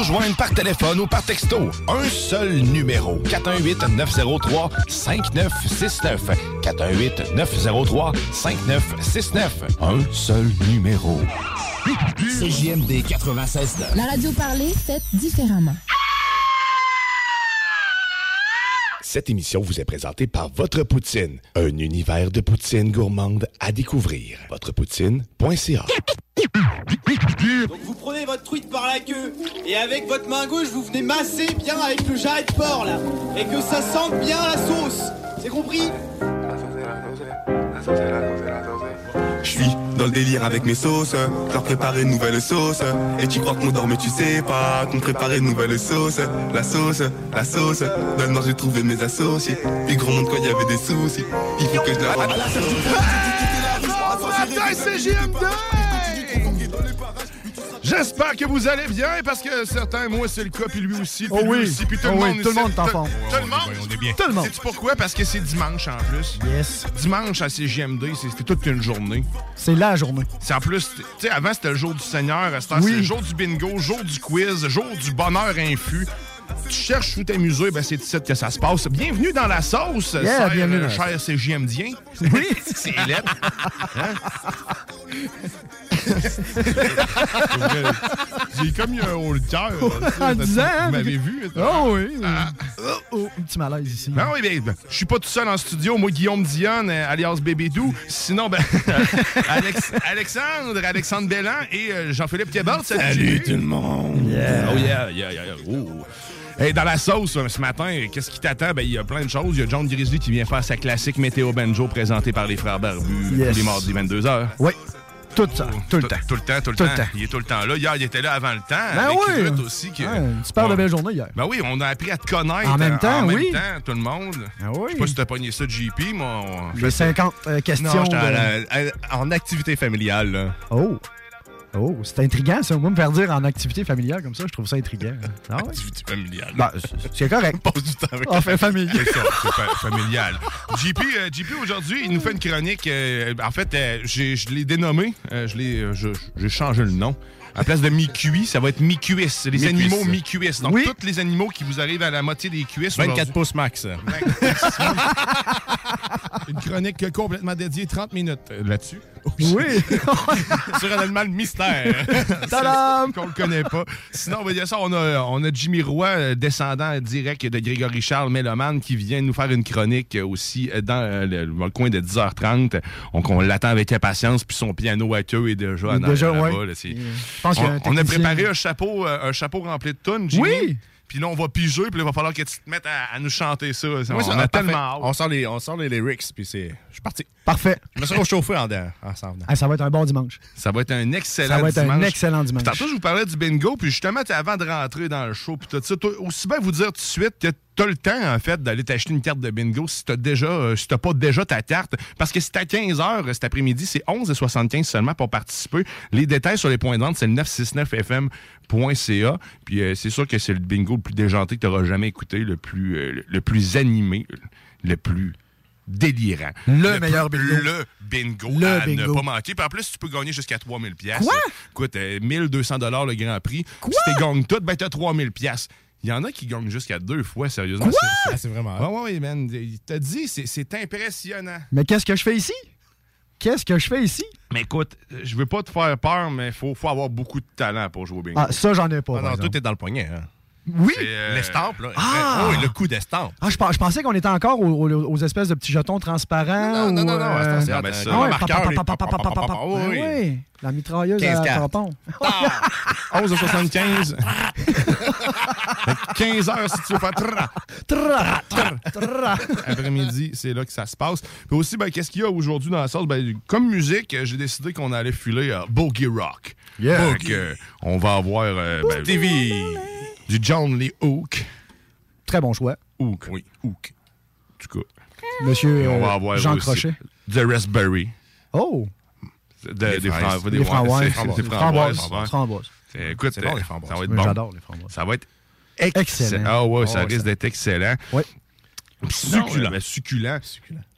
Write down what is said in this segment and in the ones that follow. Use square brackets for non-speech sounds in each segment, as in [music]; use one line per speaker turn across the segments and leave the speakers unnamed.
Nous joindre par téléphone ou par texto, un seul numéro. 418-903-5969. 418-903-5969. Un seul numéro. CJMD 96
La radio parlée, faite différemment.
Cette émission vous est présentée par Votre Poutine, un univers de poutine gourmande à découvrir. Votrepoutine.ca
Donc vous prenez votre truite par la queue et avec votre main gauche vous venez masser bien avec le jarret de porc là et que ça sente bien la sauce. C'est compris?
Je suis dans le délire avec mes sauces, leur préparer une nouvelle sauce. Et tu crois qu'on dort mais tu sais pas qu'on préparait une nouvelle sauce. La sauce, la sauce, dans le nord j'ai trouvé mes associés. Puis gros monde quand il y avait des soucis, il faut que je leur rende.
J'espère que vous allez bien parce que certains, moi c'est le cas, puis lui aussi, puis
Oh
lui
oui.
aussi, puis tout
Oh
le
oui,
monde.
tout le monde est en
Tout-
forme.
Tout le monde?
on est bien.
Tout le monde.
Sais-tu pourquoi? Parce que c'est dimanche en plus.
Yes.
Dimanche à CGMD, c'était toute une journée.
C'est la journée.
C'est en plus, tu sais, avant c'était le jour du Seigneur, à cette heure,
Oui.
c'est le jour du bingo, jour du quiz, jour du bonheur infus. Tu cherches où t'amuser, ben c'est ici que ça se passe. Bienvenue dans la sauce,
Yeah,
cher,
bienvenue
euh, cher CGMDien.
Oui. [laughs]
C'est lettre. Hein? [laughs] J'ai comme eu un haut le cœur.
En disant, hein,
Vous m'avez vu?
Oh oui.
Ah.
Oh, oh, un petit malaise ici.
Ben oui, ben, ben, je suis pas tout seul en studio. Moi, Guillaume Dionne, euh, alias Bébédou. Sinon, ben, [laughs] Alex- Alexandre, Alexandre Bellan et euh, Jean-Philippe Thiebald. Salut,
tout le monde.
Oh yeah, yeah, yeah, yeah. Oh. Hey, dans la sauce, euh, ce matin, qu'est-ce qui t'attend? Ben, il y a plein de choses. Il y a John Grizzly qui vient faire sa classique météo banjo présentée par les frères Barbus
Yes.
tous les mardis 22h.
Oui. Tout ça. Tout le temps.
Tout le temps, tout le
Tout le
temps.
temps.
Il est tout le temps là. Hier, il était là avant le temps.
Ben
avec
oui.
Ruth aussi. Que,
Ouais, super de belle journée hier.
Ben oui, on a appris à te connaître.
En même temps,
en même
oui.
temps, tout le monde.
Ah oui.
Je sais pas si t'as pogné ça JP, mais on...
Les 50 euh, questions.
Non, j'étais
de-
à la- à- en activité familiale. là.
Oh. Oh, c'est intriguant, ça. Moi, me faire dire en activité familiale comme ça, je trouve ça intriguant. [laughs] Ah ouais?
Activité familiale.
Ben, c'est- correct. [laughs]
Passe du temps avec
On fait familier.
C'est ça, c'est fa- familial. JP, euh, JP aujourd'hui, il nous fait une chronique. euh, en fait, euh, j'ai- je l'ai dénommé. euh, je l'ai, je- j'ai changé le nom. À place de mi-cuit, ça va être mi-cuisse. Les animaux mi-cuisse. Donc,
Oui.
tous les animaux qui vous arrivent à la moitié des cuisses.
24
aujourd'hui.
pouces max. [laughs]
Une chronique complètement dédiée, 30 minutes euh, là-dessus.
Oui. [laughs]
Sur un animal mystère. [laughs]
Tadam!
qu'on le connaît pas. Sinon, on va dire ça, on a, on a Jimmy Roy, euh, descendant direct de Grégory Charles Méloman, qui vient nous faire une chronique euh, aussi euh, dans le, coin de 10h30. Donc, on l'attend avec impatience, puis son piano à queue est déjà en
Déjà,
arrière
ouais.
là,
Je pense y a
on, on a préparé un chapeau, un chapeau rempli de tunes, Jimmy.
Oui!
Puis là, on va piger, puis là, il va falloir que tu te mettes à, à nous chanter ça.
Moi,
on
ça-
a
parfait.
tellement hâte.
On sort les, on sort les lyrics, puis c'est. Je suis parti.
Parfait.
Je me suis réchauffé en, dedans, en s'en venant.
Ah, ça va être un bon dimanche.
Ça va être un excellent
Ça va être un
dimanche.
excellent dimanche.
Puis Tantôt, je vous parlais du bingo, puis justement, avant de rentrer dans le show, puis tout ça, toi, aussi bien vous dire tout de suite que t'as le temps, en fait, d'aller t'acheter une carte de bingo si t'as déjà, euh, si t'as pas déjà ta carte. Parce que c'est à 15h cet après-midi, c'est 11h75 seulement pour participer. Les détails sur les points de vente, c'est le 969fm.ca. Puis euh, c'est sûr que c'est le bingo le plus déjanté que t'auras jamais écouté, le plus, euh, le- plus animé, le plus délirant.
Le meilleur bingo.
Le bingo
Le
à
bingo.
ne pas manquer. Puis en plus, tu peux gagner jusqu'à 3000 pièces.
Quoi?
Écoute, euh, 1200 dollars le Grand Prix.
Quoi?
Si tu gagnes tout, ben t'as 3000 pièces. Il y en a qui gagnent jusqu'à deux fois, sérieusement. C'est-
Ah, c'est vraiment.
Ouais, ouais, ouais, man. Il t'a dit, c'est- impressionnant.
Mais qu'est-ce que je fais ici? Qu'est-ce que je fais ici?
Mais écoute, je veux pas te faire peur, mais faut, faut avoir beaucoup de talent pour jouer au bingo.
Ah, ça, j'en ai pas.
Ah non,
exemple.
tout est dans le poignet. Hein.
Oui?
Euh,
L'estampe, là.
Ah!
Oh, et le coup d'estampe.
Ah, je, pens- je pensais qu'on était encore aux, aux- aux espèces de petits jetons transparents.
Non, non, non, non,
euh,
attends, c'est
Ah, ben
hein.
Ah ouais,
Ah oui,
Ah La mitrailleuse
15
à tampon.
11 à 75. 15 heures si tu veux faire. tra.
Tra, tra, tra.
Après-midi, c'est là que ça se passe. Puis aussi, ben, qu'est-ce qu'il y a aujourd'hui dans la sauce? Ben, comme musique, euh, j'ai décidé qu'on allait filer à Boogie Rock.
Yeah.
Euh, on va avoir euh, ben,
TV.
Du John Lee Hook.
Très bon choix.
Hook.
Oui.
Hook. En tout cas.
Monsieur
on va
euh,
avoir
Jean
aussi
Crochet.
The Raspberry.
Oh,
De-
Des
des,
fraises.
framboises. des
Framboises.
framboises, Écoute,
bon, les framboises.
Ça va être
Oui,
bon.
J'adore les framboises.
Ça va être
Excellent.
excellent. Ah ouais, ça
ouais,
risque
ça-
d'être excellent.
Ouais.
Sinon,
Succulent.
euh, ben, succulent.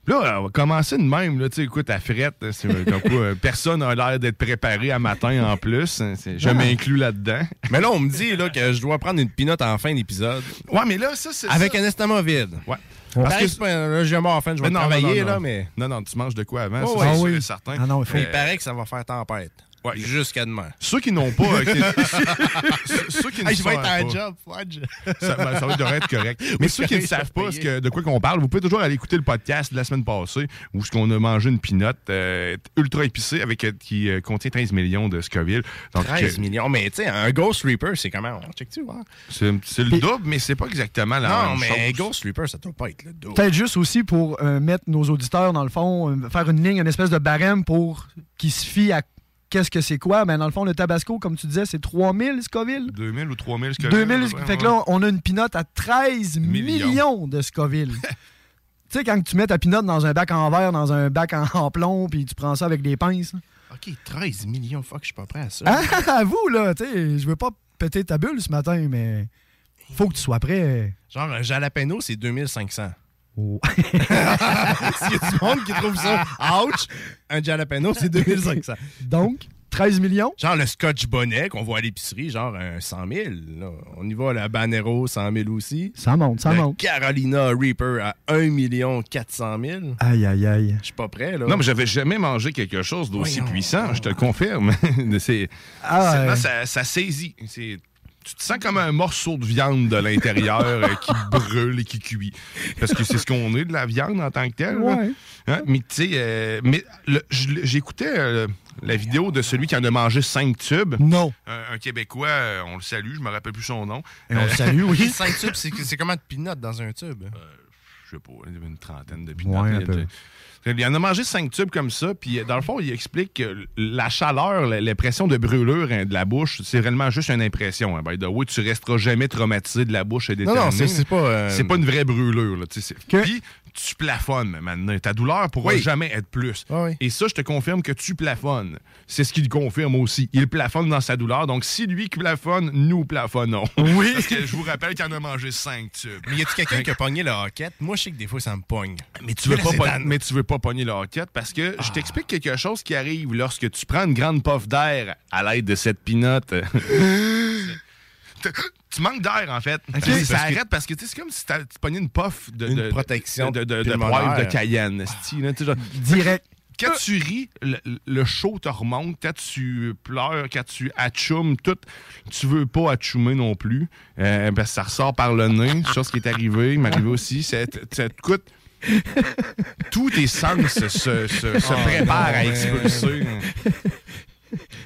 Là, on va commencer de même. Là, Tu sais, écoute, à frette, c'est euh, quoi, euh, personne n'a l'air d'être préparé à matin en plus. hein, c'est- Je m'inclus là-dedans. [laughs]
Mais là, on me dit là, que je dois prendre une pinote en fin d'épisode.
Ouais, mais là, ça, c'est
Avec
ça.
un estomac vide.
Ouais.
Parce
Parce
que
que-
là, j'ai mort en fin, je vais
non,
travailler,
non, non,
là, mais.
Non, non, tu manges de quoi avant,
Oh, ouais.
c'est
Ah oui.
certain.
Ah non, il faut-
Il paraît que ça va faire tempête.
Ouais.
Jusqu'à demain.
Ceux qui n'ont pas... [laughs] euh, qui- ceux- qui ne
Hey, je vais
savent
être à un
pas-
job, fudge.
Ça, ben, ça devrait être correct. [laughs] Mais ceux qui ne savent pas ce
payer.
que, de quoi qu'on parle, vous pouvez toujours aller écouter le podcast de la semaine passée où ce qu'on a mangé une pinotte euh, ultra épicée avec euh, qui euh, contient 13 millions de Scoville. Donc,
13
euh,
millions. Mais tu sais, un Ghost Reaper, c'est comment? On check-tu, voir?
c'est c'est le double, mais c'est pas exactement la
Non,
même
mais
chose.
Ghost Reaper, ça doit pas être le dos.
Peut-être juste aussi pour euh, mettre nos auditeurs, dans le fond, euh, faire une ligne, une espèce de barème pour qu'ils se fient à qu'est-ce que c'est quoi? Ben, dans le fond, le Tabasco, comme tu disais, c'est 3000 Scoville.
2000 ou 3000 Scoville.
2000,
à peu près,
fait que là, on a une pinotte à 13
Millions.
millions, de Scoville. [laughs] tu sais, quand tu mets ta pinotte dans un bac en verre, dans un bac en, en plomb, puis tu prends ça avec des pinces. là.
OK, 13 millions. Fuck, je suis pas prêt à ça.
Ah, à vous, là, tu sais, je veux pas péter ta bulle ce matin, mais faut que tu sois prêt.
Genre, un jalapeno, c'est 2500.
Oh. [laughs]
S'il y a du monde qui trouve ça ouch, un jalapeno, c'est [laughs] 2500.
Donc, 13 millions?
Genre le scotch bonnet qu'on voit à l'épicerie, genre un 100 000. là. On y va, le Banero, 100 000 aussi.
Ça monte, ça
le
monte.
Carolina Reaper à 1 400 000.
Aïe, aïe, aïe.
Je suis pas prêt, là.
Non, mais j'avais jamais mangé quelque chose d'aussi puissant, je te le confirme. [laughs] C'est,
Ah,
c'est-
ouais.
ça, ça saisit. C'est- tu te sens comme un morceau de viande de l'intérieur euh, qui [laughs] brûle et qui cuit. Parce que c'est ce qu'on est de la viande en tant que telle.
Ouais.
Hein? Mais tu sais, euh, mais j'écoutais euh, la vidéo de celui qui en a mangé cinq tubes.
Non.
Un, un Québécois, euh, on le salue, je me rappelle plus son nom.
Et on le salue, oui. [laughs]
5 tubes, c'est comment de peanuts dans un tube?
je sais pas, il y avait une trentaine de
Ouais,
pinottes.
un peu.
Il en a mangé cinq tubes comme ça, puis dans le fond, il explique que la chaleur, la- l'impression de brûlure hein, de la bouche, c'est réellement juste une impression. Hein. By the way, tu resteras jamais traumatisé de la bouche et des
Non, non, c'est c'est pas... euh,
C'est pas une vraie brûlure. Là, tu sais, c'est-
Que-
Puis, tu plafonnes maintenant. Ta douleur pourra
Oui.
jamais être plus.
Ah oui.
Et ça, je te confirme que tu plafonnes. C'est ce qu'il confirme aussi. Il plafonne dans sa douleur. Donc, si lui qui plafonne, nous plafonnons. [laughs]
Oui.
Parce que je vous rappelle qu'il en a mangé cinq tubes.
Mais y a-tu quelqu'un qui a pogné le hockey? Moi, je sais que des fois, ça me pogne.
Mais tu veux pas, mais tu veux pas pogner le hockey parce que je t'explique quelque chose qui arrive lorsque tu prends une grande puff d'air à l'aide de cette pinotte. [laughs] tu manques d'air, en fait. Ça
Parce que-
arrête parce que tu sais, c'est comme si t'as- tu pognais une puff de,
Une
de-
protection
de, de, de poivre de Cayenne. genre,
Direct. [laughs]
quand tu ris, le, le chaud te remonte. Quand tu pleures, quand tu atchoumes, tout, tu veux pas atchoumer non plus. euh, que ça ressort par le nez. Chose qui est arrivée, il m'est arrivé aussi. Ça te coûte. Tous tes sens se, se, se- se préparent à expulser.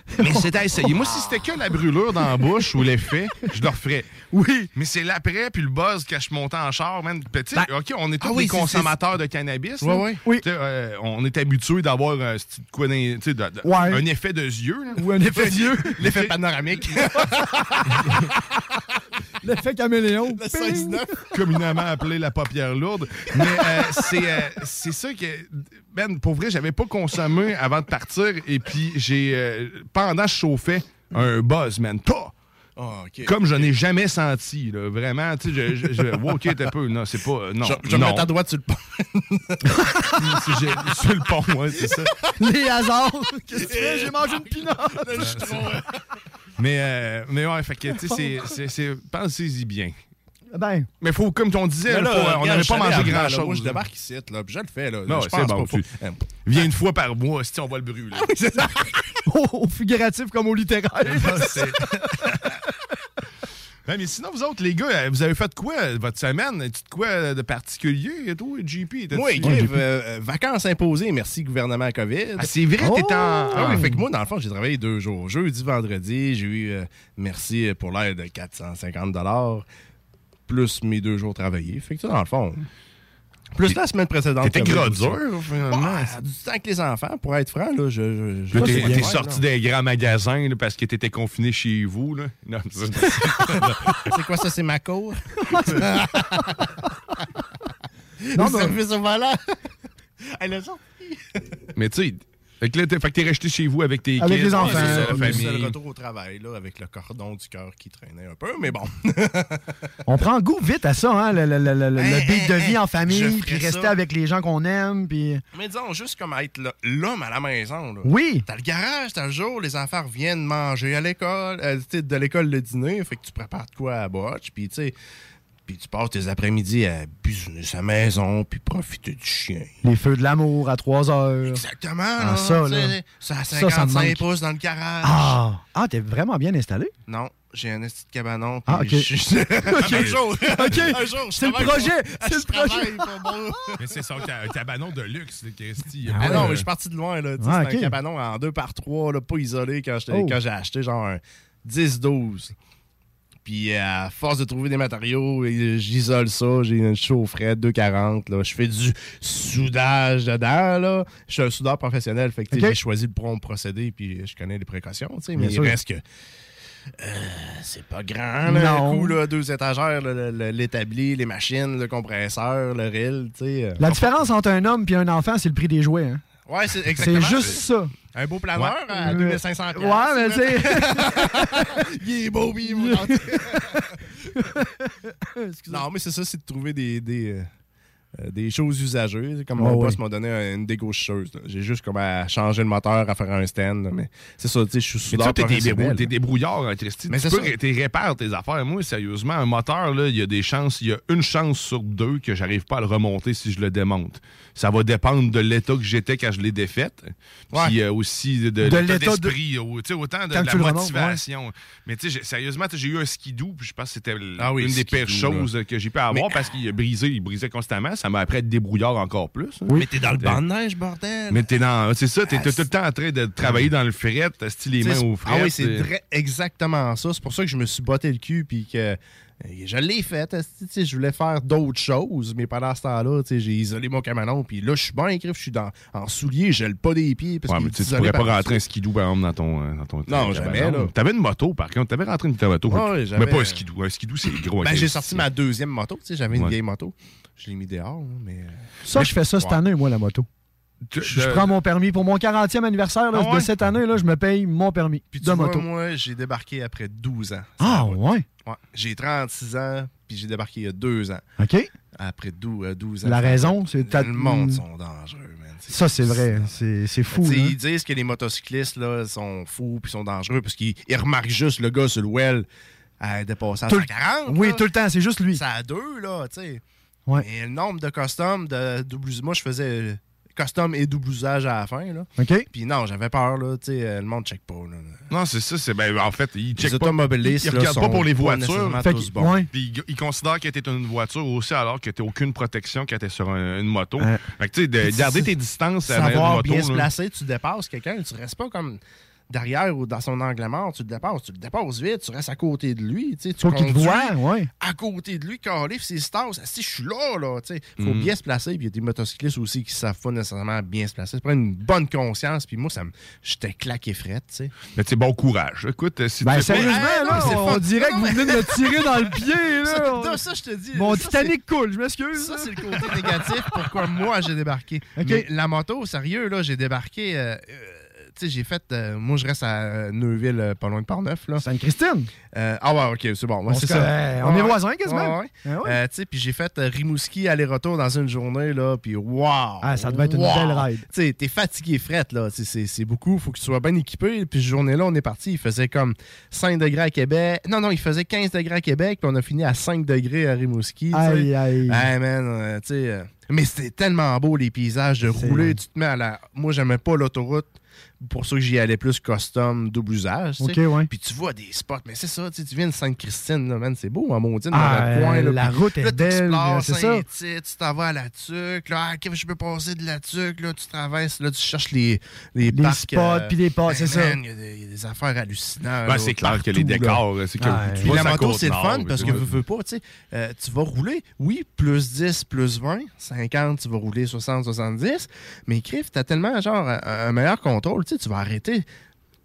[laughs] Mais c'est à essayer. Moi, si c'était que la brûlure dans la bouche ou l'effet, je le referais.
Oui.
Mais c'est l'après puis le buzz quand je montais en char, man. Sais,
Ben-
OK, on est tous
Ah oui,
des consommateurs de cannabis.
Ouais,
là.
ouais.
Oui.
Sais, euh, on est habitué d'avoir petit de- de-
Ouais.
un effet de yeux. là.
Ou un effet d'yeux. [laughs]
L'effet panoramique. [laughs]
L'effet caméléon.
Le 16-9.
communément appelé la paupière lourde. Mais euh, c'est euh, c'est ça que. Ben, pour vrai, j'avais pas consommé avant de partir. Et puis, j'ai. euh, pendant que je chauffais, un buzz, man. Pas!
Ah, ok.
Comme je n'ai jamais senti, là, vraiment, tu sais, je, je, je- ok, t'es peu, non, c'est pas, non,
Je, je me
non.
mets ta droite sur le pont. [laughs]
Sur le pont, ouais, c'est ça.
Les hasards. Qu'est-ce que tu fais? J'ai mangé une pinotte.
Mais, euh, mais ouais, fait que, tu sais, c'est- c'est- c'est, pensez-y bien.
Ben,
Mais faut, comme on disait,
Mais là,
faut- on n'avait pas mangé grand-chose.
Moi, je débarque ici, là, puis je le fais. Là.
Non,
je
c'est bon,
pas, faut-
tu- Viens une fois par mois, si on va le brûler. [laughs]
au, au figuratif comme au littéraire. [laughs] [laughs]
Ouais, mais sinon, vous autres, les gars, euh, vous avez fait quoi euh, votre semaine? As-tu de quoi euh, de particulier et tout, JP?
Euh, euh, vacances imposées, merci gouvernement COVID.
Ah, c'est vrai, t'es en.
Ah oui, fait que moi, dans le fond, j'ai travaillé deux jours. Jeudi, vendredi, j'ai eu euh, merci pour l'aide de 450 plus mes deux jours travaillés. Fait que ça, dans le fond, plus la semaine précédente.
T'étais gros dur, finalement.
Bah, du temps avec les enfants, pour être franc, là, je...
t'es, sorti des grands magasins là, parce que t'étais confiné chez vous. Là. [laughs] Non, c'est- [laughs]
C'est quoi ça, c'est ma cour? [laughs]
Non, mais-
service au volant? Elle a sorti.
mais tu sais, fait que là, t'es, fait que t'es resté chez vous avec tes
Avec
kids,
les enfants.
c'est
le retour au travail, là, avec le cordon du cœur qui traînait un peu, mais bon. [laughs]
On prend goût vite à ça, hein, le, le, le, le- le
Hey,
beat de
hey,
vie en famille, puis rester
ça.
avec les gens qu'on aime, puis...
Mais disons, juste comme être là- l'homme à la maison. Là.
Oui!
T'as le garage, t'as le jour, les enfants reviennent manger à l'école, euh, de l'école le dîner, fait que tu prépares de quoi à botch, puis tu sais, puis tu passes tes après-midi à business sa maison, puis profiter du chien.
Les feux de l'amour à 3 heures.
Exactement,
Ah,
là,
ça, là.
Ça à
Ça, ça me
55
manque.
pouces dans le garage.
Ah! Ah, t'es vraiment bien installé?
Non, j'ai un petit cabanon.
Ah, ok.
je- un jour, [laughs]
OK.
un jour,
C'est le projet,
pour-
c'est le
je
projet. [laughs]
Mais c'est ça, t'as un cabanon de luxe, Christy.
Ah
Ah
ouais.
non, mais je suis parti de loin. Là.
Ah,
C'était
ok.
un cabanon en 2 par 3 là, pas isolé quand
Oh.
quand j'ai acheté genre un 10-12. Puis euh, à force de trouver des matériaux, et j'isole ça, j'ai une chaufferette 240. Là. Je fais du soudage dedans. Là. Je suis un soudeur professionnel, fait que j'ai choisi le bon procédé, puis je connais les précautions. tu sais, Mais il reste que. euh, c'est pas grand, là,
Non.
un coup, là, deux étagères, là, le- le- l'établi, les machines, le compresseur, le reel, tu sais. euh.
La différence entre un homme et un enfant, c'est le prix des jouets. Hein.
Ouais, c'est
C'est
exactement.
juste ça.
Un beau planeur à
Ouais.
2500
Ouais, mais tu sais... [laughs]
Il est beau, il est beau. [laughs] Non, mais c'est ça, c'est de trouver des, des, euh, euh, des choses usagées. Comme mon boss m'a donné un- une dégaucheuse. J'ai juste comme à changer le moteur, à faire un stand. là, Mais c'est ça, tu sais, je suis soudeur
t'es, débrou- débrouillard, hein, Christy.
Mais
tu
c'est
peux,
ça.
t'es répares tes affaires. Moi, sérieusement, un moteur, là, il y a des chances, il y a une chance sur deux que j'arrive pas à le remonter si je le démonte. Ça va dépendre de l'état que j'étais quand je l'ai défaite. Puis euh, aussi de, de l'état
l'état de-
d'esprit, ou, tu sais, autant de, de la
remontes,
motivation. Mais tu sais, j'ai- sérieusement, j'ai eu un skidoo, puis je pense que c'était
Ah oui,
une des pires choses que j'ai pu avoir
Mais-
parce qu'il a brisé, il brisait constamment. Ça m'a appris à être débrouillard encore plus. hein.
Mais t'es dans le banc de neige, bordel.
Mais t'es dans. C'est ça, t'es
Ah,
tout le temps en train de travailler dans le fret, t'as style les mains au fret.
Ah oui, c'est
euh,
exactement ça. C'est pour ça que je me suis botté le cul puis que je l'ai fait. tu Je voulais faire d'autres choses, mais pendant ce temps-là, tu j'ai isolé mon camion. Puis là, je suis bien écrit, je suis dans, en souliers, je le pas des pieds. Parce
Ouais, tu tu pourrais pas rentrer un skidoo, par exemple, dans ton. euh, Dans ton
Non, jamais, là.
T'avais une moto, par contre. T'avais rentré une moto.
Ouais,
mais pas un skidoo. Un skidoo, c'est gros.
Ben, j'ai sorti ma deuxième moto. Tu j'avais une
Ouais.
vieille moto. Je l'ai mis dehors, là, mais.
Ça, je fais ça cette
Ouais.
année, moi, la moto.
Tu-
Je prends mon permis. Pour mon 40e anniversaire là,
Ah ouais?
de cette année, là, je me paye mon permis
Puis tu
de
vois,
moto.
moi, j'ai débarqué après 12 ans.
Ah, ouais?
Ouais. J'ai 36 ans, puis j'ai débarqué il y a deux ans.
OK.
Après 12, euh, 12 ans.
La raison, c'est...
Le monde sont dangereux, man.
Ça, c'est vrai. C'est c'est fou.
Tu
là.
Ils disent que les motocyclistes là, sont fous puis sont dangereux parce qu'ils ils remarquent juste le gars sur le well à dépasser à
Tout le-
140.
Oui,
là.
tout le temps, c'est juste lui.
Ça à deux, là, tu sais.
Ouais.
Mais le nombre de customs, de double Moi, je faisais custom et double usage à la fin, là.
OK?
Puis non, j'avais peur, là, tu sais, euh, le monde check pas, là.
Non, c'est ça. C'est, ben, en fait, ils
Les
checkent pas.
automobilistes,
Ils
là,
regardent pas pour les voitures. Puis ils, ils considèrent que t'es une voiture aussi alors que t'as aucune protection quand t'es sur un- une moto.
Ouais.
Fait que tu sais, de garder tes distances à
Savoir
moto.
bien se placer, tu dépasses quelqu'un, tu restes pas comme derrière ou dans son angle mort, tu le dépasses, tu le dépasses vite, tu restes à côté de lui, tu
Faut qu'il te voie, ouais.
à côté de lui, calif ses stars, si je suis là, là, tu sais, faut
Mhm.
bien se placer, puis il y a des motocyclistes aussi qui savent pas nécessairement bien se placer, c'est prendre une bonne conscience, puis moi, ça me, j'étais claqué frette, tu sais.
Mais tu sais, bon courage. Écoute, si
Ben, sérieusement,
Hey, non,
là,
c'est
on
fun.
dirait que
Non,
vous venez de me tirer dans le pied, [laughs]
Ça,
là.
non, ça, je te dis.
Mon
ça, c'est-
Titanic coule, je m'excuse.
Ça, c'est le côté négatif. Pourquoi moi, j'ai débarqué. [laughs] Mais la moto, sérieux, là, j'ai débarqué. euh, euh, tu sais, j'ai fait. euh, moi, je reste à euh, Neuville, euh, pas loin de Parneuf. là.
Sainte-Christine.
Euh, ah ouais, ok, c'est bon. Ouais, c'est ça.
On est voisins quasiment.
Euh, tu sais, puis j'ai fait Rimouski aller-retour dans une journée, là, puis wow!
Ah, ça devait être une belle ride.
Tu sais, t'es fatigué, frette, là. C'est c'est beaucoup, faut que tu sois bien équipé. Puis cette journée-là, on est parti, il faisait comme 5 degrés à Québec. Non, non, il faisait 15 degrés à Québec, puis on a fini à 5 degrés à Rimouski. tu sais.
Aïe, aïe.
Hey, man, tu sais. mais c'était tellement beau, les paysages, de rouler. Tu te mets à la. Moi, j'aimais pas l'autoroute. Pour ça que j'y allais plus custom, double usage. tu sais.
Ok, ouais.
Puis tu vois des spots, mais c'est ça, tu sais, tu viens de Sainte-Christine, là, man, c'est beau, en maudine,
Ah,
dans le coin. Là,
la
puis
route est
là,
belle,
t'explores
c'est ça.
Tu t'en vas à la Tuque, là, ah, qu'est-ce que je peux passer de la Tuque, là, tu traverses, là, tu cherches les, les,
Les
parcs.
spots, puis les pas, c'est ça.
Il y, a des- il y a des affaires hallucinantes.
Ben, c'est clair que les décors, c'est que
Ouais.
tu
Puis
vois
la moto, c'est le fun parce que veux, veux pas, tu sais, euh, tu vas rouler, oui, plus 10, plus 20, 50, tu vas rouler 60, 70, mais Criff, t'as tellement, genre, un, un meilleur contrôle, tu sais, tu vas arrêter.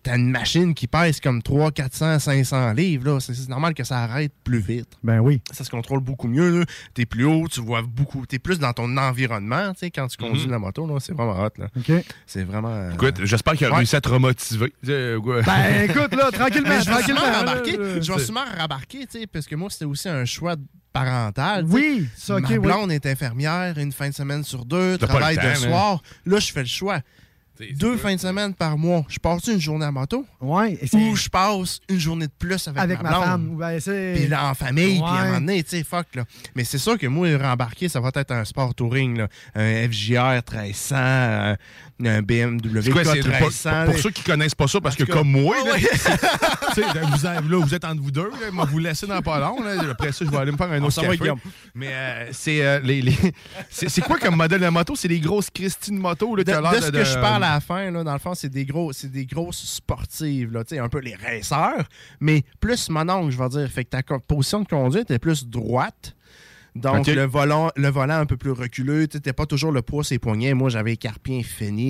T'as une machine qui pèse comme 300, 400, 500 livres, là. C'est normal que ça arrête plus vite.
Ben oui.
Ça se contrôle beaucoup mieux, là. T'es plus haut, tu vois beaucoup, t'es plus dans ton environnement, tu sais, quand tu conduis la moto, là. C'est vraiment hot, là.
OK.
C'est vraiment... euh,
Écoute, j'espère qu'il a
Ouais.
réussi à te remotiver.
Ben écoute, là, tranquillement,
Mais je vais rembarquer.
là.
Je vais tu sais, parce que moi, c'était aussi un choix sais.
Oui, ça, OK,
Ma
oui.
blonde est infirmière une fin de semaine sur deux, travaille
le
de soir. Là, je fais le choix. Deux fins de semaine par mois. Je passe une journée à moto?
Ouais,
ou je passe une journée de plus avec,
avec ma
blonde?
femme. Ben.
Puis là, en famille, puis à un moment donné, tu sais, fuck, là. Mais c'est sûr que moi, rembarquer, ça va être un sport touring, là. Un FJR 1300, un, un BMW
C'est quoi, c'est- pour,
1300.
pour ceux qui connaissent pas ça, parce que comme moi, [laughs] là, [laughs] vous, en- là, vous êtes entre vous deux, là, moi, vous laissez dans pas long. Après ça, je vais aller me faire un autre
va,
café. Mais euh, c'est euh, les, les- c'est c'est quoi comme modèle de moto? C'est les grosses Christine moto là,
De, ce que je parle à la fin, là, dans le fond, c'est des gros, des grosses sportives, là, un peu les racers, mais plus mononcle, je vais dire. Fait que ta position de conduite est plus droite. Donc, le, volant, le volant un peu plus reculé, tu n'étais pas toujours le poids ses poignets. Moi, j'avais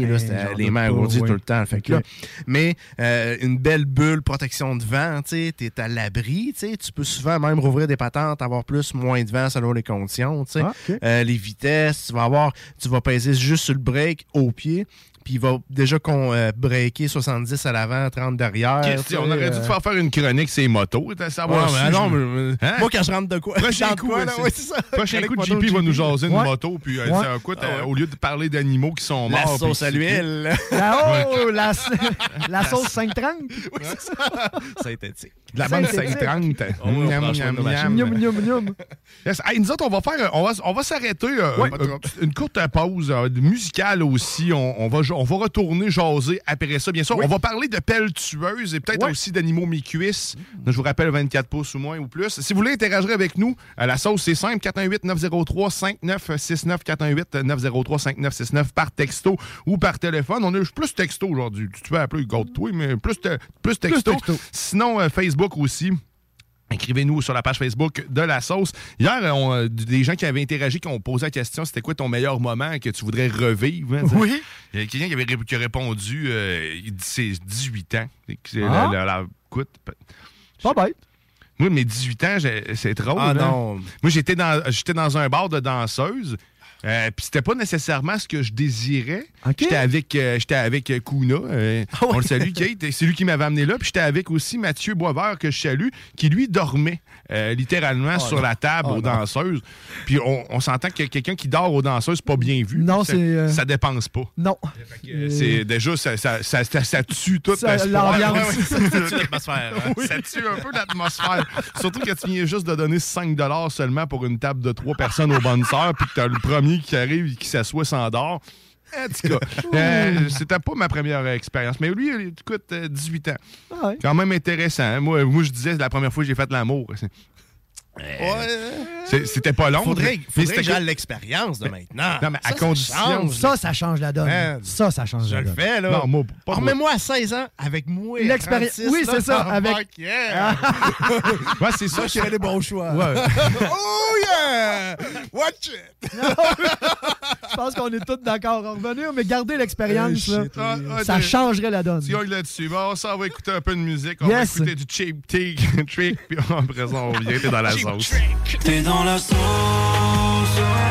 là, c'était
j'en
les mains
ouais.
tout le temps. Fait que
Ok.
là, mais euh, une belle bulle protection de vent, tu t'es à l'abri, tu peux souvent même rouvrir des patentes, avoir plus, moins de vent selon les conditions.
Ah.
Euh, les vitesses, tu vas avoir, tu vas peser juste sur le break au pied, puis il va déjà qu'on euh, breaker 70 à l'avant, 30 derrière.
Qu'est-ce- on aurait dû te faire faire une chronique sur les motos.
Ouais, mais non,
je-
mais-
Hein?
moi quand je rentre de quoi,
Prochain coup,
quoi, là,
c'est-
ouais, c'est ça.
Prochain
Chronique
coup,
moto,
JP va nous jaser une
Ouais.
moto, puis euh,
Ouais.
dire, écoute,
Ah
euh, au lieu de parler d'animaux qui sont morts. [laughs]
La
puis
sauce [laughs]
qui-
à l'huile.
Ah, oh, la, la sauce 530. [laughs]
Synthétique.
De la bonne
Synthétique.
530.
Oh,
miam. Yes. Hey, nous autres, on va faire, on va, on va s'arrêter euh, une courte pause euh, musicale aussi. On, on va, on va retourner jaser après ça. Bien sûr,
Oui.
on va parler de pelles tueuses et peut-être aussi d'animaux mi-cuisses. Je vous rappelle 24 pouces ou moins ou plus. Si vous voulez interagir avec nous, à la sauce, c'est simple 418 903 5969 418 903 5969 par texto ou par téléphone. On est plus texto aujourd'hui. Tu peux appeler Garde-toi, mais plus, te- plus texto.
texto.
Sinon, euh, Facebook aussi. Écrivez-nous sur la page Facebook de la sauce. Hier, on, euh, des gens qui avaient interagi, qui ont posé la question c'était quoi ton meilleur moment que tu voudrais revivre hein,
Oui.
Il y a quelqu'un qui avait qui a répondu euh, il dit c'est 18 ans.
Ah.
la- la- la- écoute,
Pas bête.
moi, mes 18 ans, c'est drôle.
Ah
hein.
non.
Moi, j'étais dans, j'étais dans un bar de danseuses. Euh, Puis c'était pas nécessairement ce que je désirais. J'étais avec, euh, j'étais avec euh, Kuna. euh, On le salue, Kate. C'est lui qui m'avait amené là. Puis j'étais avec aussi Mathieu Boisvert, que je salue, qui lui dormait euh, littéralement sur la table
Oh
aux
non.
danseuses. Puis on, on s'entend que quelqu'un qui dort aux danseuses, c'est pas bien vu.
Non,
Ça-
c'est, euh,
Ça dépense pas.
Non.
Euh, C'est déjà, ça, ça, ça, ça- tue tout
Ça,
l'espoir.
l'ambiance.
Ouais, ouais, ça tue l'atmosphère. hein. Ça tue un peu l'atmosphère. Surtout que tu viens juste de donner 5 seulement pour une table de 3 personnes aux bonnes sœurs, puis que t'as le premier qui arrive et qui s'assoit s'endort. En tout cas, [laughs] euh, c'était pas ma première euh, expérience. Mais lui, il- euh, 18 ans.
Ah ouais.
Quand même intéressant. hein. Moi, moi, je disais, c'est la première fois que j'ai fait l'amour. C'est- C'était pas long.
Faudrait,
mais
faudrait
c'était
que l'expérience de maintenant.
Non, mais à
Ça,
condition-
change.
Ça, ça change la donne.
Man.
Ça, ça change
Je
la
le
donne.
fais, là.
Non, moi, pas moi.
Remets-moi à 16 ans avec moi.
L'expérience-
36,
oui, c'est ça,
oh,
avec-
fuck yeah. [laughs]
Ouais, c'est ça.
Je fais des bons choix.
Ouais. [laughs]
oh yeah! Watch it! [laughs]
Je pense qu'on est tous d'accord à revenir, mais garder l'expérience,
Euh,
Ah, ah,
ça changerait la donne.
Tu là-dessus. Bon, ça, on va écouter un peu de musique. On
Yes.
va écouter du cheap trick, trick, puis après ça, on vient t'es dans la sauce.
T'es dans la sauce.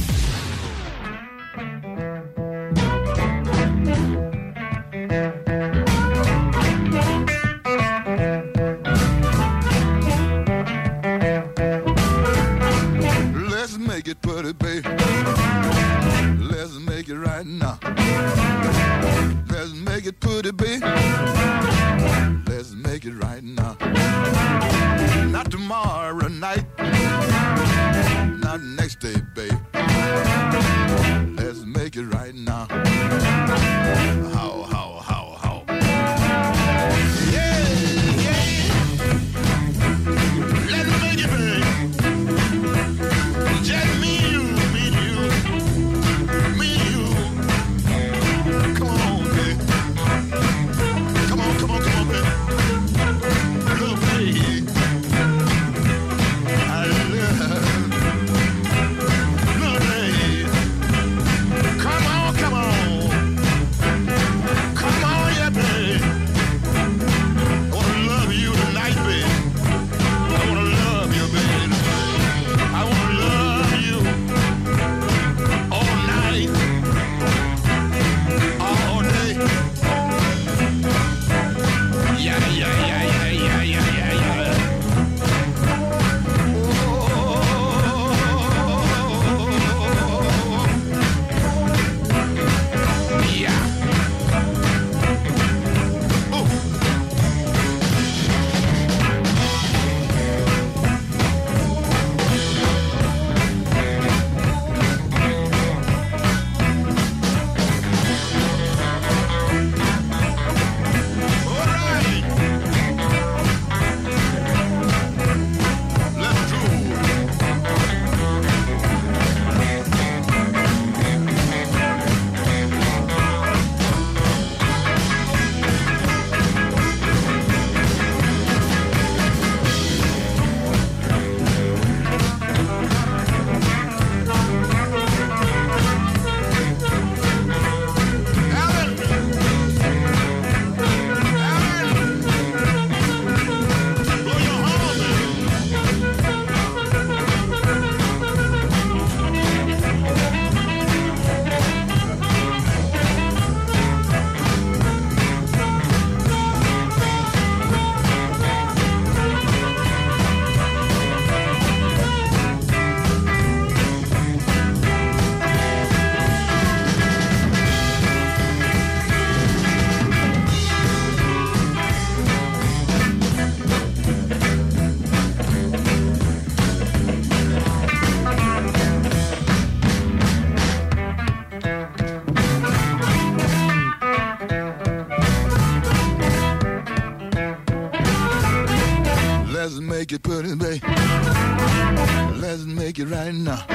Let's it right now.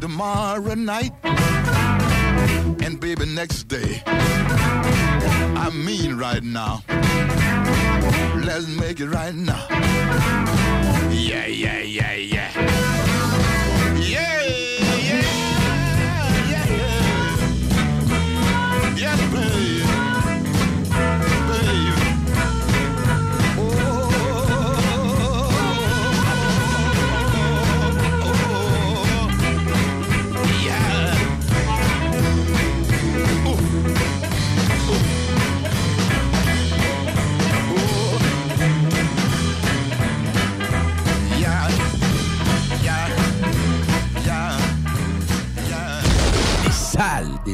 Tomorrow night and baby next day. I mean right now. Let's make it right now. Yeah, yeah, yeah. Yeah,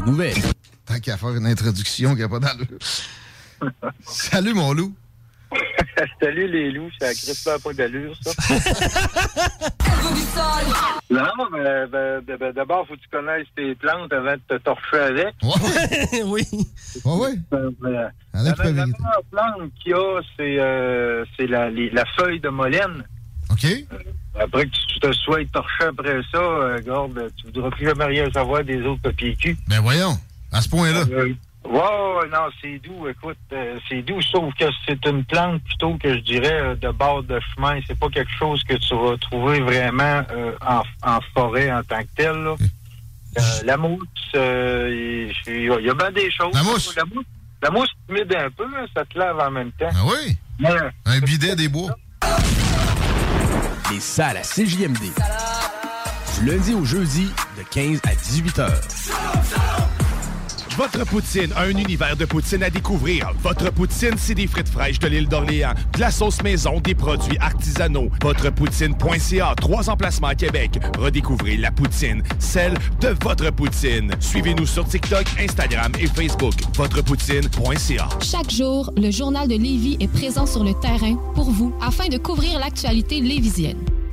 nouvelles.
Tant qu'à faire une introduction qui n'a pas d'allure. Salut, mon loup. [laughs]
Salut les loups, ça crisse pas d'allure, ça. [laughs] non, mais ben, ben, ben, d'abord, faut que tu connaisses tes plantes avant de te torcher avec. [laughs]
oui. Ouais, ouais.
Euh, euh, la, meilleure plante qu'il y a, c'est euh, c'est la, les- la feuille de molène.
OK.
Après que tu te sois torché après ça, euh, garde, tu voudras plus jamais rien savoir des autres papiers cul.
Ben voyons, à ce point-là.
Euh, ouais, non, c'est doux, écoute, euh, c'est doux, sauf que c'est une plante plutôt que je dirais euh, de bord de chemin. C'est pas quelque chose que tu vas trouver vraiment euh, en, en forêt en tant que tel. là. Euh, la mousse, euh, il y a bien des choses.
La mousse?
La mousse, La mousse humide un peu, là, ça te lave en même temps.
Ah oui?
Ouais.
Un bidet des bois.
Les salles à CJMD. Du lundi au jeudi, de 15 à 18 heures.
Votre poutine, un univers de poutine à découvrir. Votre poutine, c'est des frites fraîches de l'île d'Orléans, de la sauce maison, des produits artisanaux. Votrepoutine.ca, trois emplacements à Québec. Redécouvrez la poutine, celle de votre poutine. Suivez-nous sur TikTok, Instagram et Facebook. Votrepoutine.ca.
Chaque jour, le journal de Lévis est présent sur le terrain pour vous afin de couvrir l'actualité lévisienne.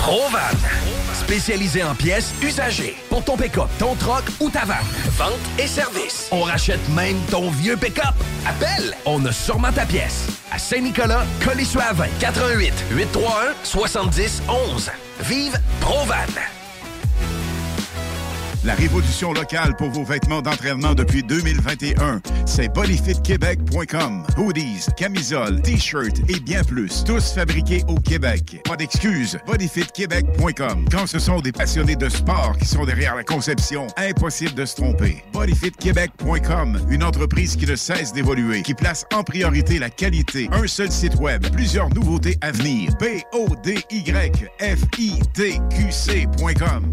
Provan. Spécialisé en pièces usagées. Pour ton pick-up, ton troc ou ta vanne. Vente et service. On rachète même ton vieux pick-up. Appelle, on a sûrement ta pièce. À Saint-Nicolas, Colissois 20 88 831 70 11. Vive Provan.
La révolution locale pour vos vêtements d'entraînement depuis 2021, c'est bodyfitquebec.com. Hoodies, camisoles, t-shirts et bien plus, tous fabriqués au Québec. Pas d'excuses, bodyfitquebec.com. Quand ce sont des passionnés de sport qui sont derrière la conception, impossible de se tromper. bodyfitquebec.com, une entreprise qui ne cesse d'évoluer, qui place en priorité la qualité. Un seul site web, plusieurs nouveautés à venir. B O D Y F I T Q C.com.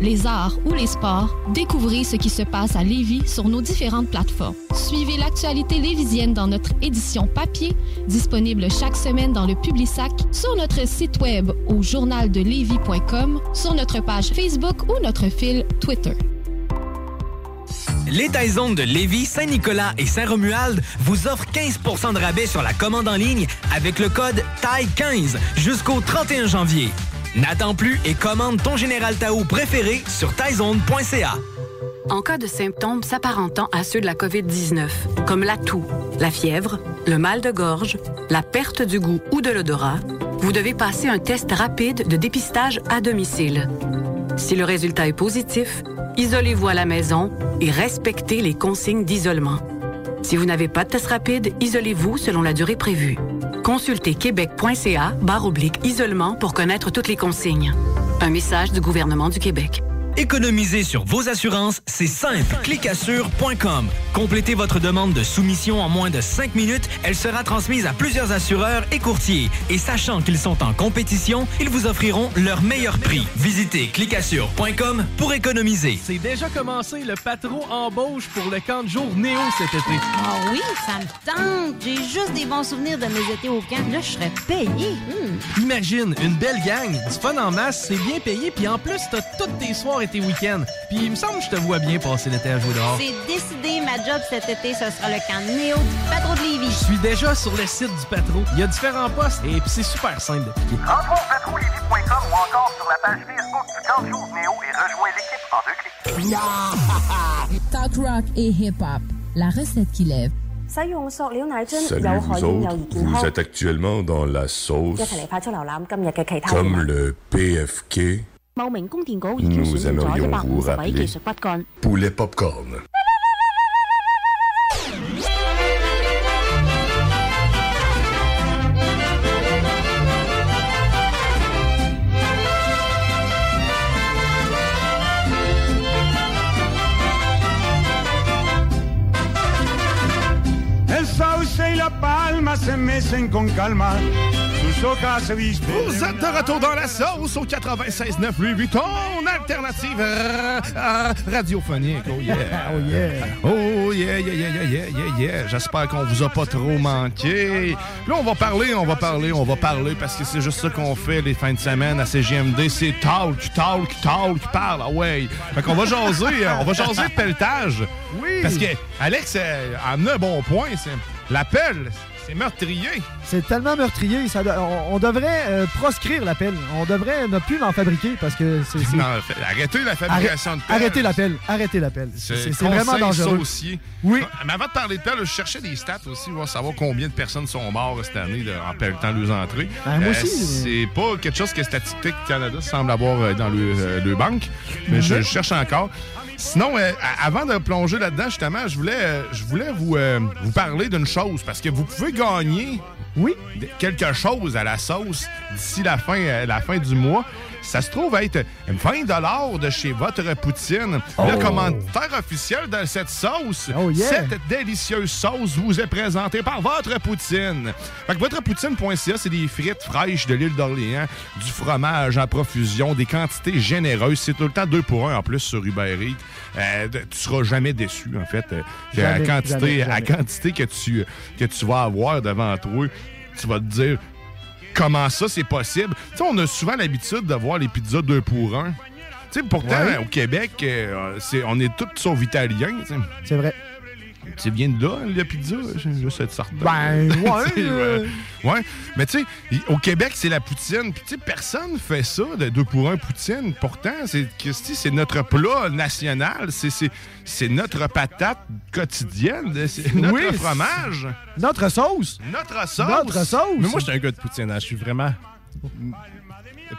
les arts ou les sports, découvrez ce qui se passe à Lévis sur nos différentes plateformes. Suivez l'actualité lévisienne dans notre édition papier, disponible chaque semaine dans le Publisac, sur notre site web au journaldelevis.com, sur notre page Facebook ou notre fil Twitter.
Les Taizones de Lévis, Saint-Nicolas et Saint-Romuald vous offrent 15% de rabais sur la commande en ligne avec le code TAI15 jusqu'au 31 janvier. N'attends plus et commande ton Général Tao préféré sur taizone.ca.
En cas de symptômes s'apparentant à ceux de la COVID-19, comme la toux, la fièvre, le mal de gorge, la perte du goût ou de l'odorat, vous devez passer un test rapide de dépistage à domicile. Si le résultat est positif, isolez-vous à la maison et respectez les consignes d'isolement. Si vous n'avez pas de test rapide, isolez-vous selon la durée prévue. Consultez québec.ca barre oblique isolement pour connaître toutes les consignes. Un message du gouvernement du Québec.
Économiser sur vos assurances, c'est simple. Clicassure.com. Complétez votre demande de soumission en moins de 5 minutes. Elle sera transmise à plusieurs assureurs et courtiers. Et sachant qu'ils sont en compétition, ils vous offriront leur meilleur prix. Visitez clicassure.com pour économiser.
C'est déjà commencé le patron embauche pour le camp de jour Néo cet été.
Ah oui, ça me tente. J'ai juste des bons souvenirs de mes étés au camp. Là, je serais payé. Hmm.
Imagine, une belle gang, du fun en masse, c'est bien payé, puis en plus, t'as tous tes soirs et tes week-ends. Puis il me semble que je te vois bien passer l'été à jouer dehors.
C'est décidé, ma job cet été, ce sera le camp Néo du Patro de Lévis.
Je suis déjà sur le site du Patro. Il y a différents postes et c'est super simple d'appliquer.
Rentre au patrolevis.com ou encore sur la page Facebook du camp Jour Néo et rejoins l'équipe en deux clics. Yeah! [laughs]
Talk rock et hip-hop, la recette qui lève.
Salut vous autres, vous êtes actuellement dans la sauce comme le PFK
茂名供电局已经
Nous
选定咗一
aimerions
百
vous
五十位
rappeler
技术骨干。
poulet popcorn.
El sauce y la palma se mecen con calma.
Vous êtes de retour dans la sauce au 96.9 Louis Vuitton, alternative euh, euh, radiophonique. Oh yeah. [laughs]
Oh yeah.
Oh yeah, yeah, yeah, yeah, yeah, yeah, yeah. J'espère qu'on vous a pas trop manqué. Là, on va parler, on va parler, on va parler parce que c'est juste ça qu'on fait les fins de semaine à CGMD. C'est talk, talk, talk, parle. Ah ouais. Fait qu'on va jaser, euh, on va jaser de pelletage.
Oui.
Parce que Alex a amené un bon point. c'est La pelle, c'est meurtrier.
C'est tellement meurtrier. Ça, on, on devrait euh, proscrire la pelle. On devrait ne plus en fabriquer parce que c'est.
arrêtez la fabrication de pelle.
Arrêtez la pelle. Arrêtez la pelle. C'est vraiment dangereux.
saucier.
Oui.
Mais avant de parler de pelle, je cherchais des stats aussi, voir savoir combien de personnes sont mortes cette année de- en pelletant les entrées.
Ben, moi aussi.
C'est pas quelque chose que Statistique Canada semble avoir euh, dans le, euh, le banque, mais je,
Mhm.
je cherche encore. Sinon, euh, avant de plonger là-dedans, justement, je voulais, euh, je voulais vous, euh, vous parler d'une chose, parce que vous pouvez gagner
oui.
quelque chose à la sauce d'ici la fin, la fin du mois. Ça se trouve être 20 de chez Votre Poutine. Le
Oh.
commentaire officiel de cette sauce.
Oh, yeah.
Cette délicieuse sauce vous est présentée par Votre Poutine. Fait que VotrePoutine.ca, c'est des frites fraîches de l'île d'Orléans, du fromage en profusion, des quantités généreuses. C'est tout le temps deux pour un en plus sur Uber Eats. Euh, tu seras jamais déçu, en fait. Euh,
Jamais,
quantité,
jamais,
à
jamais.
quantité que tu, que tu vas avoir devant toi, tu vas te dire comment ça c'est possible? Tu sais, on a souvent l'habitude de voir les pizzas deux pour un. Tu sais, pourtant,
Ouais.
au Québec, euh, c'est, on est tous sauf italiens.
C'est vrai.
Tu viens de là, la pizza? [laughs] Sais être certain.
Ben, ouais, euh.
ouais. Mais tu sais, au Québec, c'est la poutine. Puis tu sais, personne fait ça, de deux pour un poutine. Pourtant, c'est, Christy, c'est notre plat national. C'est, c'est, c'est notre patate quotidienne. C'est notre
Oui, c'est-
fromage.
Notre sauce.
Notre sauce.
Notre sauce.
Mais moi, je suis un gars de poutine. hein. Je suis vraiment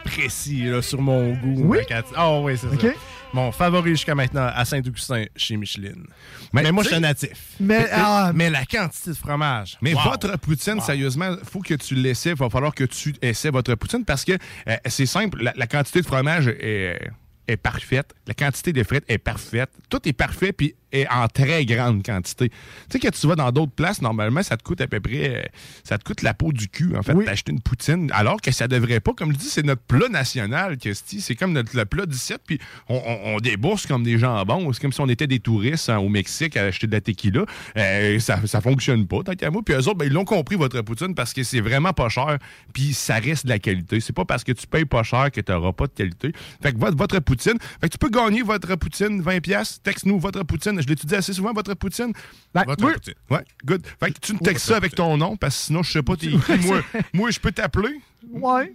précis là, sur mon goût.
Oui?
Ah oui, c'est
OK.
ça. Mon favori jusqu'à maintenant à Saint-Augustin chez Micheline. Mais, moi, je suis un natif.
Mais, ah,
mais la quantité de fromage.
Mais
wow.
votre poutine, sérieusement, faut que tu l'essaies. Il va falloir que tu essaies votre poutine parce que euh, c'est simple. La, la quantité de fromage est, est parfaite. La quantité de frites est parfaite. Tout est parfait puis est en très grande quantité. Tu sais, que tu vas dans d'autres places, normalement, ça te coûte à peu près. euh, ça te coûte la peau du cul, en fait, d'acheter une poutine. Alors que ça devrait pas. Comme je dis, c'est notre plat national, Christy. C'est comme notre, le plat d'ici. Puis on, on- on débourse comme des jambons. C'est comme si on était des touristes hein, au Mexique à acheter de la tequila. Euh, ça, ça fonctionne pas, tant qu'à moi. Puis eux autres, ben, ils l'ont compris, votre poutine, parce que c'est vraiment pas cher. Puis ça reste de la qualité. C'est pas parce que tu payes pas cher que tu n'auras pas de qualité. Fait que votre, votre poutine. Fait que tu peux gagner votre poutine 20$. Texte-nous votre poutine. Je l'étudie assez souvent, votre poutine. votre
oui.
poutine. Ouais, good. Fait que tu me textes ça avec ton nom, parce que sinon, je sais pas t'es [laughs] moi, moi, je peux t'appeler.
Ouais.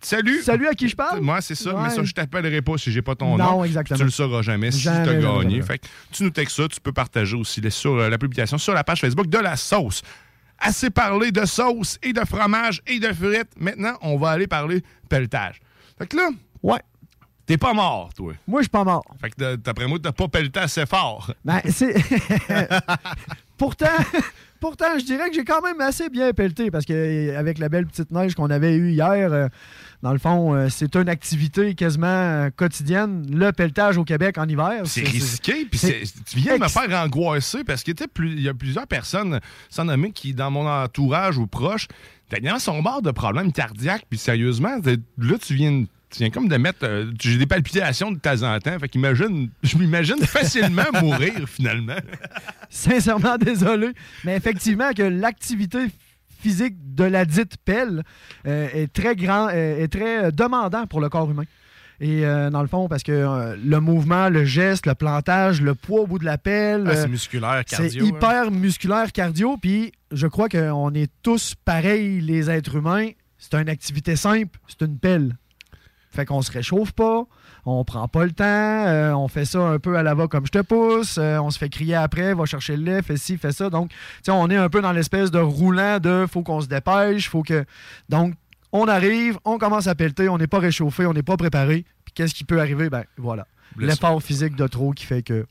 Salut.
Salut à qui je parle?
Moi, c'est ça. Mais ça, je t'appellerai pas si j'ai pas ton
Non,
nom.
exactement.
Tu le sauras jamais si
Jamais,
tu as gagné.
jamais.
Fait que tu nous textes ça. Tu peux partager aussi les- sur euh, la publication sur la page Facebook de la sauce. Assez parlé de sauce et de fromage et de frites. Maintenant, on va aller parler pelletage. Fait que là,
ouais.
T'es pas mort, toi.
Moi, je suis pas mort.
Fait que d'après moi, t'as pas pelleté assez fort.
Ben, c'est. [laughs] [laughs] pourtant, pourtant, je dirais que j'ai quand même assez bien pelleté parce que avec la belle petite neige qu'on avait eue hier, euh, dans le fond, euh, c'est une activité quasiment euh, quotidienne. Le pelletage au Québec en hiver.
C'est risqué, puis tu viens de me
ex-
faire angoisser parce que tu sais, plus- il y a plusieurs personnes sans nommer qui, dans mon entourage ou proche, dernièrement, sont morts de problèmes cardiaques, puis sérieusement, là, tu viens, tu viens comme de mettre. euh, J'ai des palpitations de temps en temps, fait qu'imagine, [laughs] je m'imagine facilement [laughs] mourir finalement.
Sincèrement désolé. Mais effectivement, que l'activité physique de la dite pelle euh, est très grand, euh, est très demandant pour le corps humain. Et euh, dans le fond, parce que euh, le mouvement, le geste, le plantage, le poids au bout de la pelle.
Ah, c'est musculaire,
C'est
cardio, hein.
hyper musculaire, cardio. Puis je crois qu'on est tous pareils, les êtres humains. C'est une activité simple, c'est une pelle. Fait qu'on se réchauffe pas, on prend pas le temps, euh, on fait ça un peu à la va comme je te pousse, euh, on se fait crier après, va chercher le lait, fais ci, fais ça. Donc, on est un peu dans l'espèce de roulant de faut qu'on se dépêche, faut que. Donc, on arrive, on commence à pelleter, on n'est pas réchauffé, on n'est pas préparé. Puis qu'est-ce qui peut arriver? Ben voilà. L'effort physique de trop qui fait que.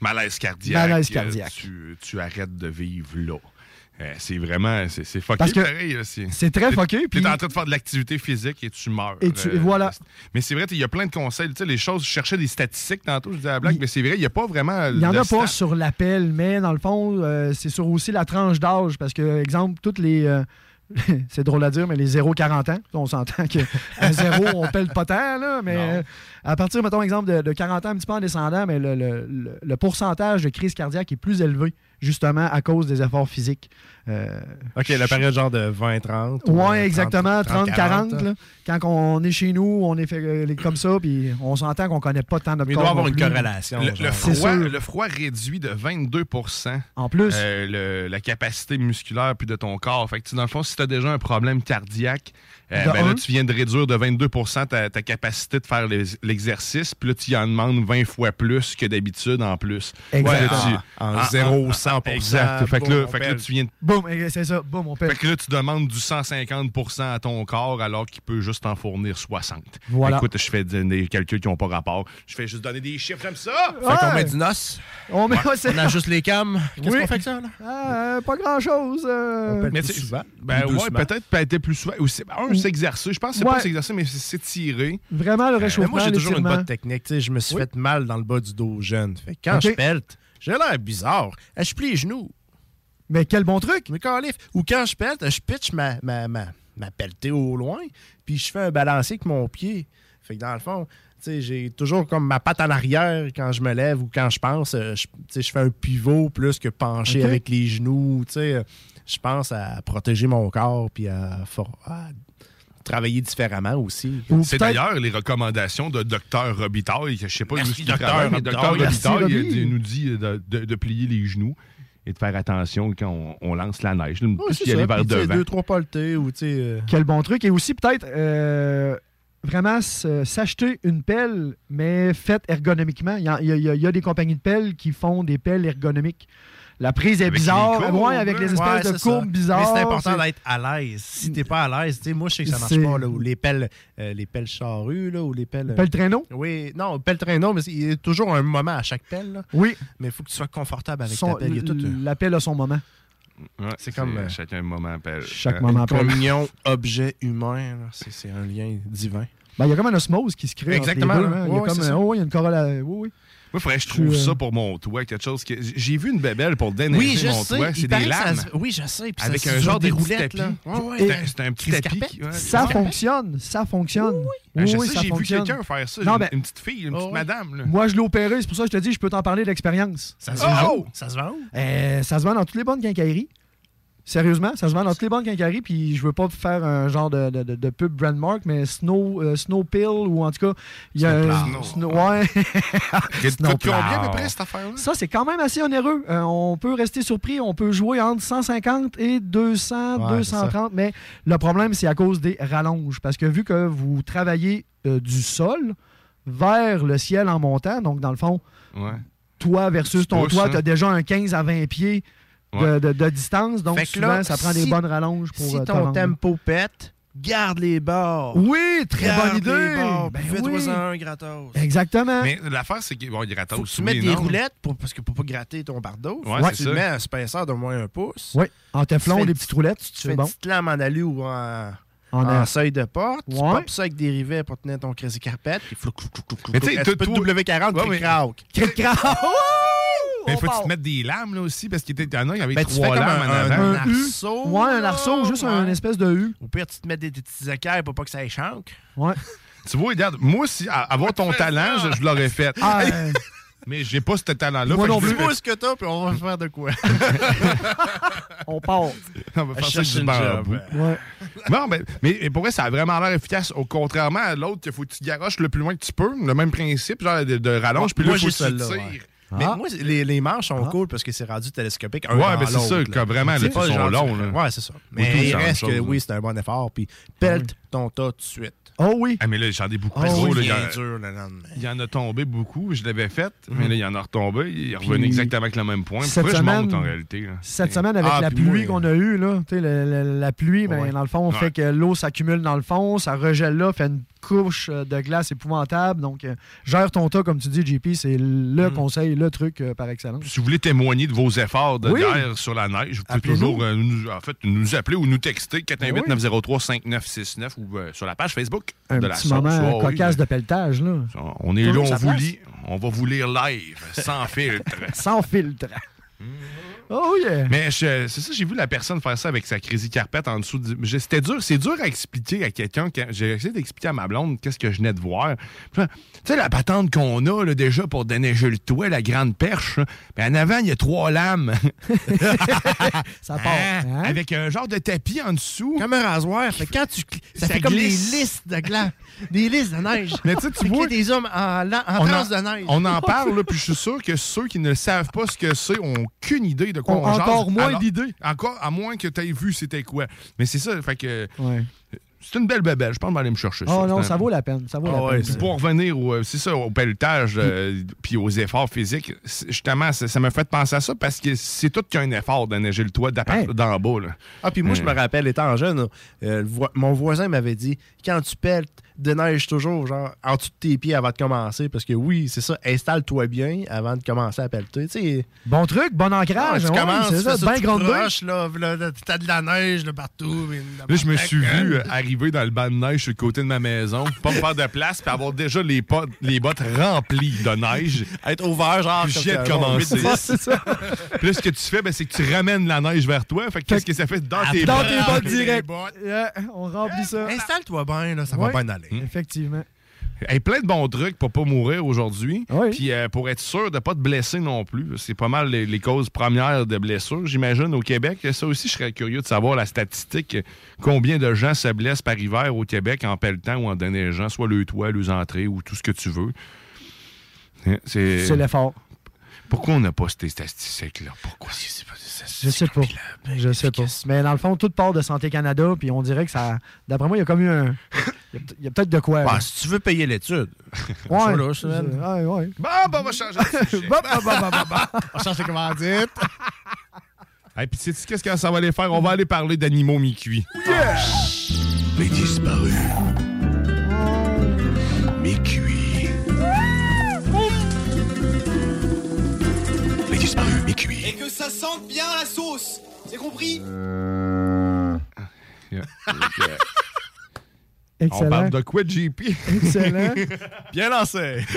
Malaise cardiaque.
Malaise
euh,
cardiaque.
Tu, tu arrêtes de vivre là. Euh, c'est vraiment, c'est fucké
Parce que
pareil. C'est
très fucké, puis-
T'es en train de faire de l'activité physique et tu meurs.
Et tu- et voilà.
Mais c'est vrai, il y a plein de conseils. Tu sais, les choses, je cherchais des statistiques tantôt, je disais à la blague, mais c'est vrai, il n'y a pas vraiment.
Il n'y en a pas sur l'appel, mais dans le fond, euh, c'est sur aussi la tranche d'âge. Parce que, exemple, toutes les. euh, [laughs] c'est drôle à dire, mais les 0-40 ans, on s'entend qu'à 0, [laughs] on pèle pas tant, là, mais euh, à partir, mettons, exemple, de, de 40 ans, un petit peu en descendant, mais le, le- le- le pourcentage de crise cardiaque est plus élevé, justement, à cause des efforts physiques. Euh,
OK, la période genre de 20-30. ou,
Ouais,
euh,
exactement,
30,
30-40. là. Quand on est chez nous, on est fait euh, comme ça, puis on s'entend qu'on connaît pas tant notre
Mais il
corps
doit avoir une
plus.
corrélation.
Le, froid, le froid réduit de 22
En plus.
euh, le- la capacité musculaire puis de ton corps. Fait que, dans le fond, si tu as déjà un problème cardiaque, euh, ben là, tu viens de réduire de 22 ta, ta capacité de faire l'exercice. Puis là, tu y en demandes 20 fois plus que d'habitude en plus.
Exact.
Fait que là,
En- en 0,
ah,
100%,
Exact. Fait que là,
boum,
fait que là, tu viens de
Boum, eh, c'est ça, boum, on pèle.
fait que là, tu demandes du 150% à ton corps alors qu'il peut juste en fournir 60.
Voilà.
Écoute, je fais des, calculs qui n'ont pas rapport. Je fais juste donner des chiffres, j'aime ça!
Fait qu'on
Ouais.
met du noce.
On, met,
Ouais. [laughs]
On ajuste les cams. Qu'est-ce
Oui.
qu'on fait avec ça, là?
Ah, euh, pas grand-chose. euh.
On pèle plus souvent.
Ben
Plus
ouais, peut-être peut-être plus souvent. Aussi, un, s'exercer. Je pense que c'est
Ouais.
pas s'exercer, mais c'est s'étirer.
Vraiment, le
Mais
réchauffement,
moi, j'ai toujours une bonne technique. je me suis
Oui.
fait mal dans le bas du dos jeune. Fait que quand je pelte, j'ai l'air bizarre. Eh, Je plie les genoux.
Mais quel bon truc!
Mais calif. Ou quand je pelte, je pitch ma, ma, ma, ma pelletée au loin, puis je fais un balancier avec mon pied. Fait que dans le fond, j'ai toujours comme ma patte en arrière quand je me lève ou quand je pense. euh, je, fais un pivot plus que pencher avec les genoux. euh, Je pense à protéger mon corps puis à, for- à travailler différemment aussi.
Ou
C'est d'ailleurs les recommandations de Dr Robitaille. Je sais pas
Merci,
où il
Robitaille.
Merci,
euh, nous dit de, de- de plier les genoux et de faire attention quand on, on lance la neige. Plus
c'est
y aller
ça.
vers devant.
deux, trois pelletés ou euh,
Quel bon truc. Et aussi, peut-être, euh, vraiment s- s'acheter une pelle, mais faite ergonomiquement. Il y a, il y a- il y a des compagnies de pelles qui font des pelles ergonomiques. La prise est
Avec
bizarre.
courbes,
ouais, avec les
Ouais,
espèces
c'est
de
ça.
courbes bizarres.
Mais c'est important d'être à l'aise. Si t'es pas à l'aise, tu sais, moi, je sais que ça marche pas, là, ou les pelles, euh, les pelles charrues, là, ou les pelles... euh,
Pelle traîneau?
Oui, non, pelle traîneau, mais c'est- il y a toujours un moment à chaque pelle, là.
Oui.
Mais il faut que tu sois confortable avec
Son-
ta pelle. Il y a tout un-
La pelle a son moment.
Ouais,
c'est comme, euh,
chacun moment appelle.
Chaque
Euh,
moment
une
appelle.
communion objet-humain, là. c'est un lien divin.
Ben, il y a comme un osmose qui se crée. entre les
Exactement,
deux, hein. Il y a
Ouais, ouais,
comme
ça.
oh, oui, il y a une corrélation. Oui, oui.
Moi, il faudrait que je trouve
Je suis, euh,
ça pour mon toit, quelque chose que. J'ai vu une bébelle pour déneiger
Oui, je
mon
sais.
toit. C'est des
ça
lames.
se- Oui, je sais. puis
Avec
ça
un genre
des
de
roulettes,
tapis.
Ouais, ouais.
C'est un- petit tapis. Ouais.
Ça fonctionne. Ça fonctionne. Oui,
Ben,
oui,
sais,
ça
j'ai vu quelqu'un faire ça.
Non, ben,
une petite fille, une petite
ouais.
madame. là.
Moi, je l'ai opéré. C'est pour ça que je te dis, je peux t'en parler d'expérience.
Ça se
Oh!
vend où? Ça se vend où?
Ça se vend dans toutes les bonnes quincailleries. Sérieusement, ça se vend dans toutes les bonnes quincailleries. Puis je veux pas faire un genre de, de, de- pub brandmark, mais Snow, euh, Snow Pill ou en tout cas, il y a
Snowplow.
un- Snow- ouais.
Combien à peu près cette affaire-là?
Ça, c'est quand même assez onéreux. Euh, on peut rester surpris. On peut jouer entre 150 et 200,
Ouais,
230. Mais le problème, c'est à cause des rallonges. Parce que vu que vous travaillez euh, du sol vers le ciel en montant, donc dans le fond,
Ouais.
toi versus ton toit, tu as déjà un 15 à 20 pieds de, de- de distance. Donc
Fait que
souvent,
là,
ça prend
si-
des bonnes rallonges pour
Si
euh,
ton tempo pète, garde les bords.
Oui, très
Garde
bonne idée.
les bords,
Ben
fais-toi
oui.
un gratos.
Exactement.
Mais l'affaire, c'est qu'il bon,
Faut que tu mettes des roulettes pour, parce que pour pas gratter ton bardeau.
Ouais,
tu
ça.
mets un spaceur d'au moins un pouce.
Oui, en teflon,
Tu fais
des petites roulettes,
Tu
c'est
fais
bon.
une petite lame en alu ou en,
En,
en
euh,
seuil de porte. Tu
Ouais.
popes ça avec des rivets pour tenir ton crazy carpet. Puis flou, flou, flou, flou, flou,
Mais tu sais,
flou. Un de
toi-
W40,
Ouais,
cric,
mais-
crac. [laughs]
Mais faut que tu te mettes des lames là aussi, parce qu'il était- y en a, il y avait
Ben,
trois lames
un-
en avant.
un
Un U.
arceau,
Ouais, un arceau, juste
ouais.
un espèce de U.
Au pire, tu te mets des, des petits écailles pour pas que ça échanque.
Ouais. [laughs]
Tu vois, regarde, moi, si, avoir ton talent, je, je l'aurais fait.
Ah, euh, [laughs]
Mais j'ai pas ce talent-là.
Moi non plus.
Dis-moi ce que t'as, puis on va faire de quoi? [laughs]
on part.
On va faire ça du bambou.
Ouais.
Non, ben, mais, mais pour vrai, ça a vraiment l'air efficace. Au contrairement à l'autre, qu'il faut que tu garoches le plus loin que tu peux. Le même principe, genre de, de rallonge. Puis là,
Moi,
il faut que tu tires.
ouais. Mais
Ah.
moi, les, les manches sont
Ah.
cool parce que c'est rendu télescopique. Un
Ouais, ben c'est ça, comme vraiment,
pas
sont
genre-
longs, là.
Ouais, c'est ça. Mais il reste que
chose,
oui, c'est un bon effort. Puis pelt ton tas tout de suite.
Oh oui.
Ah, mais là, j'en ai beaucoup
Oh,
trop. là, il y en-
bien dur le lendemain.
Il y en a tombé beaucoup, je l'avais fait,
Mhm.
mais là, il y en a retombé. Il est revenu
Puis,
exactement avec le même point.
cette
Pourquoi je monte
semaine-
en réalité? là?
Cette
Et-
semaine, avec
Ah,
la pluie qu'on a eue, là, le- le- la pluie, ben,
Ouais.
dans le fond,
Ouais.
fait que l'eau s'accumule dans le fond, ça regèle là, fait une couche euh, de glace épouvantable. Donc, euh, gère ton tas, comme tu dis, JP, c'est le conseil, le truc euh, par excellence.
Si vous voulez témoigner de vos efforts de
Oui.
guerre sur la neige, vous pouvez toujours euh, nous, en fait, nous appeler ou nous texter
Ben oui.
418-903-5969 ou euh, sur la page Facebook
Un
de la
petit
sauce.
moment
oui.
cocasse de pelletage, là.
On est là, on vous
place.
lit. On va vous lire live, sans [laughs] filtre.
Sans filtre. Oh yeah!
Mais je- c'est ça, j'ai vu la personne faire ça avec sa crazy carpette en dessous. du- C'était dur, c'est dur à expliquer à quelqu'un. quand- J'ai essayé d'expliquer à ma blonde qu'est-ce que je venais de voir. Tu sais, la patente qu'on a là, déjà pour déneiger le toit, la grande perche, ben, en avant, il y a trois lames. [laughs]
ça part.
Hein? Avec un genre de tapis en dessous.
Comme un rasoir. Fait quand tu ça,
Ça
fait comme des listes de glace. Des listes de neige.
Mais tu vois-
des hommes en, en, de neige.
on en parle, là, puis je suis sûr que ceux qui ne savent pas ce que c'est ont aucune idée de quoi
Ont
on jase.
encore moins
Alors-
d'idées.
Encore, à moins que tu aies vu c'était quoi. Mais c'est ça, fait que.
Ouais.
C'est une belle bébelle. Je pense qu'on va aller me chercher ça.
Oh non,
un-
ça vaut la peine. Ça vaut
Ah
la
ouais,
peine.
pour revenir au, euh, c'est ça, au pelletage euh, puis aux efforts physiques. Justement, ça ça m'a fait penser à ça parce que c'est tout qu'un effort de neiger le toit d'appart- d'en bas. Là.
Ah, puis moi, je me rappelle, étant jeune, euh, vo- mon voisin m'avait dit quand tu pelles, déneige toujours, genre, en dessous de tes pieds avant de commencer. Parce que oui, c'est ça, installe-toi bien avant de commencer à pelleter. Tu sais,
Bon truc, bon ancrage.
tu
ouais,
commences,
c'est
tu
ça,
ça
bien grande
proche, là, là, t'as de la neige là, partout.
Là, je me suis
gueule.
vu euh, arriver dans le banc de neige sur le côté de ma maison, pas me faire de place, puis avoir déjà les, potes- les bottes remplies de neige.
Être ouvert, genre,
viens de
ça,
commencer.
8-10.
c'est ça. [laughs]
Puis là, ce que tu fais, ben, c'est que tu ramènes la neige vers toi. Fait que qu'est-ce que ça fait? Dans tes
Dans
bottes?
tes bottes
Tes
direct.
bottes.
Yeah, on remplit ça.
Installe-toi bien, là, ça
Ouais.
va bien aller.
Effectivement.
Hey, plein de bons trucs pour pas mourir aujourd'hui.
Oui.
Puis euh, pour être sûr de pas te blesser non plus. C'est pas mal les, les causes premières de blessures, j'imagine, au Québec. Ça aussi, je serais curieux de savoir la statistique. Combien de gens se blessent par hiver au Québec en pelletant ou en déneigeant, soit le toit, les entrées ou tout ce que tu veux? Hein, C'est
l'effort.
Pourquoi on n'a pas ces statistiques-là? Pourquoi?
Je sais pas. Je sais pas. Mais dans le fond, tout part de Santé Canada, puis on dirait que ça. D'après moi, il y a comme eu un. [laughs] Il y a peut-être de quoi.
Bah,
là.
si tu veux payer l'étude, [laughs]
Ouais.
là.
Ouais, ouais.
Bon, ben, on va changer de [laughs] sujet.
Bah, bah, bah, bah, bah, bah.
On change de commandite. [laughs]
Hey, puis sais-tu qu'est-ce que ça va aller faire? On va aller parler d'animaux mi-cuits.
Les disparus. Mes cuits. Les disparus, mes cuits.
Et que ça sente bien la sauce. C'est compris?
On
Excellent.
parle de quoi, JP?
Excellent. [laughs]
Bien lancé. [laughs]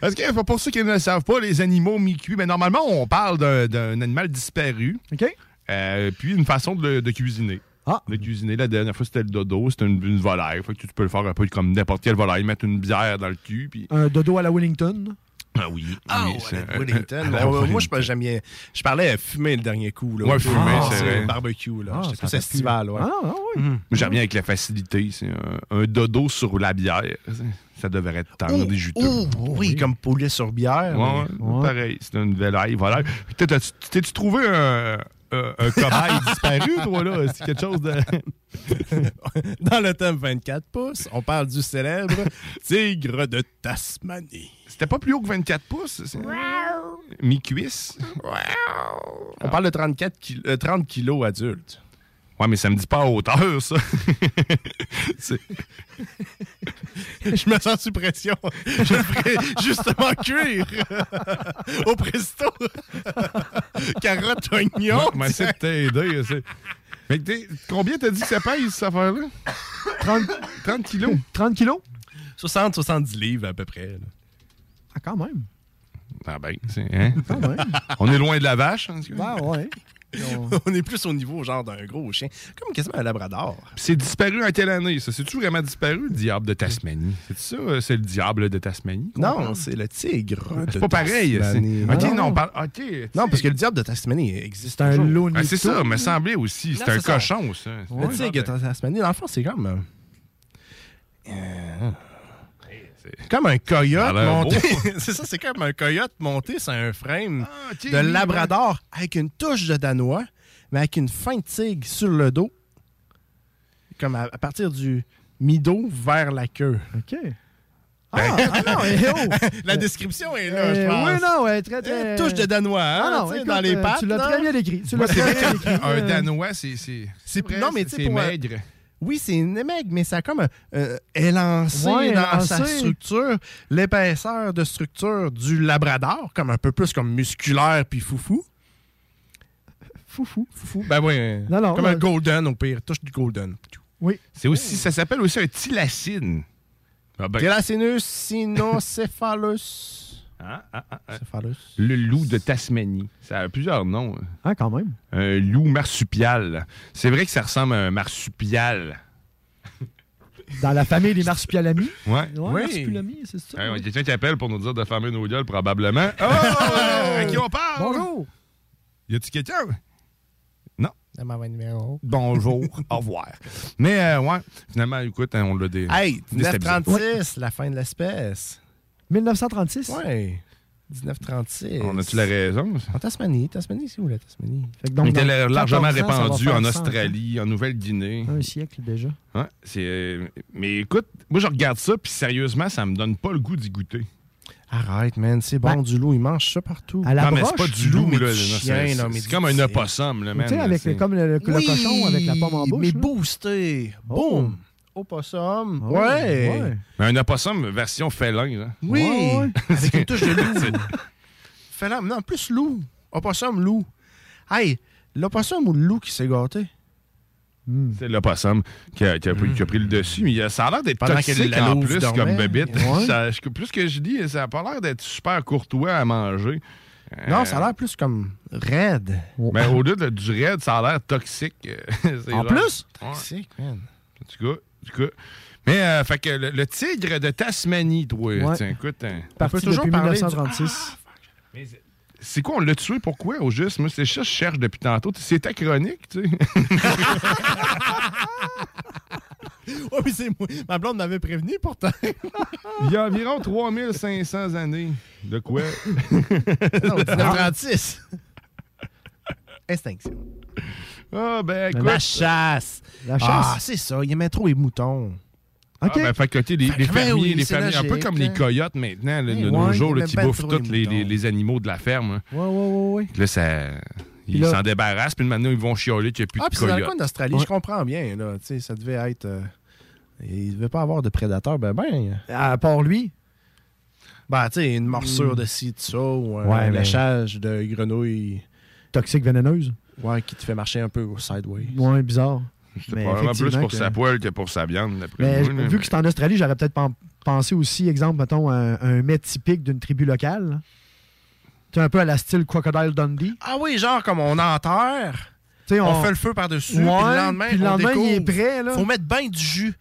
Parce que pour ceux qui ne le savent pas, les animaux mi-cuits, mais normalement, on parle d'un- animal disparu.
OK.
Euh, puis une façon de, cuisiner.
Ah.
De cuisiner. La dernière fois, c'était le dodo. C'était une, une volaille. Fait que tu peux le faire un peu comme n'importe quelle volaille. Mettre une bière dans le cul. Puis...
Un dodo à la Wellington.
Ah oui.
Ah,
oui,
ouais, Wellington. [laughs]
euh,
Ouais, moi, je
Wellington.
j'aime bien. Je parlais à fumer le dernier coup. Là,
Ouais, fumer,
Ah,
c'est vrai.
Barbecue, là.
Ah,
J'étais plus estival, ouais.
Ah, ah, oui.
Moi, J'aime bien avec la facilité. C'est un, un dodo sur la bière. Ça devrait être tendre et juteux.
Oh, oui, comme poulet sur bière.
Ouais,
mais-
ouais, pareil. C'est une volaille. volaille. Puis t'as- t'as- T'es-tu trouvé un, un, un cobaye [laughs] disparu, toi, là? C'est quelque chose de. [laughs]
Dans le thème 24 pouces, on parle du célèbre tigre de Tasmanie.
C'était pas plus haut que 24 pouces? Mi-cuisse?
On parle de 34 kil- euh, 30 kilos adultes.
Ouais, mais ça me dit pas à hauteur, [laughs] ça.
Je me sens sous pression. Je le ferai justement cuire au presto. Carotte, oignon.
T'aider. c'est- que t'es- combien t'as dit que ça pèse, cette affaire-là?
30,
30 kilos?
30 kilos?
60-70 livres à peu près. là.
Ah, quand même.
Ah ben, c'est... Hein?
Quand même.
On est loin de la vache. hein,
Ah, ouais. [laughs]
On est plus au niveau genre d'un gros chien. Comme quasiment un labrador.
Puis c'est disparu en quelle année, ça? C'est-tu vraiment disparu, le diable de Tasmanie? C'est ça, euh, c'est le diable de Tasmanie?
Non, c'est le tigre.
C'est pas pareil. OK,
Non.
on parle... OK.
Non, parce que le diable de Tasmanie existe.
C'est un. Looney
Ah, c'est ça, me semblait aussi. C'est un cochon, ça.
Le tigre de Tasmanie, dans le fond, c'est comme. euh, Comme un coyote monté. [laughs] [laughs] c'est ça, c'est comme un coyote monté sur un frame
ok,
de labrador avec une touche de danois, mais avec une fin de tigre sur le dos. Comme à, à partir du mi-dos vers la queue.
OK. Ah, ah non, [laughs] eh, oh.
La description est là, je
Euh,
pense.
Oui, non, ouais, très, très...
Une touche de danois, hein,
Ah non, écoute,
dans les
euh,
pattes.
Tu l'as très bien décrit. Tu
Moi,
l'as
c'est
très
vrai
bien
qu'un
décrit.
un
Euh,
Danois, c'est. C'est
C'est non, mais
c'est
pour un-
maigre.
Oui, c'est une maigre, mais ça a comme un, euh, élancé
Ouais,
dans sa structure, l'épaisseur de structure du labrador, comme un peu plus comme musculaire puis foufou.
Foufou.
Foufou. Ben oui.
Non, non,
comme
non.
un golden au pire, touche du golden.
Oui.
C'est aussi, ça s'appelle aussi un tilacine. Ah ben,
Gelacinus cynocephalus.
Ah, ah, ah. Le loup de Tasmanie. Ça a plusieurs noms.
Ah, quand même.
Un loup marsupial. C'est vrai que ça ressemble à un marsupial.
Dans la famille des marsupialami.
Ouais.
Ouais, marsupialami, c'est ça. Oui.
ouais, Quelqu'un qui appelle pour nous dire de fermer nos gueules, probablement. [laughs] Oh! à qui on parle?
Bonjour.
Y a-tu quelqu'un? Non.
numéro.
Bonjour. [laughs] Au revoir. Mais, euh, ouais, finalement, écoute, hein, on l'a dé...
Hey,
déstabilisé.
1936, la fin de l'espèce.
1936?
Ouais. 1936.
On a-tu la raison?
En Tasmanie. Tasmanie, c'est où la Tasmanie?
Fait que
Il
donc,
était
dans
largement
14 ans, ça va
répandu en
100 ans.
Australie, en Nouvelle-Guinée.
Un siècle déjà.
Ouais, c'est. euh, mais écoute, moi je regarde ça, puis sérieusement, ça me donne pas le goût d'y goûter.
Arrête, man, c'est bon
Ben,
du loup, il mange ça partout.
À la
non, mais c'est pas du loup,
mais
là. c'est- comme un opossum, là,
Tu
man.
sais, avec
c'est-
comme le, le- le
Oui,
cochon avec la pomme en bouche.
Mais
là.
boosté.
Oh.
Boum. Opossum.
Oh,
ouais.
ouais.
Mais un opossum version félin, là.
Oui.
Ouais, ouais. [laughs]
Avec une touche de loup. Fais-la. Non, plus loup. Opossum, loup. Hey, l'opossum ou le loup qui s'est gâté?
Hmm.
C'est l'opossum qui a, qui, a pris, qui a pris le dessus. Mais ça a l'air d'être
Pendant
toxique
que la
en plus
dormait.
comme bébite.
Ouais.
Ça- plus que je dis, ça a pas l'air d'être super courtois à manger.
Non,
Euh,
ça a l'air plus comme raide.
Mais au-delà de- du raid, ça a l'air toxique. [laughs]
En
genre-
plus?
Ouais.
Toxique, man.
En tout cas, cas. Mais, euh, fait que le, le tigre de Tasmanie, toi,
Ouais.
tiens, écoute. hein.
Parti
peut toujours
depuis
parler du-
1936.
Mais c'est- c'est quoi, on l'a tué pourquoi, au juste? Moi, c'est ça que je cherche depuis tantôt. C'est ta chronique, tu sais. [laughs]
Oh, mais c'est moi. Ma blonde m'avait prévenu pourtant. [laughs]
Il y a environ 3500 années. De quoi? [laughs]
non, 1936. Extinction.
Ah, ben, écoute.
La chasse.
La chasse?
Ah, c'est ça. Il aimait trop les moutons.
Ah, ben, fait que, les,
Fait
les
ben
fermiers,
oui,
les un peu comme les
hein.
coyotes maintenant, là, de
Ouais,
nos jours, qui bouffent tous les, les- animaux de la ferme.
Ouais, ouais, ouais, ouais.
Là, ça. Ils s'en débarrassent, puis maintenant, ils vont chialer qu'il n'y a plus
Ah,
de
puis c'est dans le
coyotes.
coin d'Australie,
Ouais.
je comprends bien. Là. Tu sais, ça devait être. euh, il devait pas avoir de prédateurs, ben ben.
À part lui.
Ben, tu sais, une morsure de ci, de ça, ou un
Ouais, mais-
léchage de grenouille.
Toxique vénéneuse.
Ouais, qui te fait marcher un peu au sideways.
Ouais, bizarre. [laughs]
C'était probablement plus pour
que-
sa poêle que pour sa viande,
Mais
moi,
vu que c'est en Australie, j'aurais peut-être pen- pensé aussi, exemple, mettons, à un, un mets typique d'une tribu locale. Tu sais, un peu à la style Crocodile Dundee.
Ah oui, genre comme on enterre.
Tu sais,
On, fait le feu par-dessus,
Ouais,
puis le lendemain,
puis le
on
lendemain, il est prêt. Là.
Faut mettre bien du jus.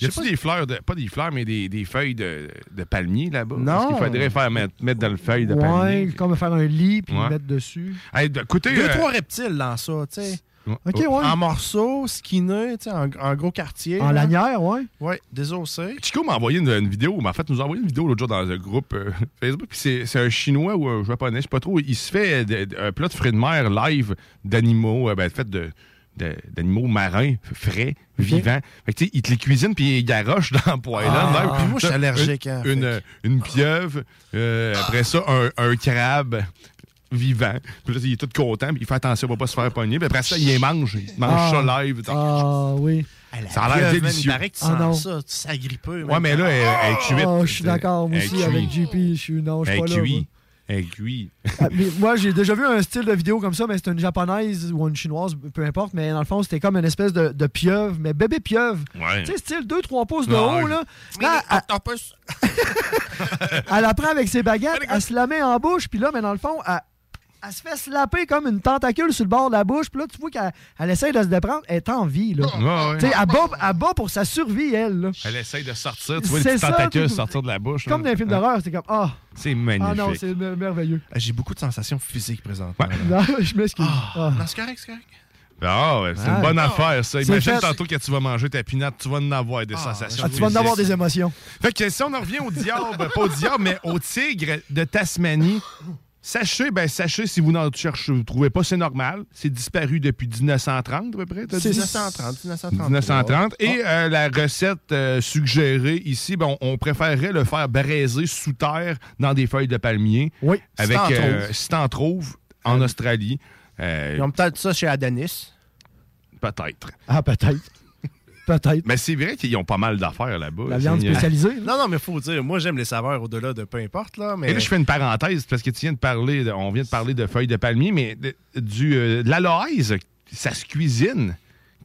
Y a-tu des fleurs, de, pas des fleurs, mais des, des feuilles de, de palmier là-bas?
Non.
Parce qu'il faudrait faire mettre, mettre dans le feuille de
Ouais,
palmier.
comme faire un lit puis
Ouais.
le mettre dessus.
Hey, écoutez,
Deux,
euh,
trois reptiles dans ça, tu sais.
Ok, ouais.
En morceaux, skinés, tu sais, en, en gros quartier.
En
là.
lanière, ouais.
Ouais, désossé.
Chico m'a envoyé une, une vidéo, mais en fait, nous a envoyé une vidéo l'autre jour dans un groupe euh, [laughs] Facebook. Puis c'est, c'est un Chinois ou un Japonais, je sais pas trop. Il se fait de- de- un plat de fruits de mer live d'animaux, euh, ben, fait de- d'animaux marins, frais, vivants. Fait que, tu sais, il te les cuisine puis il garoche dans le poêlon.
Ah,
même.
puis moi, je suis
Une-
allergique, hein,
Une,
fait
une, pieuvre, euh, après ça, un, un crabe vivant. Puis là, il est tout content, puis il fait attention pour pas se faire pogner. Puis après ça, il les mange. Il mange
Ah.
ça live.
Ah, oui.
Ça a l'air délicieux.
Il paraît que tu
Ah, non.
sens ça, tu s'agrippes.
Ouais, mais là, elle, elle est cuite.
Ah, je suis d'accord, moi aussi, avec. JP. Je suis, non, je suis pas là.
Elle est cuite.
Ah, mais moi, j'ai déjà vu un style de vidéo comme ça, mais c'était une japonaise ou une chinoise, peu importe, mais dans le fond, c'était comme une espèce de, de pieuvre, mais bébé pieuvre.
Ouais.
Tu sais, style 2-3 pouces de haut, là. Là, elle, [laughs] elle la prend avec ses baguettes, elle se la met en bouche, puis là, mais dans le fond, elle, elle se fait slapper comme une tentacule sur le bord de la bouche, puis là, tu vois qu'elle elle essaie de se déprendre, elle est en vie, là.
Ouais, ouais.
Tu sais, elle bat, elle bat pour sa survie, elle, là.
Elle essaye de sortir, tu vois les
C'est
tentacules sortir de la bouche.
Comme dans
là.
les films d'horreur, c'est comme, ah,
C'est
ah
magnifique.
non, c'est mer- merveilleux.
J'ai beaucoup de sensations physiques présentement.
Non, [laughs] je m'excuse.
Ah,
Ah.
Non, c'est correct, c'est correct.
Ah ouais, c'est
Ah.
une bonne
Ah.
affaire, ça.
C'est
Imagine
fait.
tantôt que tu vas manger ta pinate, tu vas en avoir des sensations.
Ah, tu vas en avoir des émotions.
Fait que si on en revient au diable, pas au diable, mais au tigre de Tasmanie, sachez, ben sachez, si vous n'en cherchez, vous ne trouvez pas, c'est normal. C'est disparu depuis 1930 à peu près. t'as
C'est
dit?
1930, 1930.
1930. Et euh, la recette euh, suggérée ici, ben, on, on préférerait le faire braiser sous terre dans des feuilles de palmier.
Oui,
Avec,
si t'en
euh,
trouves.
si t'en trouves, en Australie.
Ils ont peut-être ça chez Adonis.
Peut-être.
Ah, peut-être. Peut-être.
Mais c'est vrai qu'ils ont pas mal d'affaires là-bas.
La viande spécialisée.
Non, non, mais faut dire, moi, j'aime les saveurs au-delà de peu importe, là. Mais...
Et là, je fais une parenthèse parce que tu viens de parler, de- on vient de parler de feuilles de palmier, mais de, du, euh, de l'aloès, ça se cuisine.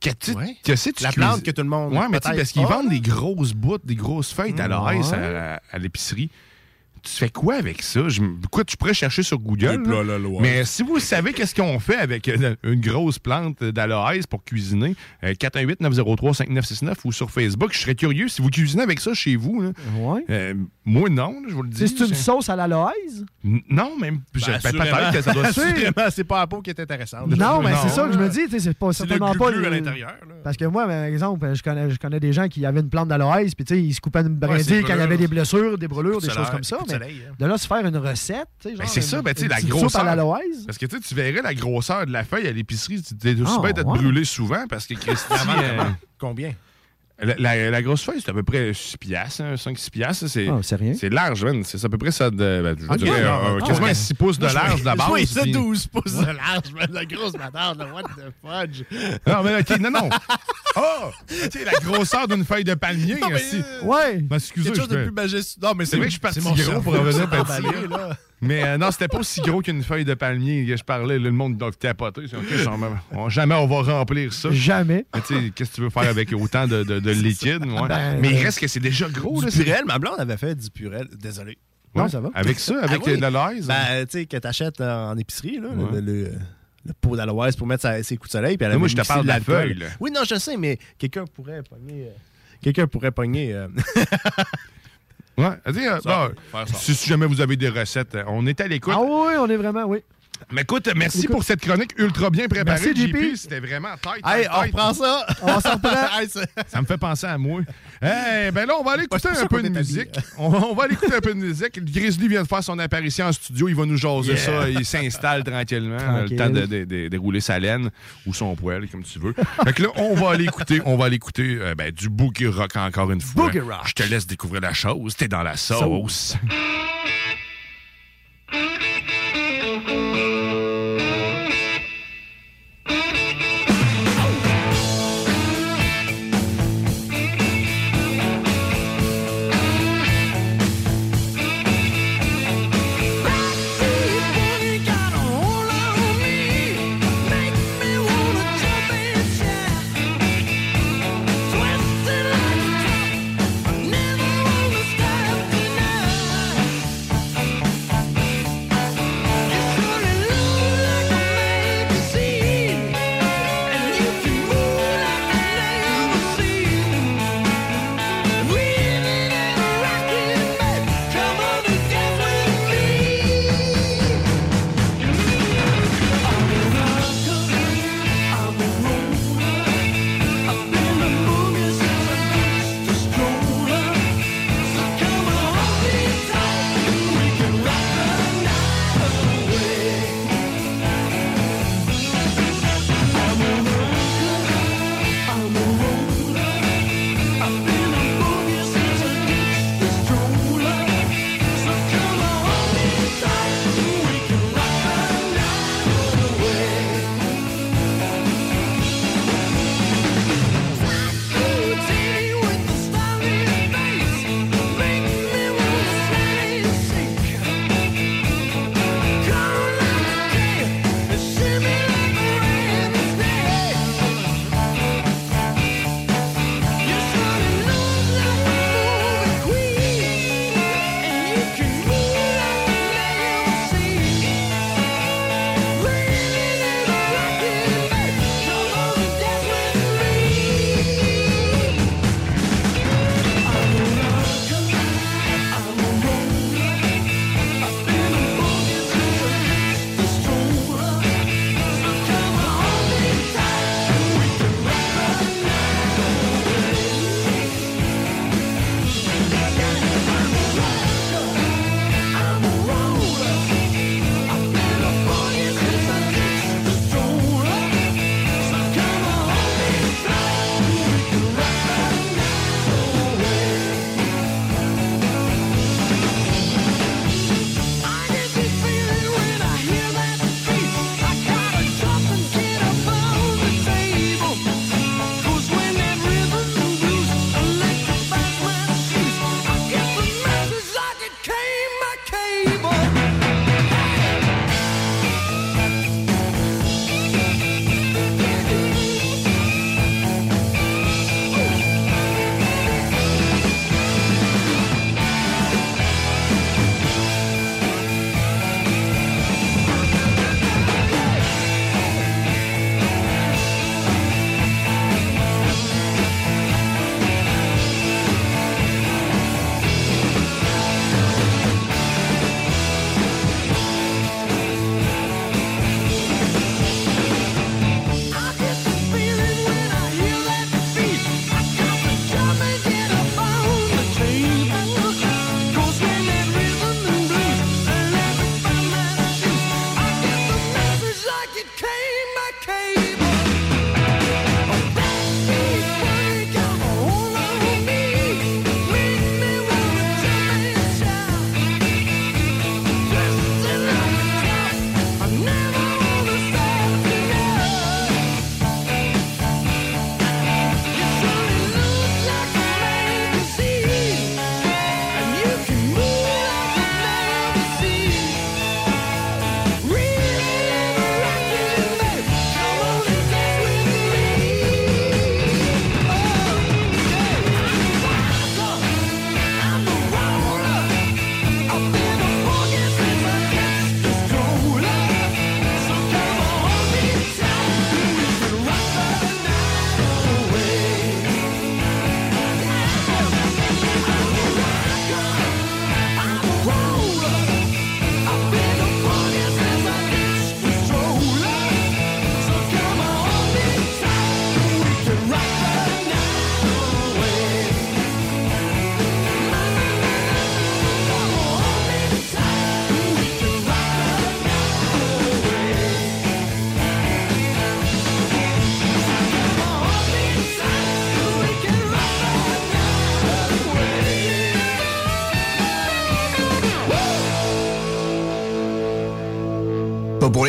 Que, tu,
Ouais.
que sais, tu
La plante que tout le monde
Ouais, mais tu sais, parce qu'ils
a,
vendent
là.
des grosses bouttes, des grosses feuilles d'aloès
Ouais.
à, à l'épicerie. Tu fais quoi avec ça? Je, quoi, tu pourrais chercher sur Google. Là. Mais si vous savez qu'est-ce qu'on fait avec une, une grosse plante d'aloès pour cuisiner, euh, 418-903-5969 ou sur Facebook, je serais curieux si vous cuisinez avec ça chez vous. là.
Ouais.
Euh, moi, non, je vous le dis.
C'est une sauce à l'aloès?
Non, même. je-
Ben,
ben, peut-être que ça doit [laughs]
Assurément, c'est pas la peau qui est intéressante.
Non, mais c'est ça que je me dis, tu sais, c'est pas
C'est le
certainement pas.
à
le-
l'intérieur, là.
Parce que moi, par exemple, je connais, je connais des gens qui avaient une plante d'aloès, puis tu sais, ils se coupaient une brindille quand il y avait des blessures, des brûlures, des choses comme ça.
Soleil, hein.
de là, se faire une recette,
Ben, c'est ça, ben,
une
la grosseur.
à.
Parce que tu verrais la grosseur de la feuille à l'épicerie, tu t'es aussi
ouais.
brûlé souvent parce que Christy. [laughs] Euh?
Combien?
La, la- la grosse feuille, c'est à peu près 6 piastres, 5-6 piastres. C'est
Ah, c'est rien.
c'est large, man. C'est à peu près ça de. ben, je
Ok,
dirais,
non,
un-
non,
quasiment
ouais.
6 pouces de large de la base. Puis-
ça 12 pouces de large, la grosse là, what the fudge?
Non, mais ok, non, non. Oh! Tu sais, la grosseur d'une feuille de palmier.
Non, mais,
aussi.
euh,
Ouais.
Ben, excusez,
Quelque chose de plus majestueux. Non, mais
C'est vrai que je suis parti
c'est
gros pour revenir petit.
là.
Mais euh, non, c'était pas aussi gros qu'une feuille de palmier que je parlais. là, le monde doit capoter. C'est, ok, j'en- on- jamais on va remplir ça.
Jamais.
Mais tu sais, qu'est-ce que tu veux faire avec autant de, de- de liquide? ouais.
Ben,
Mais il
euh,
reste que c'est déjà gros.
Du
là,
purel, ma blonde avait fait du purel. Désolé.
Ouais,
Non, ça va.
Avec ça, avec
Ah oui?
de l'aloès.
Ben, tu sais, que t'achètes en épicerie, là,
Ouais.
le, le- le pot d'aloès pour mettre ses coups de soleil. Puis elle
moi, je te parle de la feuille, là.
Oui, non, je sais, mais quelqu'un pourrait pogner. euh, Quelqu'un pourrait pogner. euh, [laughs]
Ouais. Dis, euh,
Ça,
bon,
ça.
si, si jamais vous avez des recettes, euh, on est à l'écoute.
Ah oui, on est vraiment, oui.
Mais écoute, merci
Écoute.
pour cette chronique ultra bien préparée.
Merci, JP.
C'était vraiment tête.
Hey, on reprend ça.
On s'en. [laughs]
Hey, c'est-
Ça me fait penser à moi. Eh ben là, on va aller écouter un peu de musique. On, on va aller écouter un peu de musique. Grizzly vient de faire son apparition en studio. Il va nous jaser
Yeah.
ça. Il s'installe tranquillement.
Tranquille.
Le temps de, de- de- de rouler sa laine ou son poêle, comme tu veux. Fait que là, on va aller écouter, on va aller écouter euh, ben, du boogie rock encore une fois.
Boogie rock.
Je te laisse découvrir la chose. T'es dans la sauce.
Never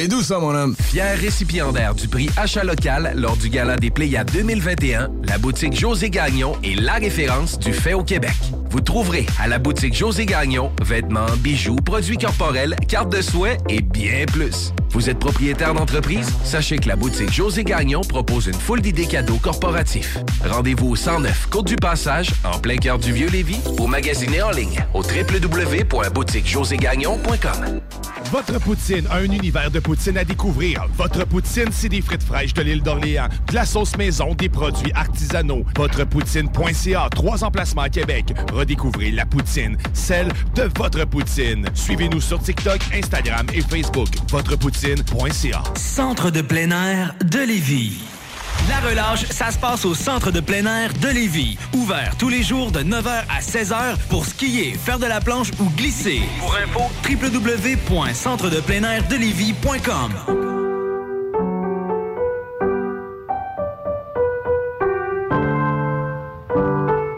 Les douces, ça, mon homme.
Fier récipiendaire du prix Achat local lors du Gala des Pléiades 2021, la boutique José Gagnon est la référence du fait au Québec. Vous trouverez à la boutique José Gagnon vêtements, bijoux, produits corporels, cartes de souhait et bien plus. Vous êtes propriétaire d'entreprise? Sachez que la boutique José Gagnon propose une foule d'idées cadeaux corporatifs. Rendez-vous au 109 Côte du Passage, en plein cœur du Vieux-Lévis, ou magasinez en ligne au www.boutiquejoségagnon.com.
Votre poutine, un univers de poutine à découvrir. Votre poutine, c'est des frites fraîches de l'île d'Orléans, de la sauce maison, des produits artisanaux. Votrepoutine.ca, trois emplacements à Québec. Redécouvrez la poutine, celle de votre poutine. Suivez-nous sur TikTok, Instagram et Facebook. Votrepoutine.ca.
Centre de plein air de Lévis. La relâche, ça se passe au centre de plein air de Lévis. Ouvert tous les jours de 9h à 16h pour skier, faire de la planche ou glisser. Pour info, www.centredepleinairdelévis.com.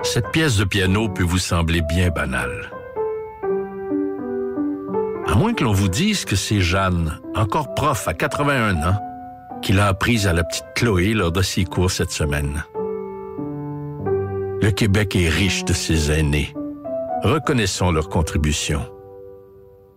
Cette pièce de piano peut vous sembler bien banale. À moins que l'on vous dise que c'est Jeanne, encore prof à 81 ans, qui l'a apprise à la petite Chloé lors de ses cours cette semaine. Le Québec est riche de ses aînés. Reconnaissons leur contribution.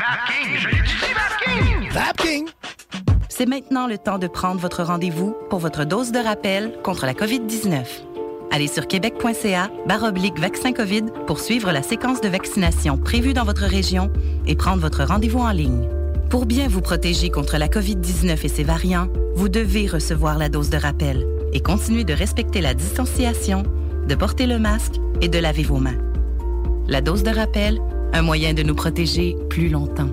Vapking, je l'étudie, Vapking!
Vapking!
C'est maintenant le temps de prendre votre rendez-vous pour votre dose de rappel contre la COVID-19. Allez sur québec.ca baroblique vaccin COVID pour suivre la séquence de vaccination prévue dans votre région et prendre votre rendez-vous en ligne. Pour bien vous protéger contre la COVID-19 et ses variants, vous devez recevoir la dose de rappel et continuer de respecter la distanciation, de porter le masque et de laver vos mains. La dose de rappel, un moyen de nous protéger plus longtemps.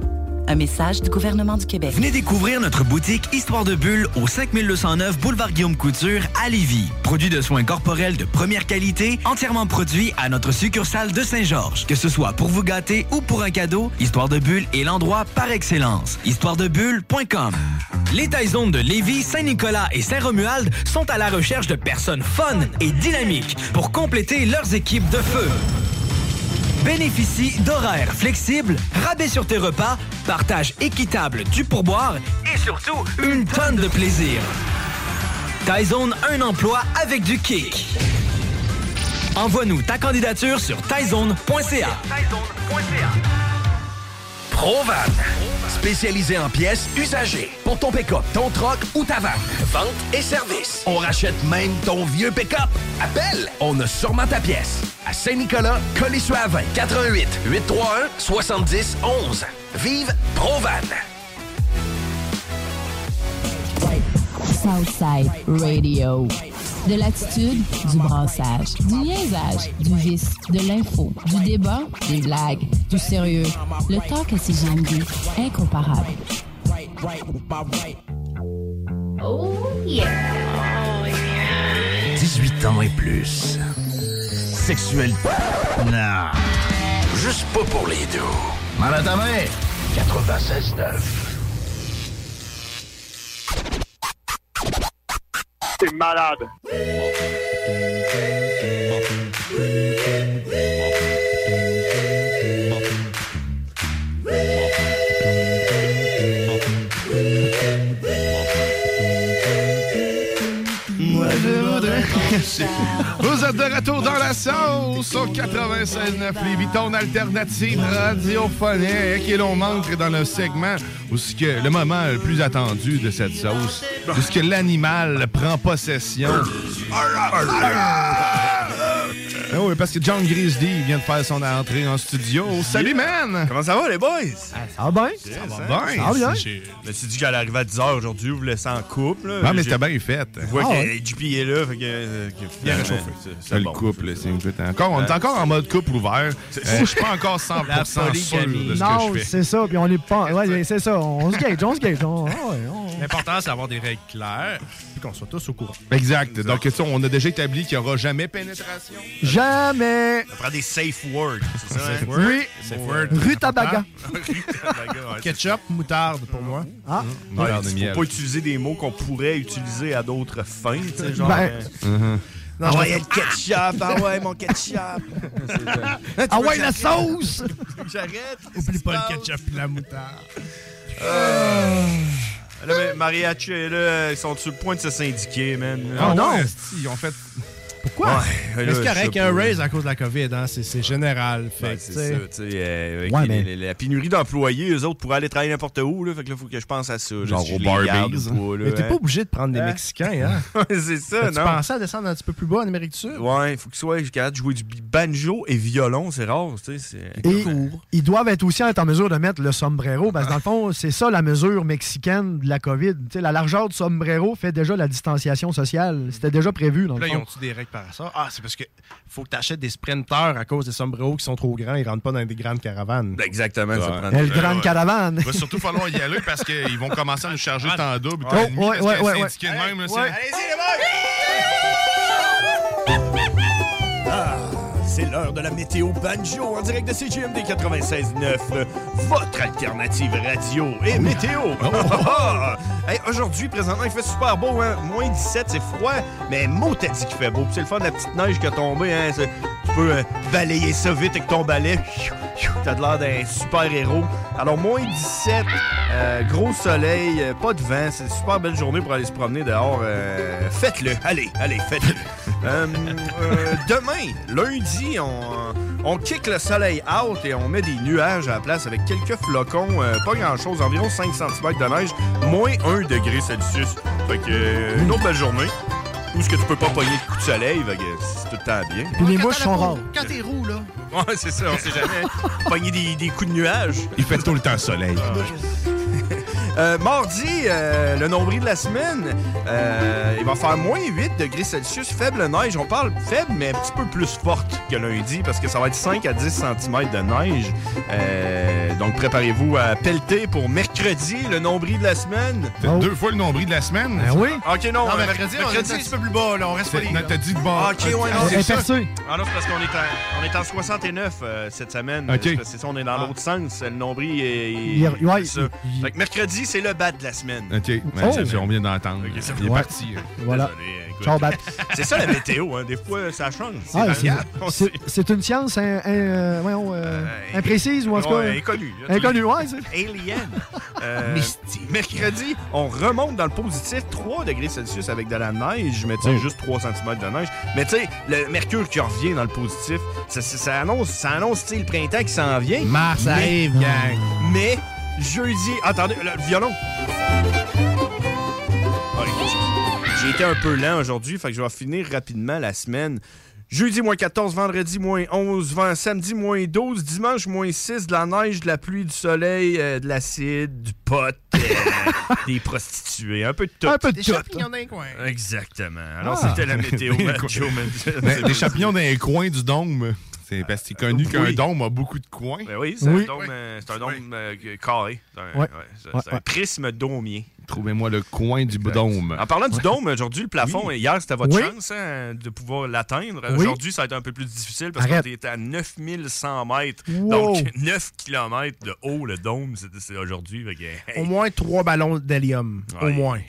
Un message du gouvernement du Québec.
Venez découvrir notre boutique Histoire de Bulle au 5209 Boulevard Guillaume Couture à Lévis. Produit de soins corporels de première qualité, entièrement produit à notre succursale de Saint-Georges. Que ce soit pour vous gâter ou pour un cadeau, Histoire de Bulle est l'endroit par excellence. Histoiredebulle.com Les Taizones de Lévis, Saint-Nicolas et Saint-Romuald sont à la recherche de personnes fun et dynamiques pour compléter leurs équipes de feu. Bénéficie d'horaires flexibles, rabais sur tes repas, partage équitable du pourboire et surtout une tonne de plaisir. Tyzone, un emploi avec du kick. Envoie-nous ta candidature sur tyzone.ca.
Provan. Spécialisé en pièces usagées. Pour ton pick-up, ton troc ou ta vanne. Vente et service. On rachète même ton vieux pick-up. Appelle, on a sûrement ta pièce. À Saint-Nicolas, Colissois 20 88 831 70 11. Vive Provan.
Southside Radio. De l'attitude, du brassage, du niaisage, du vice, de l'info, du débat, des blagues, du sérieux. Le talk à CGMD, incomparable.
Oh yeah!
18 ans et plus. Sexuel. Non. Juste pas pour les deux. Mal à ta main. 96.9.
T'es malade!
Vous êtes de retour dans la sauce au 96.9 Lévis, ton alternative radiophonique. Et l'on manque dans le segment où que le moment le plus attendu de cette sauce, où l'animal prend possession. Ah oui, parce que John Grizzly vient de faire son entrée en studio. Salut, man!
Comment ça va, les boys?
Ça va bien.
Ça
va bien.
Ça va bien.
Je me suis dit qu'elle arrivait à 10h aujourd'hui, vous laissez en couple. là.
Non, mais t'as bien fait.
Je vois
Ah,
que. JP est là, fait que. euh,
Bien réchauffé.
c'est-
le
bon.
couple, c'est encore, on est encore en mode couple ouvert. Euh, je suis pas encore 100%
La
sûr de ce
Non,
que je fais.
c'est ça. Puis on est pas. Ouais, c'est ça. On se gage, on se gage. on- ah
L'important, c'est d'avoir des règles claires puis qu'on soit tous au courant.
Exact. Donc, sais, on a déjà établi qu'il n'y aura jamais pénétration.
Jamais.
Ça prend des safe words, c'est ça? hein?
Oui.
Safe word.
Rutabaga. [laughs]
Rutabaga, ouais.
Ketchup, moutarde pour moi.
Ah.
Ouais,
Merde de
faut
miel.
pas utiliser des mots qu'on pourrait utiliser à d'autres fins, tu sais, genre.
Ben,
euh,
Mhm.
ah ouais, il y a le ketchup, ah ouais, mon ketchup. [laughs]
Ah ouais, la sauce. [laughs]
J'arrête.
Oublie pas le ketchup et la moutarde.
Là, mais Mariachi, là, ils sont sur le point de se syndiquer, man?
Ah
non.
ils ont fait.
Pourquoi?
Ouais,
c'est correct, il y a un raise à cause de la COVID, hein? c'est général. Fait
Ouais,
que,
c'est
tu
ça, tu sais, euh, avec
Ouais,
les-
mais-
les- la pénurie d'employés, eux autres pourraient aller travailler n'importe où, là, fait que là, faut que je pense à ça.
Genre
si
au Barbies.
ou pas, là,
Mais t'es
hein.
pas obligé de prendre des
Hein?
Mexicains, hein? [laughs]
c'est ça,
tu
non?
pensais à descendre un petit peu plus bas en Amérique du Sud?
Ouais, il faut qu'ils soient capables de jouer du banjo et violon, c'est rare, tu sais.
Et
court.
ils doivent être aussi être en mesure de mettre le sombrero, parce que dans le fond, c'est ça la mesure mexicaine de la COVID. Tu la largeur du sombrero fait déjà la distanciation sociale. C'était déjà prévu, dans le
Là, ils ont-tu des règles par ça? Ah, c'est parce que faut que tu achètes des sprinteurs à cause des sombreros qui sont trop grands. Ils rentrent pas dans des grandes caravanes.
Exactement, ça
Ouais.
prend
El
Euh,
Grande
ouais.
Caravane.
Il va surtout falloir y aller parce qu'ils vont commencer à nous charger en double.
Oh,
T'as une
ouais, ouais,
que
ouais,
syndiqué de même, c'est
l'heure de la météo banjo en direct de CGMD 96.9, euh, votre alternative radio et météo. [laughs] Hey, Aujourd'hui, présentement, il fait super beau, hein? moins 17, c'est froid, mais mot t'as dit qu'il fait beau. C'est le fun de la petite neige qui a tombé, hein? tu peux euh, balayer ça vite avec ton balai. T'as l'air d'un super héros. Alors, moins 17, euh, gros soleil, euh, pas de vent, c'est une super belle journée pour aller se promener dehors. euh, faites-le, allez, allez, faites-le. Euh, euh, demain, lundi, on, on kick le soleil out et on met des nuages à la place avec quelques flocons, euh, pas grand-chose, environ 5 cm de neige, moins 1 degré Celsius. Fait que, euh, une autre belle journée. Où est-ce que tu peux pas pogner de coups de soleil, fait que c'est tout le temps bien.
Puis les mouches sont rares.
Quand t'es roux, là.
Ouais, c'est ça, on sait jamais. [laughs] Pogner des, des coups de nuages.
Il fait tout le temps soleil.
Euh, mardi, euh, le nombril de la semaine, euh, il va faire moins 8 degrés Celsius, faible neige. On parle faible, mais un petit peu plus forte que lundi parce que ça va être 5 à 10 cm de neige. Euh, donc préparez-vous à pelleter pour mercredi, le nombril de la semaine.
T'as deux fois le nombril de la semaine.
Ben oui.
Ok, non,
Non,
euh,
mercredi, on est un petit peu plus bas, là. On reste pas les
Non, T'as dit de bon.
Ah, ok, ouais, c'est. Ah non, c'est parce qu'on est, en- on est en 69 euh, cette semaine.
Ok.
C'est parce que C'est ça, on est dans l'autre sens. Le nombril est.
Il- ouais,
c'est ça.
il-
Fait que mercredi, c'est le bat de la semaine.
OK, ben,
Oh.
on vient d'entendre.
ça
Il est
Ouais.
parti. hein.
Voilà.
Désolé,
Bat. [laughs]
C'est ça la météo, hein. Des fois, ça change. C'est
Ah, une science hein, hein, euh, voyons, euh,
Euh,
imprécise ou en tout cas.
Ouais, inconnue.
Inconnue, ouais.
Alien. [laughs] Euh, Mercredi, on remonte dans le positif 3 degrés Celsius avec de la neige, mais tu sais,
Oh.
juste 3 cm de neige. Mais tu sais, le mercure qui revient dans le positif, ça, ça- ça annonce, ça annonce le printemps qui s'en vient.
Mars
Mais-
arrive, gang.
Mais jeudi, attendez, le, violon. Ah, j'ai- été un peu lent aujourd'hui, fait que je vais finir rapidement la semaine. Jeudi, moins 14, vendredi, moins 11, vent- samedi, moins 12, dimanche, moins 6, de la neige, de la pluie, du soleil, euh, de l'acide, du pot, euh, [laughs] des prostituées, un peu de tout.
Un peu de
Des
tout.
champignons d'un coin.
Exactement. Alors,
Ah.
c'était la météo. [laughs] Joe.
Ben, Des champignons dans les coins du dôme. C'est parce que c'est connu qu'un
Oui.
dôme a beaucoup de coins.
Ben oui, c'est
Oui.
un dôme, euh, c'est un dôme euh, carré. C'est un,
Ouais.
ouais, c'est-
Ouais,
c'est un
ouais.
prisme dômier.
Trouvez-moi le coin du dôme.
En parlant du dôme, aujourd'hui, le plafond, hier, c'était votre
Oui.
chance hein, de pouvoir l'atteindre.
Oui.
Aujourd'hui, ça va être un peu plus difficile parce qu'on était à 9100 mètres.
Wow.
Donc, 9 km de haut, le dôme, c'est aujourd'hui. Hey,
Au moins trois ballons d'hélium. Au moins.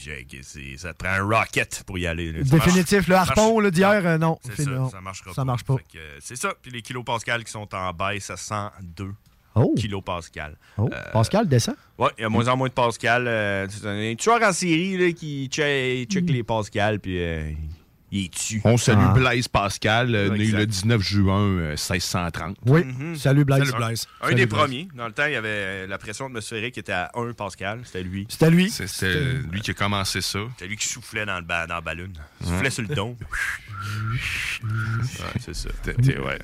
Ça te prend un rocket pour y aller. là.
Définitif.
marche-
Le harpon d'hier, euh, non.
Ça,
non.
ça marchera
Ça marche pas.
C'est ça. Puis les kilopascals qui sont en baisse à 102
Oh.
kilopascals.
Oh.
Euh,
Pascal descend?
Ouais, il y a moins en moins de Pascal. Euh, c'est un tueur en série là, qui check, check les Pascal, puis euh, il est dessus.
On salue
Ah.
Blaise Pascal, euh, né le 19 juin euh, 1630.
Oui.
Mhm.
Salut Blaise.
Salut, Blaise.
Un
Salut,
des
Blaise.
premiers. Dans le temps, il y avait euh, la pression atmosphérique était à 1 Pascal. C'était lui.
C'était lui.
C'est- C'était lui qui a commencé ça.
C'était lui qui soufflait dans le, ba- dans. Il soufflait sur le. [laughs] Ouais, c'est ça.
Ouais.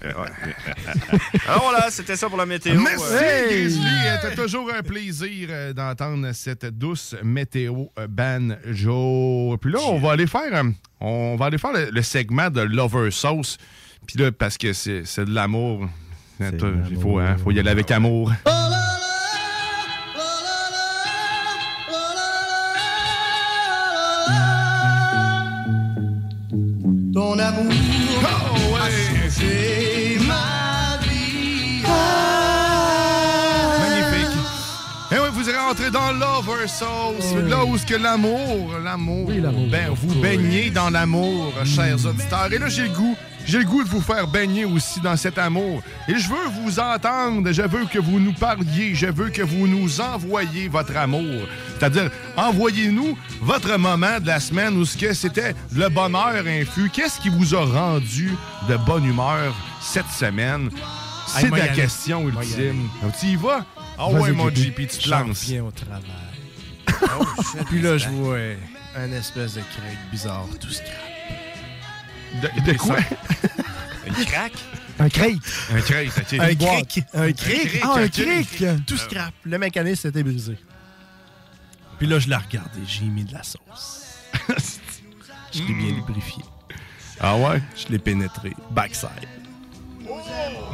Alors voilà, c'était ça pour la météo.
Merci,
Euh.
Euh, T'as toujours un plaisir euh, d'entendre cette douce météo euh, banjo. Puis là, on va aller faire, euh, on va aller faire le, le segment de Lover Sauce. Puis là, parce que c'est c'est de l'amour. Il faut, hein, faut y aller avec amour.
Ton amour a changé
rentrez dans Lover Sauce, là où est-ce que l'amour, l'amour, ben, vous baignez dans l'amour, chers auditeurs. Et là, j'ai le goût, j'ai le goût de vous faire baigner aussi dans cet amour. Et je veux vous entendre, je veux que vous nous parliez, je veux que vous nous envoyiez votre amour. C'est-à-dire, envoyez-nous votre moment de la semaine où ce que c'était le bonheur infus. Qu'est-ce qui vous a rendu de bonne humeur cette semaine? C'est
Hey,
la question ultime. Donc, Tu y vas? Ah ouais, mon
JP.
JP, tu te lances.
au travail. Puis là, je vois un espèce de craque bizarre, tout scrap.
De, de quoi? [laughs]
Une craque?
Un crate.
Un crate, ok.
Un cric. Un cric.
Ah, un cric.
Tout scrap. Le mécanisme s'était brisé. Puis là, je l'ai regardé. J'ai mis de la sauce. [laughs] je l'ai bien lubrifié.
Ah ouais?
Je l'ai pénétré. Backside.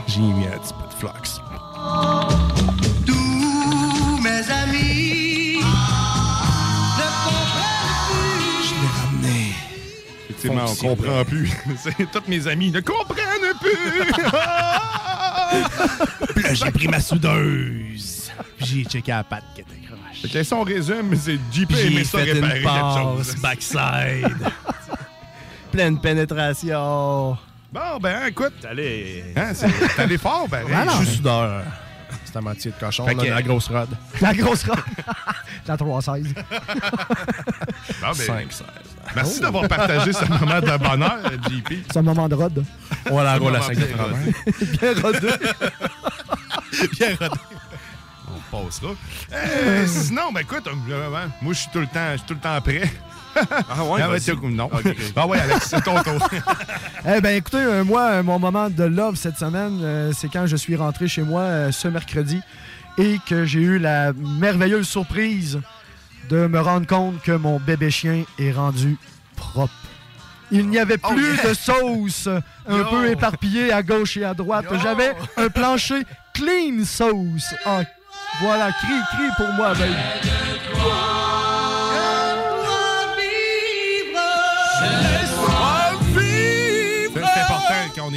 J'ai mis un petit peu de flux.
Effectivement, on comprend plus. [laughs] Tous mes amis ne comprennent plus. [laughs]
Puis là, j'ai pris ma soudeuse. Puis j'ai checké la patte qui était croche.
Si on résume, c'est JP
j'ai
ça
fait
réparer
une
quelque
passe
chose.
backside. [laughs] Pleine pénétration.
Bon, ben écoute.
T'es allé.
Hein, allé fort, ben.
Je suis soudeur. C'est à moitié de cochon.
Fait que-
la grosse rod. [laughs]
La grosse robe. [laughs] La 316.
Bon, ben,
5, 16.
Merci
Oh.
d'avoir partagé ce moment de bonheur, [laughs] JP.
C'est un moment de rod.
On va la roule à
Moment
5
bien
rodé.
Bien rodé.
On passera. Euh, sinon, ben écoute, euh, moi je suis tout le temps, je suis tout le temps prêt.
Ah ouais,
Ah ouais, non. Ah ouais, Alex, c'est ton tour. [laughs]
Eh ben écoutez, euh, moi, euh, mon moment de love cette semaine, euh, c'est quand je suis rentré chez moi euh, ce mercredi et que j'ai eu la merveilleuse surprise de me rendre compte que mon bébé chien est rendu propre. Il n'y avait
Oh,
plus
yeah.
de sauce un
Yo.
peu éparpillée à gauche et à droite. J'avais un plancher clean sauce. Ah, voilà, crie, crie pour moi, baby.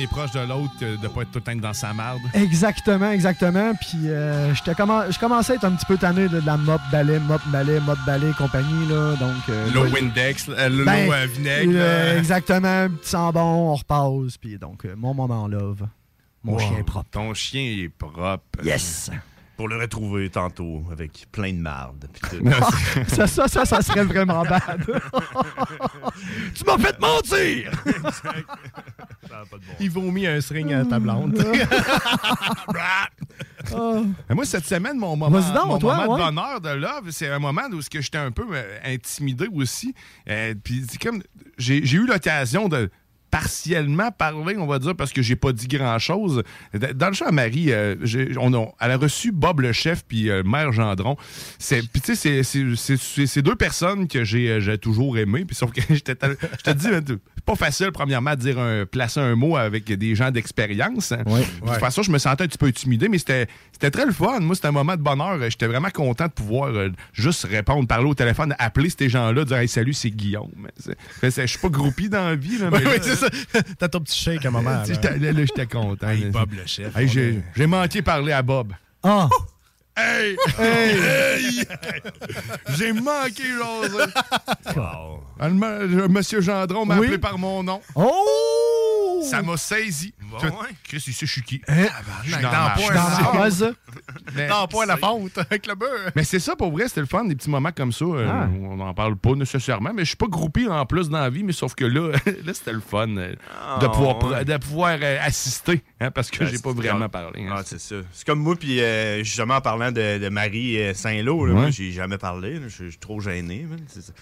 Est proche de l'autre euh, de pas être tout le temps dans sa marde.
Exactement, exactement. Puis euh, commen- je commençais à être un petit peu tanné de la mop balai, mop balai, mop balai et compagnie. Là, donc, euh,
L'eau Windex, euh, l'eau
ben,
à vinaigre.
euh, exactement, petit sang bon, on repasse. Puis donc, euh, mon moment love. Mon
Wow.
chien est propre.
Ton chien est propre.
Yes!
Pour le retrouver tantôt avec plein de marde. [laughs]
ça, ça, ça, ça serait vraiment bad. [laughs] tu m'as fait mentir! [laughs]
Il vomit un string à ta blonde.
Ah.
Mais Moi, cette semaine, mon moment,
donc,
mon
toi,
moment
ouais.
de bonheur, de love, c'est un moment où ce que j'étais un peu euh, intimidé aussi. Euh, Puis c'est comme j'ai eu l'occasion de partiellement parler, on va dire, parce que j'ai pas dit grand-chose. Dans le champ à Marie, euh, elle a reçu Bob le chef puis euh, Mère Gendron. C'est- tu sais, c'est- deux personnes que j'ai euh, toujours aimées. Puis que [laughs] je te dis, c'est pas facile, premièrement, de dire un, placer un mot avec des gens d'expérience. hein. De toute façon, je me sentais un petit peu intimidé, mais c'était c'était très le fun. Moi, c'était un moment de bonheur. J'étais vraiment content de pouvoir euh, juste répondre, parler au téléphone, appeler ces gens-là, dire hey, salut, c'est Guillaume. Je suis pas groupie dans la vie. Là, mais
Oui, c'est ça. [laughs] T'as ton petit shake à un moment. là.
J'étais- content.
Hey. Bob le chef.
Hey, j'ai manqué parler à Bob.
Ah!
Hey!
Hey!
Hey! J'ai manqué, le Monsieur Gendron m'a
Oui?
appelé par mon nom.
Oh!
Ça m'a saisi.
Ouais.
Chris, il sait je suis qui?
Hein?
Je suis
Dans
dans
point, la fonte [laughs] avec le beurre.
Mais c'est ça, pour vrai, c'était le fun, des petits moments comme ça. euh,
Ah.
On n'en parle pas nécessairement, mais je suis pas groupé en plus dans la vie, mais sauf que là, [laughs] là c'était le fun euh, de
Ah,
pouvoir, pr-
ouais.
de pouvoir euh, assister, hein, parce que
Ouais,
j'ai pas vraiment parlé. hein.
Ah, c'est ça. C'est comme moi, puis euh, justement en parlant de, de Marie euh, Saint-Lô,
Ouais.
moi, j'ai jamais parlé. Je suis trop gêné. C'est ça.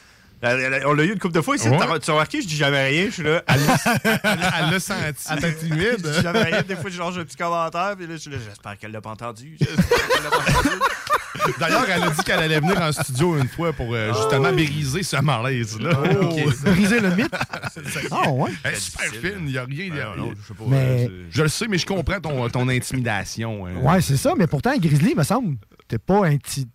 On l'a eu une couple de fois ici.
Ouais.
Tu as remarqué, je dis jamais rien. Je suis là. Elle [laughs]
Elle l'a senti. Elle était timide.
Je dis jamais rien. Des fois, je lance un petit commentaire. Puis là, je suis là. J'espère qu'elle l'a pas entendu. J'espère qu'elle l'a pas [laughs] entendu.
D'ailleurs, elle a dit qu'elle allait venir en studio une fois pour euh, justement briser ce malaise-là.
Oh, briser le mythe? Ah, ouais.
Elle est super fine, il n'y a rien. y a-
je sais pas.
Mais-
euh, je le sais, mais je comprends ton, ton intimidation. hein.
Ouais, c'est ça, mais pourtant, Grizzly, me semble, t'es pas inti...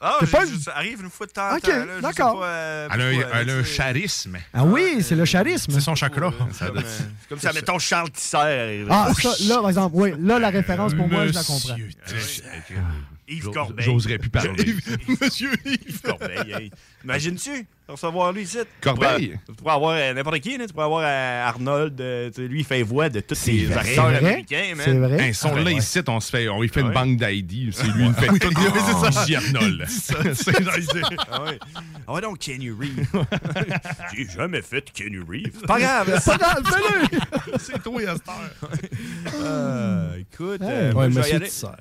Ah,
pas-
ça arrive une fois de temps en
Ok,
temps.
d'accord.
euh,
Elle a un, elle a charisme.
Ah oui, c'est le charisme.
C'est son chakra. Ça
Comme,
doit-
euh, c'est comme ça, mettons Charles Tisser.
Ah, ça, là, par exemple, oui, là, la référence pour moi, je la comprends.
Yves
J'o-
Corbeil.
j'oserais plus parler. [laughs]
Monsieur Yves Corbeil. hey. Imagines-tu? Recevoir lui ici?
Corbeil?
Tu pourrais avoir euh, n'importe qui, tu pourrais avoir euh, Arnold. euh, lui, il fait voix de tous les acteurs américains.
C'est vrai?
Hey, son
Ah,
là, ici, on, se fait, on lui fait une
Ouais.
banque d'ID. C'est lui, il fait tout.
c'est ça.
J. Arnold. [laughs]
Ah ouais. Ah donc Kenny Reeves. [laughs] [laughs] J'ai jamais fait Kenny Reeves. C'est pas grave.
Pas grave, fais-le!
C'est toi.
Euh, écoute,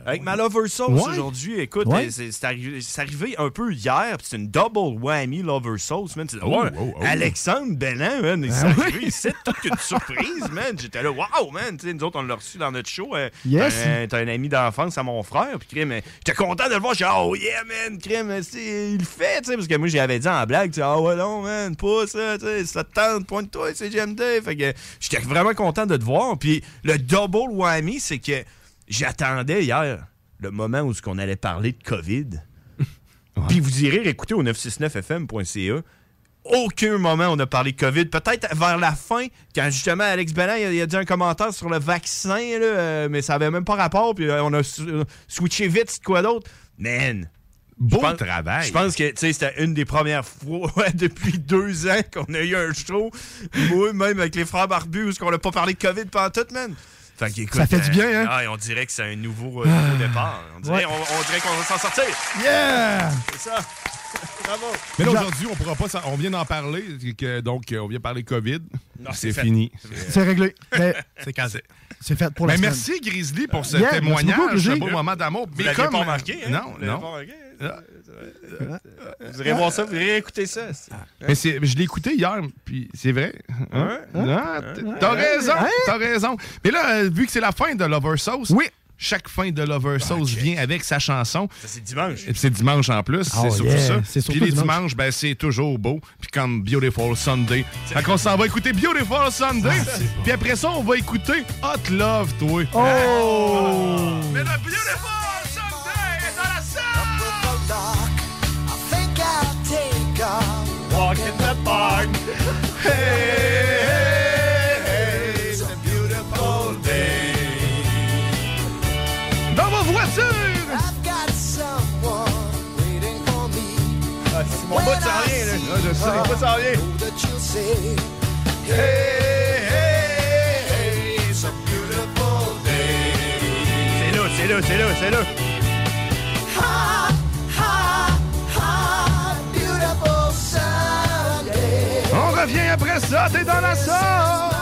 avec ma Lover Sauce aujourd'hui. Écoute, c'est arrivé, c'est arrivé un peu hier, puis c'est une double whammy Lover Sauce, man.
Oh,
ouais,
oh, oh.
Alexandre Bellan, man, il
Ah
toute une surprise, man. J'étais là, wow, man. Nous autres, on l'a reçu dans notre show. euh,
Yes.
euh, T'as un ami d'enfance à mon frère, puis crime, j'étais content de le voir. J'ai oh yeah, man, crime, il le fait, tu sais, parce que moi, j'avais dit en blague, tu sais, ah ouais, non, man, pas ça, tu sais, ça te tente, pointe-toi, c'est GMD. Fait que j'étais vraiment content de te voir. Puis le double whammy, c'est que j'attendais hier le moment où on allait parler de COVID. Puis vous irez écouter au 969fm.ca. Aucun moment on a parlé de COVID. Peut-être vers la fin, quand justement Alex Bellan il a, il a dit un commentaire sur le vaccin, là, euh, mais ça avait même pas rapport. Puis euh, on a euh, switché vite, c'est quoi d'autre? Man!
Beau
pense-
travail.
Je pense que c'était une des premières fois [laughs] depuis deux ans qu'on a eu un show. Moi, même avec les frères barbus, où on n'a pas parlé de COVID pendant tout, man? Fait
Ça fait du bien, hein?
ah, et on dirait que c'est un nouveau, euh, nouveau départ. On dirait,
Ouais.
on, on dirait qu'on va s'en sortir.
Yeah!
C'est ça. [laughs] Bravo.
Mais là, aujourd'hui, on pourra pas. s'en- On vient d'en parler. que- donc, euh, on vient parler COVID.
Non,
c'est fini.
C'est réglé. Mais [laughs]
C'est casé.
c'est fait pour la
Ben,
semaine.
merci, Grizzly, pour ce
Yeah, beaucoup,
témoignage, ce
Grizzly.
beau moment d'amour.
Vous l'aviez pas remarqué, hein?
Non, non.
pas remarqué? Vous irez voir ça, vous irez écouter ça.
Mais c'est- je l'ai écouté hier, puis c'est vrai. Hein? Ah, T'as raison,
Hein?
t'as raison. Mais là, euh, vu que c'est la fin de Lover Sauce,
Oui.
chaque fin de Lover Sauce vient avec sa chanson.
Ça, c'est dimanche.
Et puis c'est dimanche en plus,
Oh,
c'est surtout
yeah.
ça. Puis les
dimanche.
dimanches, ben, c'est toujours beau. Puis comme Beautiful Sunday. Fait qu'on s'en va écouter Beautiful Sunday. Puis après ça, on va écouter Hot Love, toi.
Oh!
Mais le Beautiful
Walk in the park. Hey, hey, hey, it's a beautiful day.
Dans vos voitures!
Ah, mon bout de s'en vient, là. Ah, je sais, mon bout de s'en vient. Hey, hey, hey, it's a beautiful day. C'est là, c'est là, c'est là, c'est là.
On revient après ça, t'es dans la salle!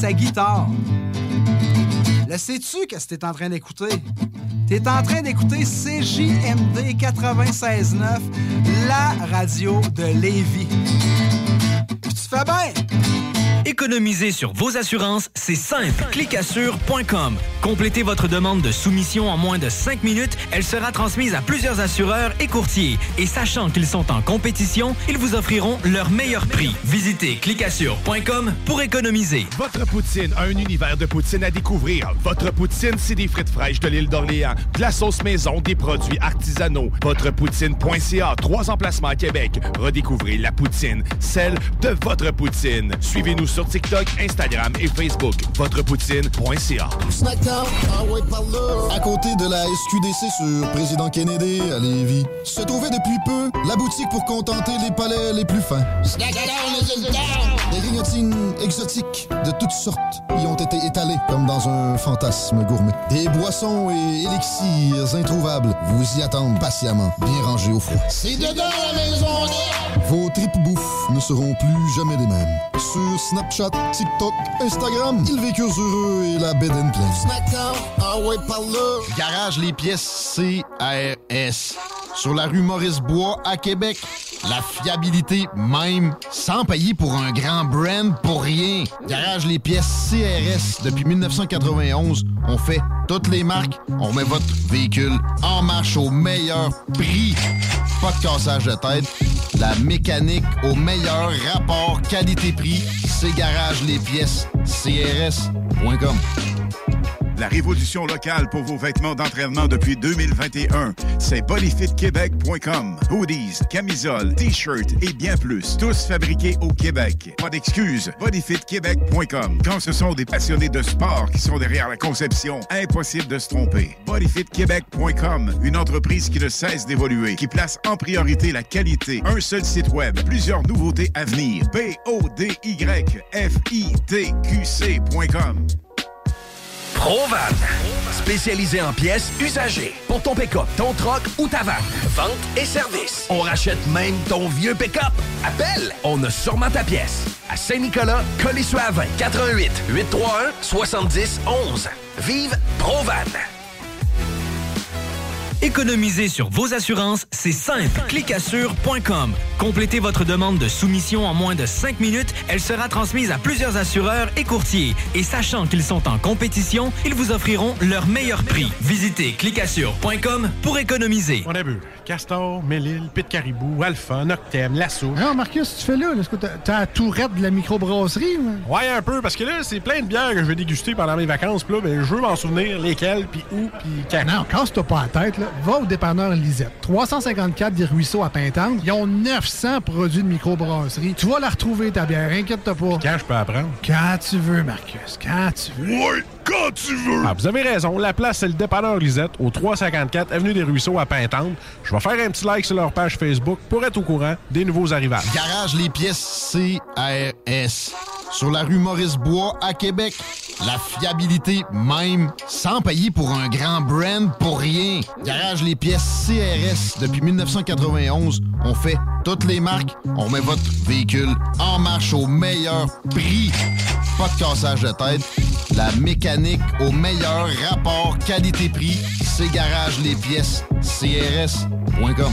sa guitare. Le sais-tu que c'était en train d'écouter? T'es en train d'écouter CJMD 96.9, la radio de Lévis. Puis tu fais bien!
Économiser sur vos assurances, c'est simple. Clicassure.com. Complétez votre demande de soumission en moins de 5 minutes. Elle sera transmise à plusieurs assureurs et courtiers. Et sachant qu'ils sont en compétition, ils vous offriront leur meilleur prix. Visitez clicassure.com pour économiser.
Votre poutine, un univers de poutine à découvrir. Votre poutine, c'est des frites fraîches de l'île d'Orléans, de la sauce maison, des produits artisanaux. Votrepoutine.ca, trois emplacements à Québec. Redécouvrez la poutine, celle de votre poutine. Suivez-nous sur TikTok, Instagram et Facebook. Votrepoutine.ca.
À côté de la SQDC sur Président Kennedy à Lévis, se trouvait depuis peu la boutique pour contenter les palais les plus fins. Des grignotines exotiques de toutes sortes y ont été étalées comme dans un fantasme gourmet. Des boissons et élixirs introuvables vous y attendent patiemment, bien rangés au froid.
C'est dedans la maison
Vos tripes bouffe ne seront plus jamais les mêmes. Sur Snapchat, TikTok, Instagram, ils vécurent heureux et la bed and pleine.
Snackdown, ah ouais, par là.
Garage les pièces CRS. Sur la rue Maurice-Bois à Québec. La fiabilité même, sans payer pour un grand brand pour rien. Garage les pièces CRS. Depuis 1991, on fait toutes les marques. On met votre véhicule en marche au meilleur prix. Pas de cassage de tête. La mécanique au meilleur rapport qualité-prix. C'est Garage les pièces CRS.com.
La révolution locale pour vos vêtements d'entraînement depuis 2021, c'est bodyfitquebec.com. Hoodies, camisoles, t-shirts et bien plus. Tous fabriqués au Québec. Pas d'excuses. bodyfitquebec.com. Quand ce sont des passionnés de sport qui sont derrière la conception, impossible de se tromper. bodyfitquebec.com, une entreprise qui ne cesse d'évoluer, qui place en priorité la qualité. Un seul site web, plusieurs nouveautés à venir. B O D Y F I T Q C.com.
Provan. Spécialisé en pièces usagées. Pour ton pick-up, ton troc ou ta vanne. Vente et service. On rachète même ton vieux pick-up. Appelle, on a sûrement ta pièce. À Saint-Nicolas, Colissois 20 88 831 70 11. Vive Provan.
Économiser sur vos assurances, c'est simple. Clicassure.com. Complétez votre demande de soumission en moins de 5 minutes. Elle sera transmise à plusieurs assureurs et courtiers. Et sachant qu'ils sont en compétition, ils vous offriront leur meilleur prix. Visitez clicassure.com pour économiser.
On a vu. Castor, Mélile, Pit Caribou, Alpha, Noctem, Lasso.
Non, Marcus, tu fais là, est-ce que t'as t'as la tourette de la microbrasserie? ou-
Ouais, un peu, parce que là, c'est plein de bières que je vais déguster pendant mes vacances. Puis là, ben, je veux m'en souvenir lesquelles, puis où, puis quand.
Non, casse-toi pas la tête, là. Va au dépanneur Lisette. 354 des Ruisseaux à Pintante. Ils ont 900 produits de microbrasserie. Tu vas la retrouver, ta bière, inquiète-toi pas.
Quand je peux apprendre?
Quand tu veux, Marcus, quand tu veux.
Ouais, quand tu veux! Ah, vous avez raison. La place, c'est le dépanneur Lisette, au 354 Avenue des Ruisseaux à Pintante. Je vais faire un petit like sur leur page Facebook pour être au courant des nouveaux arrivages.
Garage les pièces CRS. Sur la rue Maurice-Bois à Québec. La fiabilité même, sans payer pour un grand brand pour rien. Garage les pièces CRS. Depuis 1991, on fait toutes les marques. On met votre véhicule en marche au meilleur prix. Pas de cassage de tête. La mécanique au meilleur rapport qualité-prix. C'est Garage les pièces CRS.com.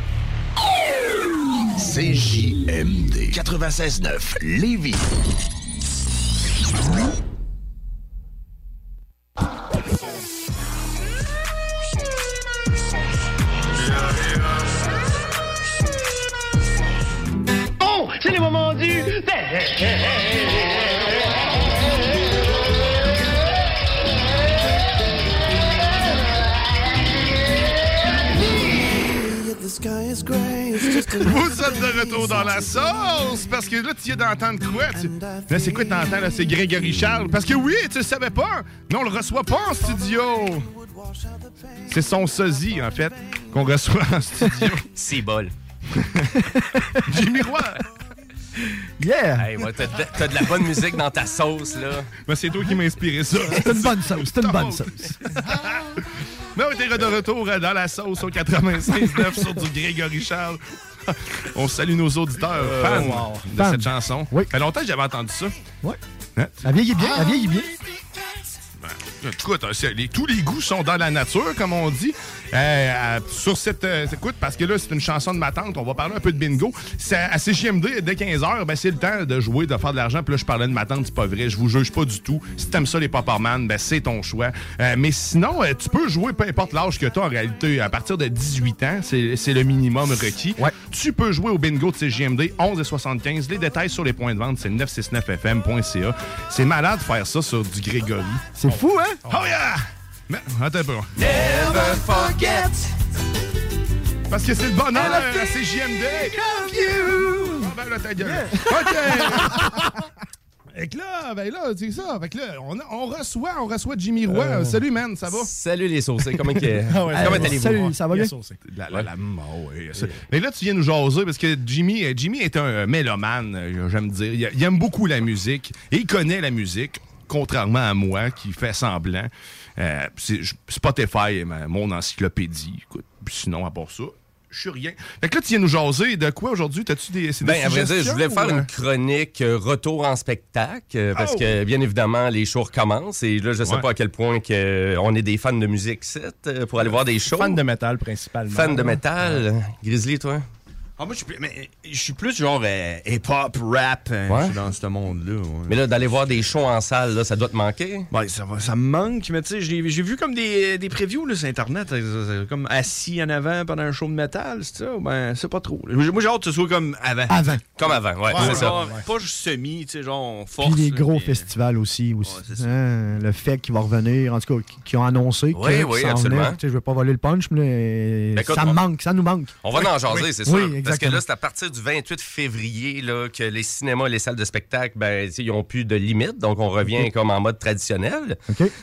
CJMD 96.9 Lévis.
Oh, c'est le moment du...
Vous [laughs] êtes de retour dans la sauce parce que là, tu viens d'entendre quoi? Tu- Là, c'est quoi que t'entends? là? C'est Grégory Charles. Parce que oui, tu le savais pas, mais on le reçoit pas en studio. C'est son sosie, en fait, qu'on reçoit en studio. [laughs]
C'est bol. [laughs]
Jimmy Roy.
Yeah!
Hey, ouais, t'as, de, t'as de la bonne musique dans ta sauce, là.
Ben, c'est toi qui m'as inspiré ça.
C'est une bonne sauce, c'est une bonne sauce.
Mais on était de retour euh, dans la sauce au 96.9 sur du Grégory Charles. On salue nos auditeurs
Euh,
fans
wow.
de
Fans.
cette chanson.
Oui.
Ça fait longtemps que j'avais entendu ça.
Ouais.
Hein?
Elle vieillit bien, elle vieillit bien.
Écoute, les- tous les goûts sont dans la nature, comme on dit. Euh, sur cette. euh, écoute, parce que là, c'est une chanson de ma tante, on va parler un peu de bingo. C'est à CGMD, dès 15h, ben, c'est le temps de jouer, de faire de l'argent. Puis là, je parlais de ma tante, c'est pas vrai. Je vous juge pas du tout. Si t'aimes ça, les Popperman, ben, c'est ton choix. Euh, mais sinon, euh, tu peux jouer peu importe l'âge que t'as en réalité. À partir de 18 ans, c'est le minimum requis. Tu peux jouer au bingo de CGMD 11 et 75. Les détails sur les points de vente, c'est 969fm.ca. C'est malade de faire ça sur du Grégory.
C'est fou, hein?
Oh yeah! Mais, attends un peu.
Never forget.
Parce que c'est le bonheur à CJMD. Ah, ben là, ta gueule. OK. [laughs] Fait que là, ben là, c'est ça. Fait que là, on, on reçoit, on reçoit Jimmy Roy.
Euh.
Salut, man, ça va?
Salut les saucés, comment, que, [laughs]
Ah ouais,
comment
ça va.
allez-vous?
Salut,
ça va bien?
La, la, la- oh, oui, Mais là, tu viens nous jaser parce que Jimmy, euh, Jimmy est un euh, mélomane, euh, j'aime dire. Il, il aime beaucoup la musique et il connaît la musique, contrairement à moi qui fait semblant. Euh, Spotify mon encyclopédie. Écoute, sinon, à part ça, je suis rien. Fait que là, tu viens nous jaser de quoi aujourd'hui? T'as-tu des, des
Ben, à vrai dire, je voulais faire
ou, euh?
une chronique euh, retour en spectacle euh, parce
Oh!
que, bien évidemment, les shows recommencent et là, je sais
Ouais.
pas à quel point que, euh, on est des fans de musique c'est, pour aller voir des shows.
Fan de métal, principalement.
Fan de métal. Grizzly, toi?
Ah, moi, je suis plus, mais, je suis plus genre euh, hip-hop, rap, euh,
Ouais.
je suis dans ce monde-là. ouais.
Mais là, d'aller voir des shows en salle, là, ça doit te manquer?
Ben, ça, va, ça me manque, mais tu sais, j'ai j'ai vu comme des, des previews là, sur Internet, euh, comme assis en avant pendant un show de métal, c'est ça? Ben, c'est pas trop. là. Moi, j'ai hâte que ce soit comme avant.
Avant.
Comme avant, ouais, c'est ça.
genre, Pas juste semi, tu sais, genre, on force.
Puis les
là,
gros
puis-
festivals aussi. aussi. Hein, le fait qu'il va revenir, en tout cas, qui- qui ont annoncé
Oui,
que
oui,
ça en
absolument.
Tu sais, Je veux pas voler le punch, mais
Ben, écoute,
ça
on-
me manque, ça nous manque.
On va en jaser,
Oui.
c'est sûr.
Oui,
Parce que là, c'est à partir du 28 février là, que les cinémas et les salles de spectacle, ben, ils n'ont plus de limite. Donc, on revient comme en mode traditionnel.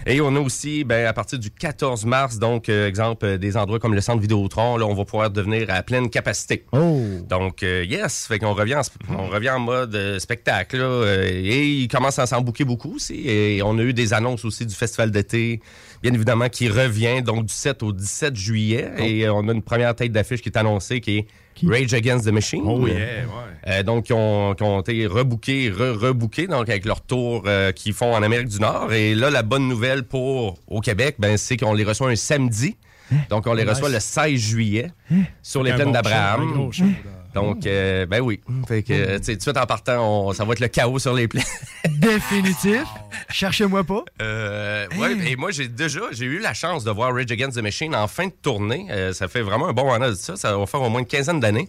Et on a aussi, ben, à partir du 14 mars, donc, euh, exemple, euh, des endroits comme le centre Vidéotron, là, on va pouvoir devenir à pleine capacité.
Oh!
Donc, euh, yes, fait qu'on revient en, sp- on revient en mode euh, spectacle. là, et il commence à s'en bouquer beaucoup aussi. Et on a eu des annonces aussi du festival d'été, bien évidemment, qui revient donc du 7 au 17 juillet. Et euh, on a une première tête d'affiche qui est annoncée qui est Rage Against the Machine.
Oh yeah, ouais.
Euh, donc, qui ont, qui ont été rebookés, re-rebookés, donc avec leur tour euh, qu'ils font en Amérique du Nord. Et là, la bonne nouvelle pour au Québec, ben, c'est qu'on les reçoit un samedi. Donc, on les
Nice.
reçoit le 16 juillet sur les plaines d'Abraham. Donc, euh, ben oui. Fait que, tu sais, tout de suite en partant, on- ça va être le chaos sur les plaines. [laughs]
Définitif. Cherchez-moi pas.
Euh, ouais, et moi, j'ai déjà j'ai eu la chance de voir Rage Against the Machine en fin de tournée. Euh, ça fait vraiment un bon moment de ça. Ça va faire au moins une quinzaine d'années.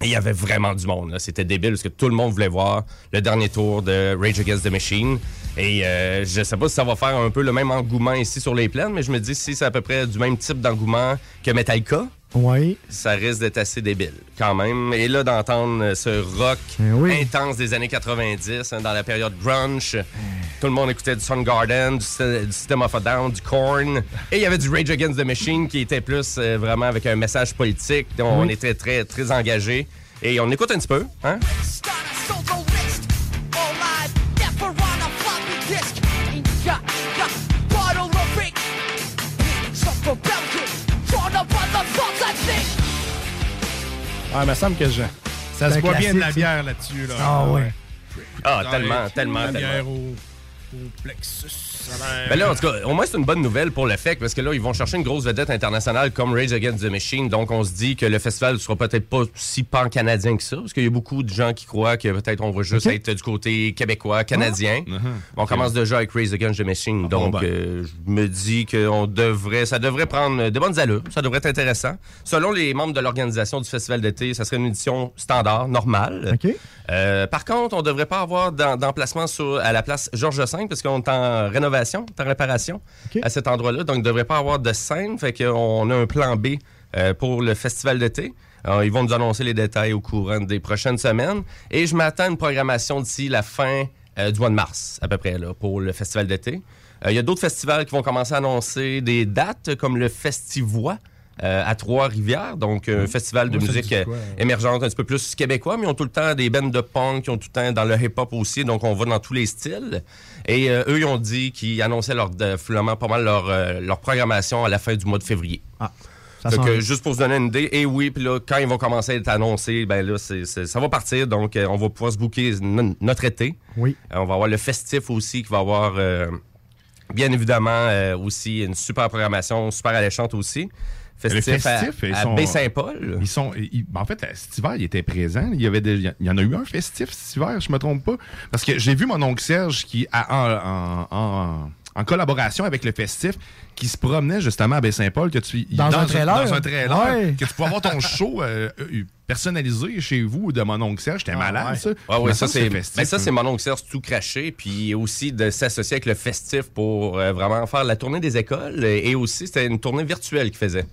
Et il y avait vraiment du monde. C'était débile parce que tout le monde voulait voir le dernier tour de Rage Against the Machine. Et euh, je sais pas si ça va faire un peu le même engouement ici sur les plaines, mais je me dis si c'est à peu près du même type d'engouement que Metallica,
Oui.
ça risque d'être assez débile quand même. Et là, d'entendre ce rock
Eh
intense des années 90, hein, dans la période grunge, tout le monde écoutait du Soundgarden, du, du System of a Down, du Korn. Et il y avait du Rage Against the Machine qui était plus euh, vraiment avec un message politique. Donc, On était très, très engagés. Et on écoute un petit peu, hein?
Ah, il me semble que je... ça se
un
boit bien de la bière là-dessus. Là.
Ah, ouais.
Ah, tellement, tellement,
La
tellement.
bière au, au plexus.
Ben là, en tout cas, au moins, c'est une bonne nouvelle pour le FEC parce que là, ils vont chercher une grosse vedette internationale comme Rage Against the Machine. Donc, on se dit que le festival ne sera peut-être pas si pan-canadien que ça parce qu'il y a beaucoup de gens qui croient que peut-être on va juste être du côté québécois, canadien.
Ah.
On commence déjà avec Rage Against the Machine. Donc,
ben.
euh, je me dis que on devrait, ça devrait prendre de bonnes allures. Ça devrait être intéressant. Selon les membres de l'organisation du festival d'été, ça serait une édition standard, normale. Euh, par contre, on ne devrait pas avoir d'em- d'emplacement sur- à la place Georges V parce qu'on est en rénovation, en réparation à cet endroit-là. Donc, il ne devrait pas avoir de scène. Fait qu'on a un plan B euh, pour le festival d'été. Ils vont nous annoncer les détails au courant des prochaines semaines. Et je m'attends à une programmation d'ici la fin euh, du mois de mars, à peu près, là, pour le festival d'été. Euh, Il y a d'autres festivals qui vont commencer à annoncer des dates, comme le Festivois. Euh, à Trois-Rivières, donc un festival de musique euh,
quoi, ouais.
émergente, un petit peu plus québécois, mais ils ont tout le temps des bands de punk, ils ont tout le temps dans le hip-hop aussi, donc on va dans tous les styles. Et euh, eux, ils ont dit qu'ils annonçaient leur, finalement pas mal leur, euh, leur programmation à la fin du mois de février.
Ah, vient.
juste pour se donner une idée, et oui, puis là, quand ils vont commencer à être annoncés, ben là, ça va partir, donc euh, on va pouvoir se booker no- notre été.
Oui.
Euh, on va avoir le festif aussi qui va avoir, euh, bien évidemment, euh, aussi une super programmation, super alléchante aussi. Festif,
le
à-
festif, ils
à,
sont-
Baie-Saint-Paul.
Ils sont, ils- en fait, cet hiver, il était présent. Il y, avait des- il y en a eu un festif cet hiver, je me trompe pas. Parce que j'ai vu mon oncle Serge qui, a, en, en- en- en collaboration avec le festif, qui se promenait justement à Baie-Saint-Paul. que tu-
Dans un trailer?
Dans un trailer.
Ouais.
Que tu peux avoir ton [laughs] show euh, euh, personnalisé chez vous de mon oncle Serge. J'étais malade, ça.
Ah
me
ça c'est
festif,
ben, ça c'est mon oncle Serge tout craché puis aussi de s'associer avec le festif pour euh, vraiment faire la tournée des écoles et, et aussi c'était une tournée virtuelle qu'il faisait.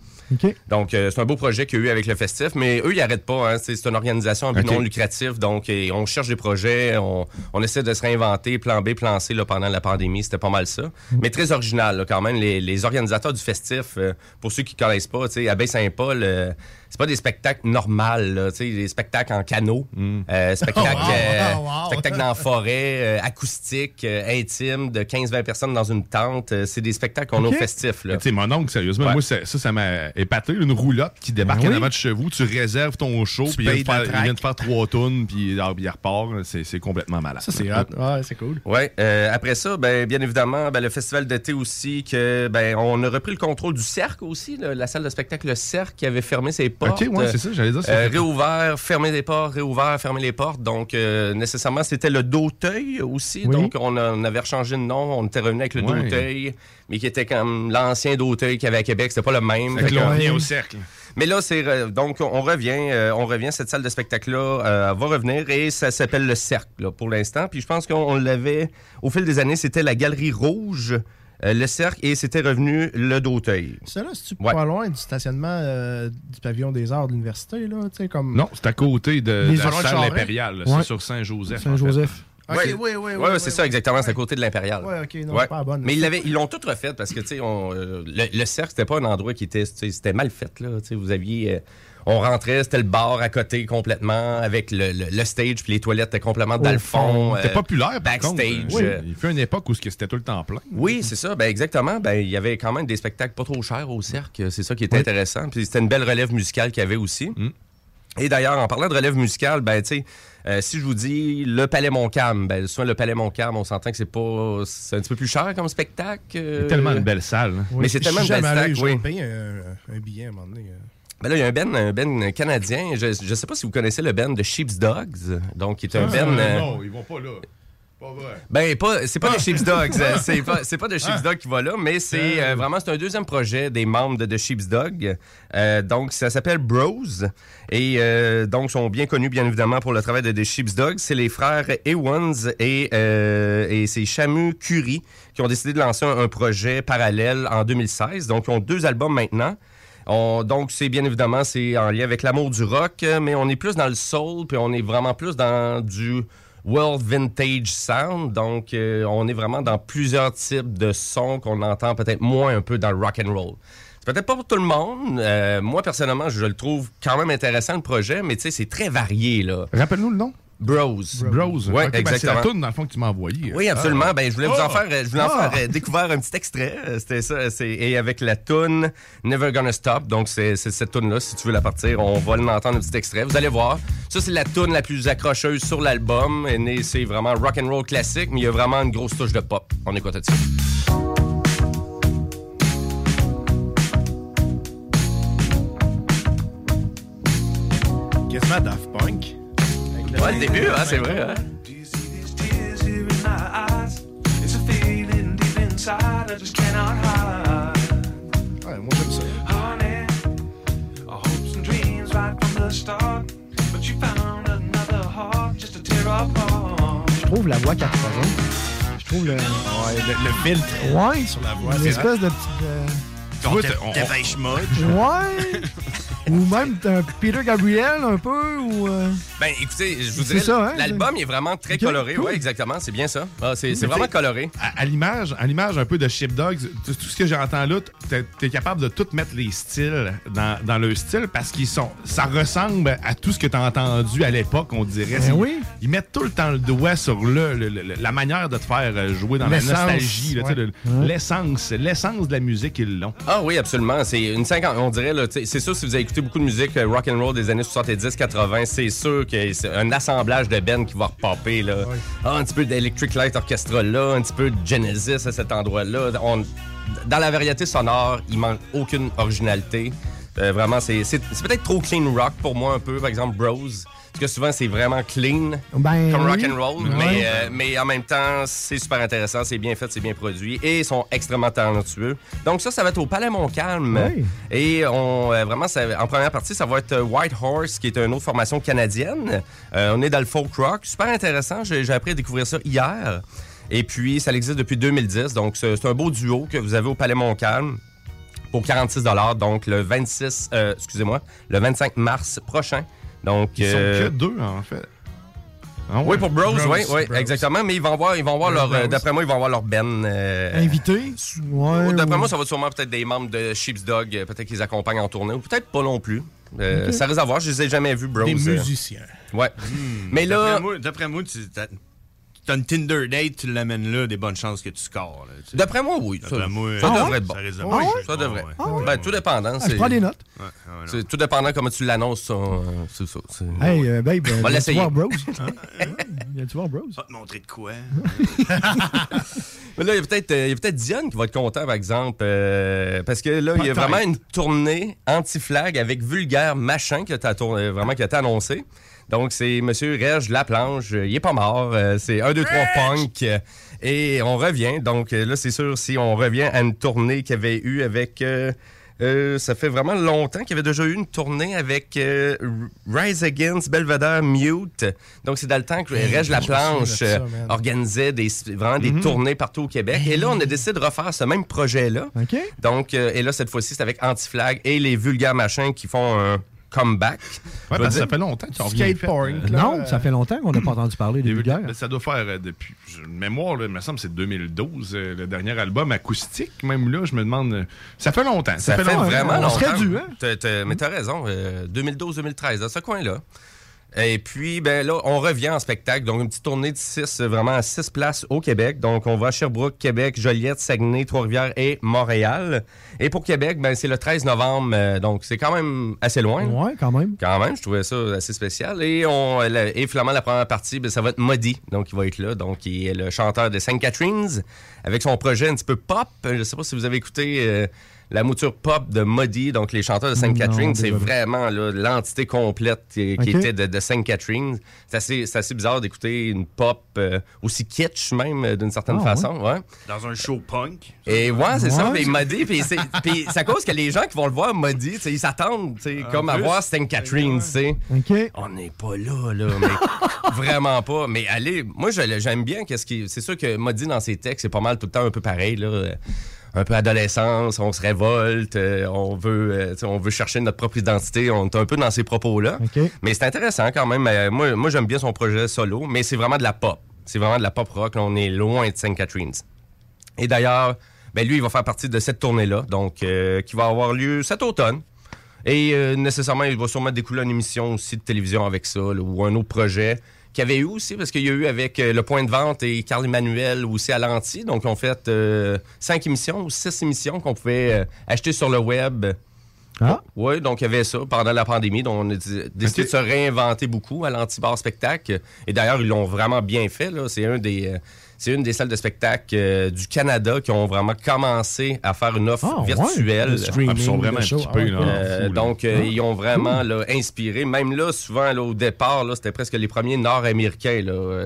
Donc euh, c'est un beau projet qu'il y a eu avec le festif mais eux ils n'arrêtent pas hein, c'est une organisation à but
OK.
non lucratif donc et on cherche des projets, on, on essaie de se réinventer, plan B, plan C là, pendant la pandémie, c'était pas mal ça. Mais très original là, quand même. Les, les organisateurs du festif euh, pour ceux qui connaissent pas, tu sais à Baie-Saint-Paul euh, c'est pas des spectacles normaux, là, tu sais, des spectacles en canot, euh, spectacles,
Oh, wow,
euh,
wow,
spectacles dans la forêt, euh, acoustiques, euh, intimes, de 15-20 personnes dans une tente. C'est des spectacles qu'on a au festif. Là.
Mais Tu sais, mon oncle, sérieusement,
Ouais.
moi, ça, ça m'a épaté. Une roulotte qui débarque
Ben
en avant de chez vous, tu réserves ton show,
Tu
puis il vient,
payes
de faire, il
track.
vient de faire trois tonnes, puis ah, il repart. C'est c'est complètement malade.
Ça, c'est hot. Ouais, c'est cool.
Ouais. euh, après ça, ben, bien évidemment, ben, le festival d'été aussi, que ben, on a repris le contrôle du cercle aussi, là, la salle de spectacle Le Cercle qui avait fermé ses portes.
OK, ouais, c'est ça, j'allais dire,
Euh, réouvert, fermé les portes, réouvert, fermé les portes. Donc, euh, nécessairement, c'était le D'auteuil aussi.
Oui.
Donc, on, a- on avait changé de nom, on était revenu avec le
Ouais.
D'auteuil, mais qui était comme l'ancien D'auteuil qu'il y avait à Québec. C'était pas le même.
Fait on revient au cercle.
mais là, c'est re- donc on revient, euh, on revient. Cette salle de spectacle là va revenir et ça s'appelle le Cercle là, pour l'instant. Puis je pense qu'on on l'avait au fil des années. C'était la Galerie Rouge, euh, le Cercle et c'était revenu le D'auteuil.
Ça, là, c'est-tu
Ouais.
pas loin du stationnement euh, du pavillon des arts de l'université, là? Tu sais, comme...
Non, c'est à côté de, de la salle impériale. là.
Ouais.
C'est sur Saint-Joseph.
Saint-Joseph.
en fait.
OK, oui, oui, oui.
Ouais,
oui,
c'est
oui,
ça,
oui.
exactement. C'est à côté de l'Impérial.
Ouais, ok, non,
Ouais.
c'est pas bonne.
Mais ils, l'avaient- ils l'ont tout refait parce que, tu sais, euh, le, le cercle, c'était pas un endroit qui était. C'était mal fait, là. Tu sais, vous aviez. euh, on rentrait, c'était le bar à côté complètement, avec le, le- le stage, puis les toilettes étaient complètement dans le fond.
C'était
euh,
populaire, par contre.
Backstage.
Oui,
euh,
Il fait une époque où c'était tout le temps plein.
oui, c'est ça. Ben exactement. Ben il y avait quand même des spectacles pas trop chers au cercle. C'est ça qui était
Oui.
intéressant. Puis c'était une belle relève musicale qu'il y avait aussi. Et d'ailleurs, en parlant de relève musicale, ben tu sais, euh, si je vous dis le Palais Montcalm, ben souvent le Palais Montcalm, on s'entend que c'est pas, c'est un petit peu plus cher comme spectacle. euh,
C'est tellement une belle salle. hein.
Mais c'est
Je
tellement une belle oui.
vais payer un, un billet à un moment donné.
Ben là, il y a un ben, un ben canadien. Je, je sais pas si vous connaissez le ben de Sheep's Dogs. Donc, qui est un
Ah,
ben. euh,
Non, ils vont pas là. Pas vrai.
Ben, pas, c'est pas de Sheep's Dogs. euh, [laughs] c'est pas, c'est pas de
Ah.
Sheep's Dog qui va là, mais c'est euh, vraiment c'est un deuxième projet des membres de, de Sheep's Dog. Euh, donc, ça s'appelle Bros. Et euh, donc, sont bien connus, bien évidemment, pour le travail de, de Sheep's Dog. C'est les frères Ewans et, et c'est Shamu Curie qui ont décidé de lancer un, un projet parallèle en 2016. Donc, ils ont deux albums maintenant. On- donc, c'est bien évidemment, c'est en lien avec l'amour du rock, mais on est plus dans le soul, puis on est vraiment plus dans du world vintage sound. Donc, euh, on est vraiment dans plusieurs types de sons qu'on entend peut-être moins un peu dans le rock and roll. C'est peut-être pas pour tout le monde. Euh, moi, personnellement, je le trouve quand même intéressant, le projet, mais tu sais, c'est très varié, là.
Rappelle-nous le nom.
Bros.
Bros.
Ouais,
Ok, ben, c'est la
exactement.
toune, dans le fond, que tu m'as envoyé.
Oui, absolument.
Ah.
Ben, je voulais vous en
Ah.
faire, je voulais en
Ah.
faire euh, découvrir un petit extrait. Euh, C'était ça. c'est- Et avec la tune Never Gonna Stop. Donc, c'est c'est cette tune là Si tu veux la partir, on va l'entendre un petit extrait. Vous allez voir. Ça, c'est la tune la plus accrocheuse sur l'album. C'est vraiment rock and roll classique, mais il y a vraiment une grosse touche de pop. On écoute ça.
Quasiment Daft Punk.
Ouais, le début, hein, c'est vrai. Hein?
Ouais, moi j'aime ça.
Honey, our hopes and dreams right from the start. But you found another heart just to tear apart.
Je trouve la voix 80. Je trouve le.
Ouais, le, le filtre
Ouais.
sur la voix.
Une espèce de petite. euh,
Tu vois,
Dé-
on-.
Ouais. [laughs] Ou même un Peter Gabriel, un peu, ou... euh,
Ben, écoutez, je vous
C'est
dirais,
ça, hein?
l'album est vraiment très coloré.
cool.
Oui, exactement, c'est bien ça. Ah, c'est vraiment coloré.
À, à l'image, à l'image un peu de Sheepdogs, tout, tout ce que j'entends là, t'es es capable de tout mettre les styles dans, dans le style parce qu'ils sont, ça ressemble à tout ce que t'as entendu à l'époque, on dirait.
Ben oui.
Ils mettent tout le temps le doigt sur le, le- le- la manière de te faire euh, jouer dans la nostalgie, tu
ouais.
le- l'essence, l'essence de la musique ils l'ont.
Ah oui, absolument. C'est une 50, on dirait, tu c'est sûr, si vous avez écouté beaucoup de musique euh, rock and roll des années 70-80, c'est sûr que c'est un assemblage de bands qui va repopper. Là. Ah, un petit peu d'Electric Light Orchestra là, un petit peu de Genesis à cet endroit-là. On- Dans la variété sonore, il manque aucune originalité. Euh, vraiment, c'est peut-être trop clean rock pour moi un peu, par exemple Bros. Que souvent, c'est vraiment clean
Ben
comme rock and roll, mais, euh, mais en même temps, c'est super intéressant, c'est bien fait, c'est bien produit et ils sont extrêmement talentueux. Donc ça, ça va être au Palais Montcalm. Et on, euh, vraiment, ça- en première partie, ça va être euh, White Horse, qui est une autre formation canadienne. Euh, on est dans le folk rock, super intéressant. J'ai appris à découvrir ça hier. Et puis, ça existe depuis 2010, donc c'est un beau duo que vous avez au Palais Montcalm pour 46 donc le 26, euh, excusez-moi, le 25 mars prochain. Donc,
Ils sont
euh,
que deux, en fait. Ah ouais.
oui, pour Bros,
Bros,
oui, oui,
Bros.
exactement. Mais ils vont voir, ils vont voir leur. euh. D'après moi, ils vont voir leur Ben. euh,
Invité? Ouais.
D'après moi, ça va être sûrement peut-être des membres de Sheep's Dog, peut-être qu'ils accompagnent en tournée, ou peut-être pas non plus. Euh. Ça risque à voir, je les ai jamais vus, Bros.
Des
euh.
musiciens.
Ouais. Mais là.
D'après moi, d'après moi, tu t'as t'as une Tinder date, tu l'amènes là, des bonnes chances que tu scores. là, tu sais.
D'après moi, oui.
D'après
Ça,
moi,
ça devrait être bon.
marcher.
ça devrait.
Ah ouais.
Ben, tout dépendant.
Ah, je
c'est-
prends des notes.
Ouais, ouais, non.
c'est tout dépendant comment tu l'annonces, ça, c'est ça. c'est-
Hey, euh, babe,
On va
viens-tu
l'essayer.
voir Bros? Viens-tu [laughs] voir Bros?
Pas te montrer de quoi. [laughs]
Mais là, il y a peut-être euh, il y a peut-être Diane qui va être content, par exemple, euh, parce que là, il y a vraiment une tournée anti-flag avec Vulgaire Machin qui a, été tourné- vraiment qui a été annoncée. Donc, c'est M. Reg Laplanche. Il est pas mort. euh, c'est 1, 2, 3 punk. Et on revient. Donc, euh, là, c'est sûr, si on revient à une tournée qu'il y avait eu avec... euh, euh, ça fait vraiment longtemps qu'il y avait déjà eu une tournée avec euh, Rise Against, Belvedere, Mute. Donc, c'est dans le temps que
Hey,
Reg Laplanche euh, organisait des, vraiment des
Mhm.
tournées partout au Québec. Et là, on a décidé de refaire ce même projet-là.
OK.
Donc, et là, cette fois-ci, c'est avec Anti-Flag et les vulgaires machins qui font un comeback.
Ouais, parce que ça fait longtemps qu'ils ont.
Euh, non, ça fait longtemps qu'on n'a pas entendu parler des vulgaires.
Mais ça doit faire euh, depuis. Mémoire, là, il me semble que c'est 2012, euh, le dernier album acoustique. Même là, je me demande. euh, ça fait longtemps.
Ça, fait,
longtemps.
vraiment
On
longtemps.
serait dû, hein?
T'as- t'as- mais t'as raison, euh, 2012-2013, dans ce coin-là. Et puis, ben là, on revient en spectacle. Donc, une petite tournée de six, euh, vraiment à six places au Québec. Donc, on va à Sherbrooke, Québec, Joliette, Saguenay, Trois-Rivières et Montréal. Et pour Québec, ben, c'est le 13 novembre. euh, donc, c'est quand même assez loin.
Ouais, quand même.
Quand même, je trouvais ça assez spécial. Et, on, la- et finalement, la première partie, ben, ça va être Muddy, donc il va être là. Donc, il est le chanteur de St. Catharines, avec son projet un petit peu pop. Je ne sais pas si vous avez écouté euh, la mouture pop de Muddy, donc les chanteurs de St.
Non,
Catharines. C'est vraiment l'entité complète qui, était de, de St. Catharines. C'est assez, bizarre d'écouter une pop euh, aussi kitsch, même, euh, d'une certaine
Ah,
façon. Ouais.
Dans un show punk.
Et ouais, c'est ça. Mais Muddy, puis c'est [laughs] puis à cause que les gens qui vont le voir, Muddy, ils s'attendent, comme à voir St. Catharines, tu sais.
OK.
On n'est pas là, là, mais [laughs] vraiment pas. Mais allez, moi, je- j'aime bien qu'est-ce qui. C'est sûr que Muddy, dans ses textes, c'est pas mal tout le temps un peu pareil, là. Un peu adolescence, on se révolte, euh, on veut, euh, on veut chercher notre propre identité, on est un peu dans ces propos-là. Mais c'est intéressant quand même. Euh, moi, moi j'aime bien son projet solo, mais c'est vraiment de la pop. C'est vraiment de la pop rock. on est loin de St. Catharines. Et d'ailleurs, ben lui, il va faire partie de cette tournée-là, donc euh, qui va avoir lieu cet automne. Et nécessairement, il va sûrement découler une émission aussi de télévision avec ça, là, ou un autre projet qu'il y avait eu aussi, parce qu'il y a eu avec euh, Le Point de Vente et Carl Emmanuel aussi à l'anti. Donc, ont fait euh, cinq émissions ou six émissions qu'on pouvait euh, acheter sur le web.
Ah.
Oui, donc il y avait ça pendant la pandémie. Donc, on a dé- décidé de se réinventer beaucoup à l'anti-bar spectacle. Et d'ailleurs, ils l'ont vraiment bien fait. C'est un des. C'est une des salles de spectacle euh, du Canada qui ont vraiment commencé à faire une offre
Ah,
virtuelle.
Ah, ils sont vraiment
show.
équipés, là, en
Euh,
fou,
donc, euh,
Ah.
ils ont vraiment là, inspiré. Même là, souvent, là, au départ, là, c'était presque les premiers Nord-américains.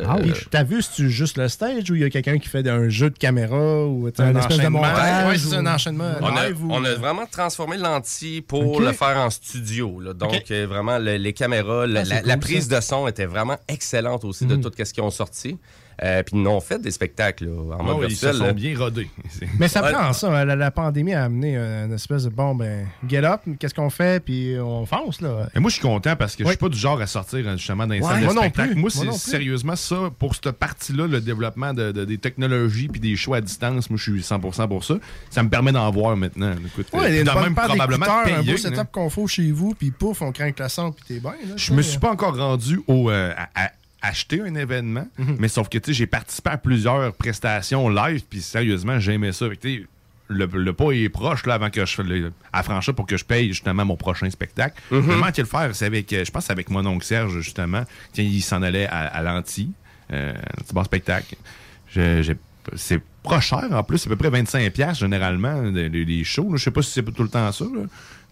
Ah oui,
euh,
t'as vu, c'est-tu juste le stage ou il y a quelqu'un qui fait un jeu de caméra ou
Un
un
espèce de
enchaînement?
montage
Ouais, c'est
ou-
un enchaînement
on, a,
live ou-
on a vraiment transformé l'anti pour le faire en studio. là. Donc, vraiment, le- les caméras,
Ah, c'est
la, prise
ça.
de son était vraiment excellente aussi de
Mhm.
tout ce qu'ils ont sorti. Euh, puis ils nous ont fait des spectacles là, en
Ah
mode
oui, ils se
virtuel.
sont
là.
bien rodés. [laughs]
Mais ça prend ça. hein. La, la pandémie a amené une espèce de bon, ben, get up, qu'est-ce qu'on fait, puis on fonce, là.
Et moi, je suis content parce que je suis pas du genre à sortir hein, justement dans les
Ouais.
salles de
Moi non
spectacle.
plus.
Moi,
Moi
c'est
non plus.
sérieusement ça, pour cette partie-là, le développement de, de- des technologies puis des choix à distance, moi, je suis 100% pour ça. Ça me permet d'en voir maintenant. Écoute,
Ouais, il y a
euh,
une
même probablement
d'écouteurs, un beau setup qu'on fait chez vous, puis pouf, on craint le son, puis t'es bien. là,
Je me suis pas encore rendu au euh, à, à acheter un événement,
Mhm.
mais sauf que j'ai participé à plusieurs prestations live, puis sérieusement, j'aimais ça. Fait le, le pas est proche là, avant que je le, à pour que je paye justement mon prochain spectacle. Je vais manquer le faire, c'est avec, euh, je pense avec mon oncle Serge justement. Tiens, il s'en allait à, à l'anti, euh, un petit bon spectacle. C'est pas cher en plus, c'est à peu près 25$ piastres, généralement, les, les shows. là. Je sais pas si c'est tout le temps ça, là,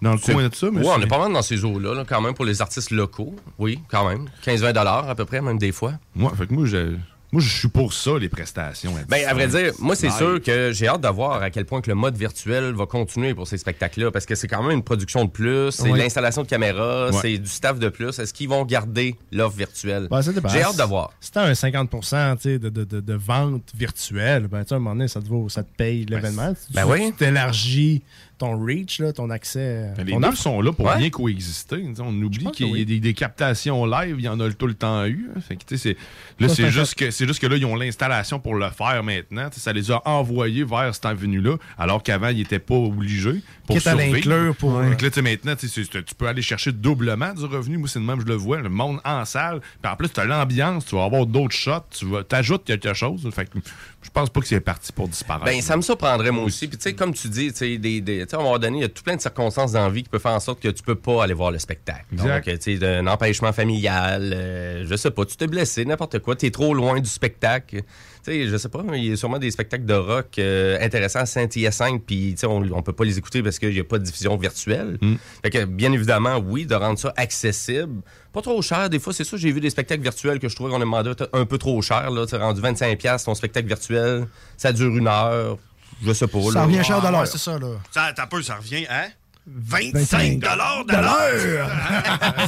dans le coin de ça. Mais
Ouais, on est pas mal dans ces eaux-là, là, quand même, pour les artistes locaux. Oui, quand même. 15-20 à peu près, même des fois.
Moi, fait que moi, je, moi, je suis pour ça, les prestations.
Ben, à vrai dire, moi, c'est sûr que j'ai hâte de voir à quel point que le mode virtuel va continuer pour ces spectacles-là, parce que c'est quand même une production de plus, c'est
Oui.
l'installation de caméras, c'est du staff de plus. Est-ce qu'ils vont garder l'offre virtuelle?
Ben,
j'ai hâte de voir.
Si t'as un 50 tu sais, de, de, de, de vente virtuelle, ben, tu sais, à un moment donné, ça te, vaut, ça te paye l'événement.
Ben
tu-
oui.
T'élargis ton reach, là, ton accès.
Ben, les deux sont là pour
Ouais.
bien coexister. On oublie qu'il y a
oui.
des, des captations live, il y en a tout le temps eu. hein. Fait que, tu sais, c'est- là,
c'est
juste, que, c'est juste que là, ils ont l'installation pour le faire maintenant. Ça les a envoyés vers cette avenue-là, alors qu'avant, ils n'étaient pas obligés. Pour survivre.
pour,
Fait
euh,
que là, maintenant, tu peux aller chercher doublement du revenu. Moi, c'est le même, je le vois. Le monde en salle. Puis en plus, tu as l'ambiance, tu vas avoir d'autres shots, tu vas, ajoutes quelque chose. Fait que je pense pas que c'est parti pour disparaître.
Ben, ça me surprendrait, moi aussi. Puis, tu sais, comme tu dis, tu sais, des, des- tu sais, à un moment donné, il y a tout plein de circonstances dans la vie qui peuvent faire en sorte que tu peux pas aller voir le spectacle.
Exact.
Donc, tu sais, un empêchement familial, euh, je sais pas, tu t'es blessé, n'importe quoi, tu es trop loin du spectacle. Tu sais, je sais pas, il y a sûrement des spectacles de rock euh, intéressants à Saint-Hyacinthe, puis, on, on peut pas les écouter parce qu'il n'y a pas de diffusion virtuelle.
Mm.
Fait que, bien évidemment, oui, de rendre ça accessible. Pas trop cher, des fois, c'est ça. J'ai vu des spectacles virtuels que je trouvais qu'on a demandé un peu trop cher. Là, rendu 25$ ton spectacle virtuel, ça dure une heure. Je sais pas.
Ça
là.
revient cher de
Ah,
l'heure.
ouais,
c'est ça, là.
Ça, t'as peu, ça revient à 25
25
dollars de l'heure.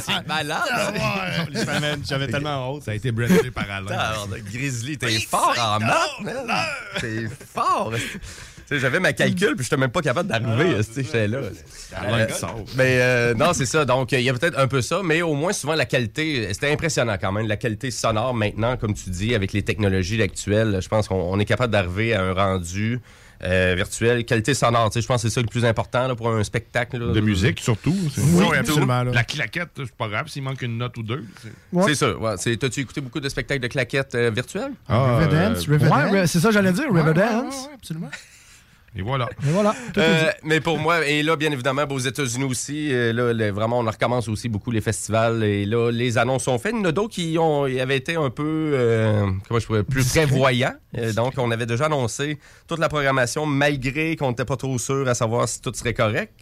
[laughs]
C'est malade.
Ouais, J'avais tellement honte.
Ça a été brandé par Alain.
Grizzly, t'es fort en maths. T'es fort. Tu sais, J'avais ma calcul, puis j'étais même pas capable d'arriver. sais, J'étais là.
Alain
Euh,
qui sort.
mais euh, non, c'est ça. Donc, il y a peut-être un peu ça, mais au moins, souvent, la qualité, c'était impressionnant quand même. La qualité sonore, maintenant, comme tu dis, avec les technologies actuelles, je pense qu'on on est capable d'arriver à un rendu euh, virtuel. Qualité sonore, tu sais, je pense que c'est ça le plus important là, pour un spectacle. là.
De musique, surtout. C'est-
Oui,
Oui,
absolument.
La claquette, c'est pas grave s'il manque une note ou deux. c'est-
ça. Ouais. T'as-tu écouté beaucoup de spectacles de claquettes euh, virtuelles?
Ah,
Riverdance,
euh.
Ouais, c'est ça, j'allais dire,
Ouais,
Riverdance.
ouais, ouais, absolument.
Et voilà.
Et
Euh, mais pour moi, et là, bien évidemment, aux États-Unis aussi, euh, là, vraiment, on recommence aussi beaucoup les festivals. Et là, les annonces sont faites. Il y en a d'autres qui ont, avaient été un peu, euh, comment je pourrais, plus prévoyants. Donc, on avait déjà annoncé toute la programmation, malgré qu'on n'était pas trop sûr à savoir si tout serait correct.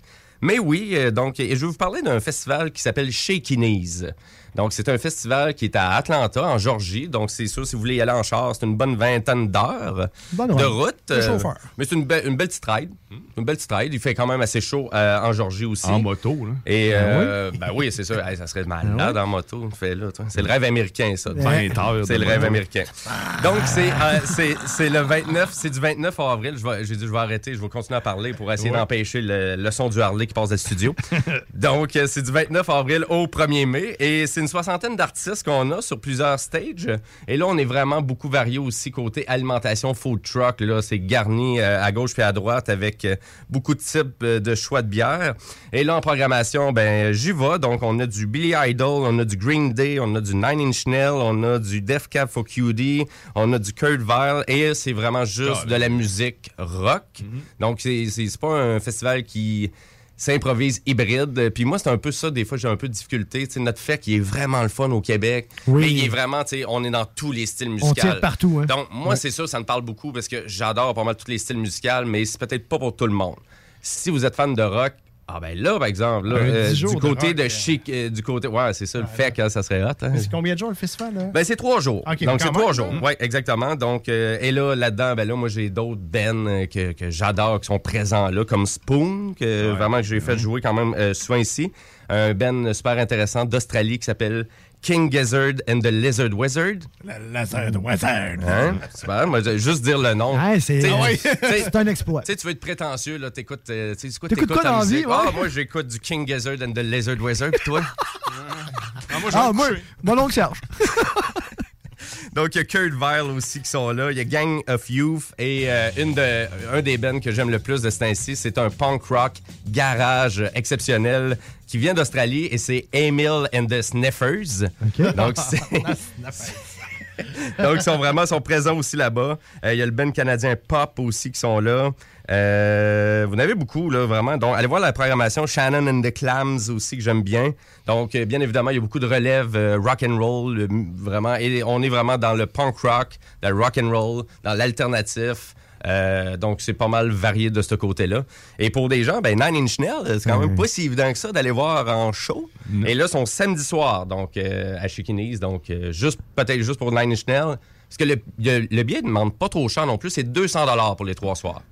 Mais oui, donc, et je vais vous parler d'un festival qui s'appelle Shaky Knees. Donc, c'est un festival qui est à Atlanta, en Georgie. Donc, c'est sûr, si vous voulez y aller en char, c'est une bonne vingtaine d'heures
Bonne
de route. Euh,
chauffeur.
mais c'est une, be- une belle petite ride. Une belle petite ride. Il fait quand même assez chaud euh, en Georgie aussi.
En moto, là.
Et
Ben
euh, ben oui, c'est sûr. Hey, ça serait malade en moto. Fait là, toi. C'est le rêve américain, ça.
20 heures
C'est le rêve américain. Donc, c'est euh, c'est- c'est le 29, c'est du 29 avril. Je vais- J'ai dit, je vais arrêter, je vais continuer à parler pour essayer
Ouais.
d'empêcher le, le son du Harley qui passe dans le studio. [laughs] Donc, c'est du 29 avril au 1er mai. Et c'est une soixantaine d'artistes qu'on a sur plusieurs stages. Et là, on est vraiment beaucoup varié aussi côté alimentation food truck. Là, c'est garni euh, à gauche puis à droite avec euh, beaucoup de types euh, de choix de bière. Et là, en programmation, ben, j'y vais. Donc, on a du Billy Idol, on a du Green Day, on a du Nine Inch Nails, on a du Def Cab for QD, on a du Kurt Vile. Et c'est vraiment juste
Ah,
de la musique rock. Donc, c'est c'est- c'est pas un festival qui s'improvise hybride. Puis moi, c'est un peu ça, des fois, j'ai un peu de difficulté. Tu sais, notre fait qui est vraiment le fun au Québec.
Oui.
Mais il est vraiment, tu sais, on est dans tous les styles musicaux.
tire partout, hein.
Donc, moi,
Ouais.
c'est sûr, ça me parle beaucoup parce que j'adore pas mal tous les styles musicaux, mais c'est peut-être pas pour tout le monde. Si vous êtes fan de rock, Ah ben là, par exemple, là, euh,
10 jours
du
de
côté
rock,
de
euh.
chic, euh, du côté, ouais, c'est ça, le fait que ça serait hot. hein.
Mais C'est combien de jours le festival? Là?
Ben, c'est trois jours. Donc, c'est trois jours.
hein.
Oui, exactement. Donc, euh, et là, là-dedans, ben là, moi, j'ai d'autres bands euh, que, que j'adore qui sont présents là, comme Spoon, que vraiment que j'ai fait jouer quand même souvent ici. Un band super intéressant d'Australie qui s'appelle King Gizzard and the Lizard Wizard.
La Lizard Wizard.
Hein? Super. Moi, je- juste dire le nom.
C'est ah ouais. [laughs] c'est un exploit.
tu sais, tu veux être prétentieux, là, t'écoutes, euh, tu sais, c'est quoi,
T'écoutes quoi dans la vie,
musique?
ouais?
Ah, moi, j'écoute du King Gizzard and the Lizard Wizard, puis toi? [laughs]
Ah, moi, mon oncle Serge. [laughs]
Donc, il y a Kurt Vile aussi qui sont là. Il y a Gang of Youth et euh, une de, un des bands que j'aime le plus de ce temps-ci, c'est un punk rock garage exceptionnel qui vient d'Australie et c'est Emil and the Sniffers. Donc, c'est... [laughs] [laughs] Donc, ils sont vraiment présents aussi là-bas. Euh, Il y a le band canadien Pop aussi qui sont là. Euh, vous en avez beaucoup, là, vraiment. Donc, allez voir la programmation Shannon and the Clams aussi, que j'aime bien. Donc, euh, bien évidemment, il y a beaucoup de relève euh, rock and roll, vraiment. Et on est vraiment dans le punk rock, le rock and roll, dans l'alternatif. Euh, donc, c'est pas mal varié de ce côté-là. Et pour des gens, ben, Nine Inch Nails, c'est quand même pas si évident que ça d'aller voir en show. Et là, son samedi soir, donc, euh, à Chiquinis. Donc, euh, juste, peut-être juste pour Nine Inch Nails. Parce que le, le, le billet ne demande pas trop cher non plus. C'est 200 pour les trois soirs.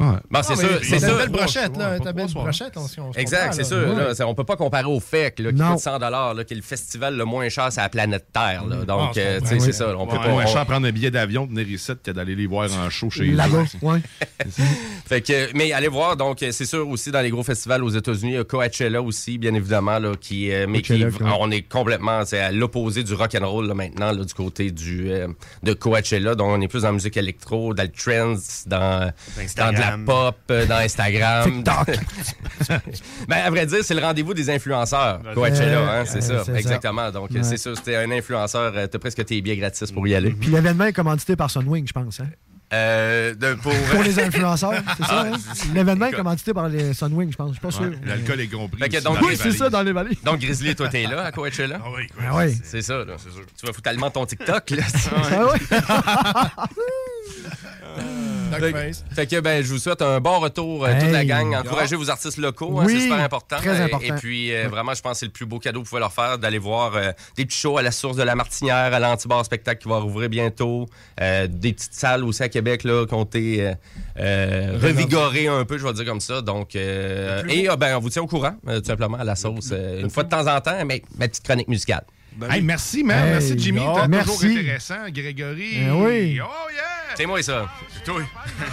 Bon, c'est
Ah,
sûr,
mais
c'est sûr.
une belle brochette, là. Une belle brochette,
Exact, c'est sûr.
Ouais.
Là, c'est- on peut pas comparer au FEC là, qui coûte 100 là, qui est le festival le moins cher sur la planète Terre. Là. Donc,
Ah,
euh, tu
c'est
sais, c'est ça. On peut
Ouais,
pas.
moins
on-
cher prendre un billet d'avion, venir ici, que d'aller les voir en show chez eux.
Là-bas, ouais. [laughs]
Fait que, mais allez voir, donc c'est sûr aussi dans les gros festivals aux États-Unis, il y a Coachella aussi, bien évidemment, là, qui, euh, mais qui, on est complètement c'est à l'opposé du rock and roll là, maintenant, là, du côté du euh, de Coachella, donc on est plus dans la musique électro, dans le trends, dans, dans de la pop, euh, dans Instagram. [laughs] ben à vrai dire, c'est le rendez-vous des influenceurs, Coachella,
Euh,
hein, c'est
euh,
ça,
c'est ça.
exactement. Donc
Ouais.
c'est sûr, c'était un influenceur, t'as presque tes billets gratis pour y aller.
Puis l'événement est commandité par Sunwing, je pense. Hein?
Euh, de- pour...
Pour les influenceurs, c'est ça.
Ah,
hein? L'événement est commandité par les Sunwing, je pense. Je suis pas sûr.
L'alcool est compris.
Donc,
Oui, c'est ça, dans les vallées.
Donc, Grizzly, toi, t'es là à Coachella?
Ah oui,
Ah ouais.
C'est ça, là. Tu vas foutre tellement ton TikTok, là.
Ah ouais. [laughs] [laughs]
Fait, fait que, ben, je vous souhaite un bon retour, euh, toute la gang. Encouragez vos artistes locaux, hein,
Oui,
c'est super important.
très
Euh,
important.
Et puis, euh, vraiment, je pense que c'est le plus beau cadeau que vous pouvez leur faire d'aller voir euh, des petits shows à la source de la Martinière, à l'Antibar Spectacle qui va rouvrir bientôt. Euh, des petites salles aussi à Québec, là, qui ont été euh, euh, revigorées un peu, je vais dire comme ça. Donc, euh, et euh, ben, on vous tient au courant, euh, tout simplement, à la sauce. euh, une fois de temps en temps, mais ma petite chronique musicale.
Hey, merci, man.
Hey,
merci, Jimmy.
oh,
T'es toujours intéressant. Grégory.
Eh oui.
Oh, yeah.
C'est moi, ça.
C'est toi.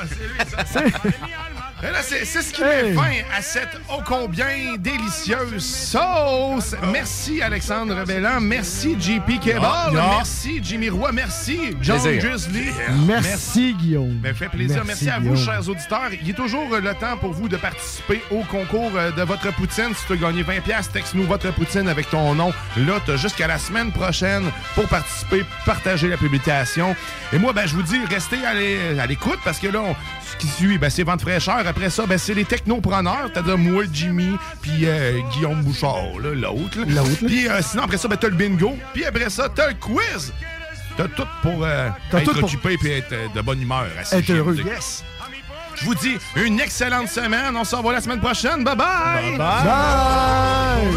c'est lui, ça. C'est ce qui met
Hey.
fin à cette ô combien délicieuse sauce. Merci, Alexandre Bellan. Merci, JP Kebab.
Ah.
Merci, Jimmy Roy. Merci, John. Drizzly.
Merci, Guillaume.
Ben, fait plaisir. Merci, à vous, chers auditeurs. Il est toujours euh, le temps pour vous de participer au concours euh, de votre poutine. Si tu veux gagner 20$, piastres, texte-nous votre poutine avec ton nom. Là, tu as jusqu'à la semaine prochaine pour participer, partager la publication. Et moi, ben, je vous dis, restez à l'écoute parce que là, on- ce qui suit, ben, c'est Vente fraîcheur. Après ça, ben, c'est les technopreneurs. T'as de moi, Jimmy, puis euh, Guillaume Bouchard, là, l'autre. là.
L'autre, là.
Puis euh, sinon, après ça, ben, t'as le bingo. Puis après ça, t'as le quiz. T'as tout pour euh,
T'as
être
tout pour-
occupé et être euh, de bonne humeur.
Être heureux, yes.
Je vous dis une excellente semaine. On se revoit la semaine prochaine. Bye bye.
Bye.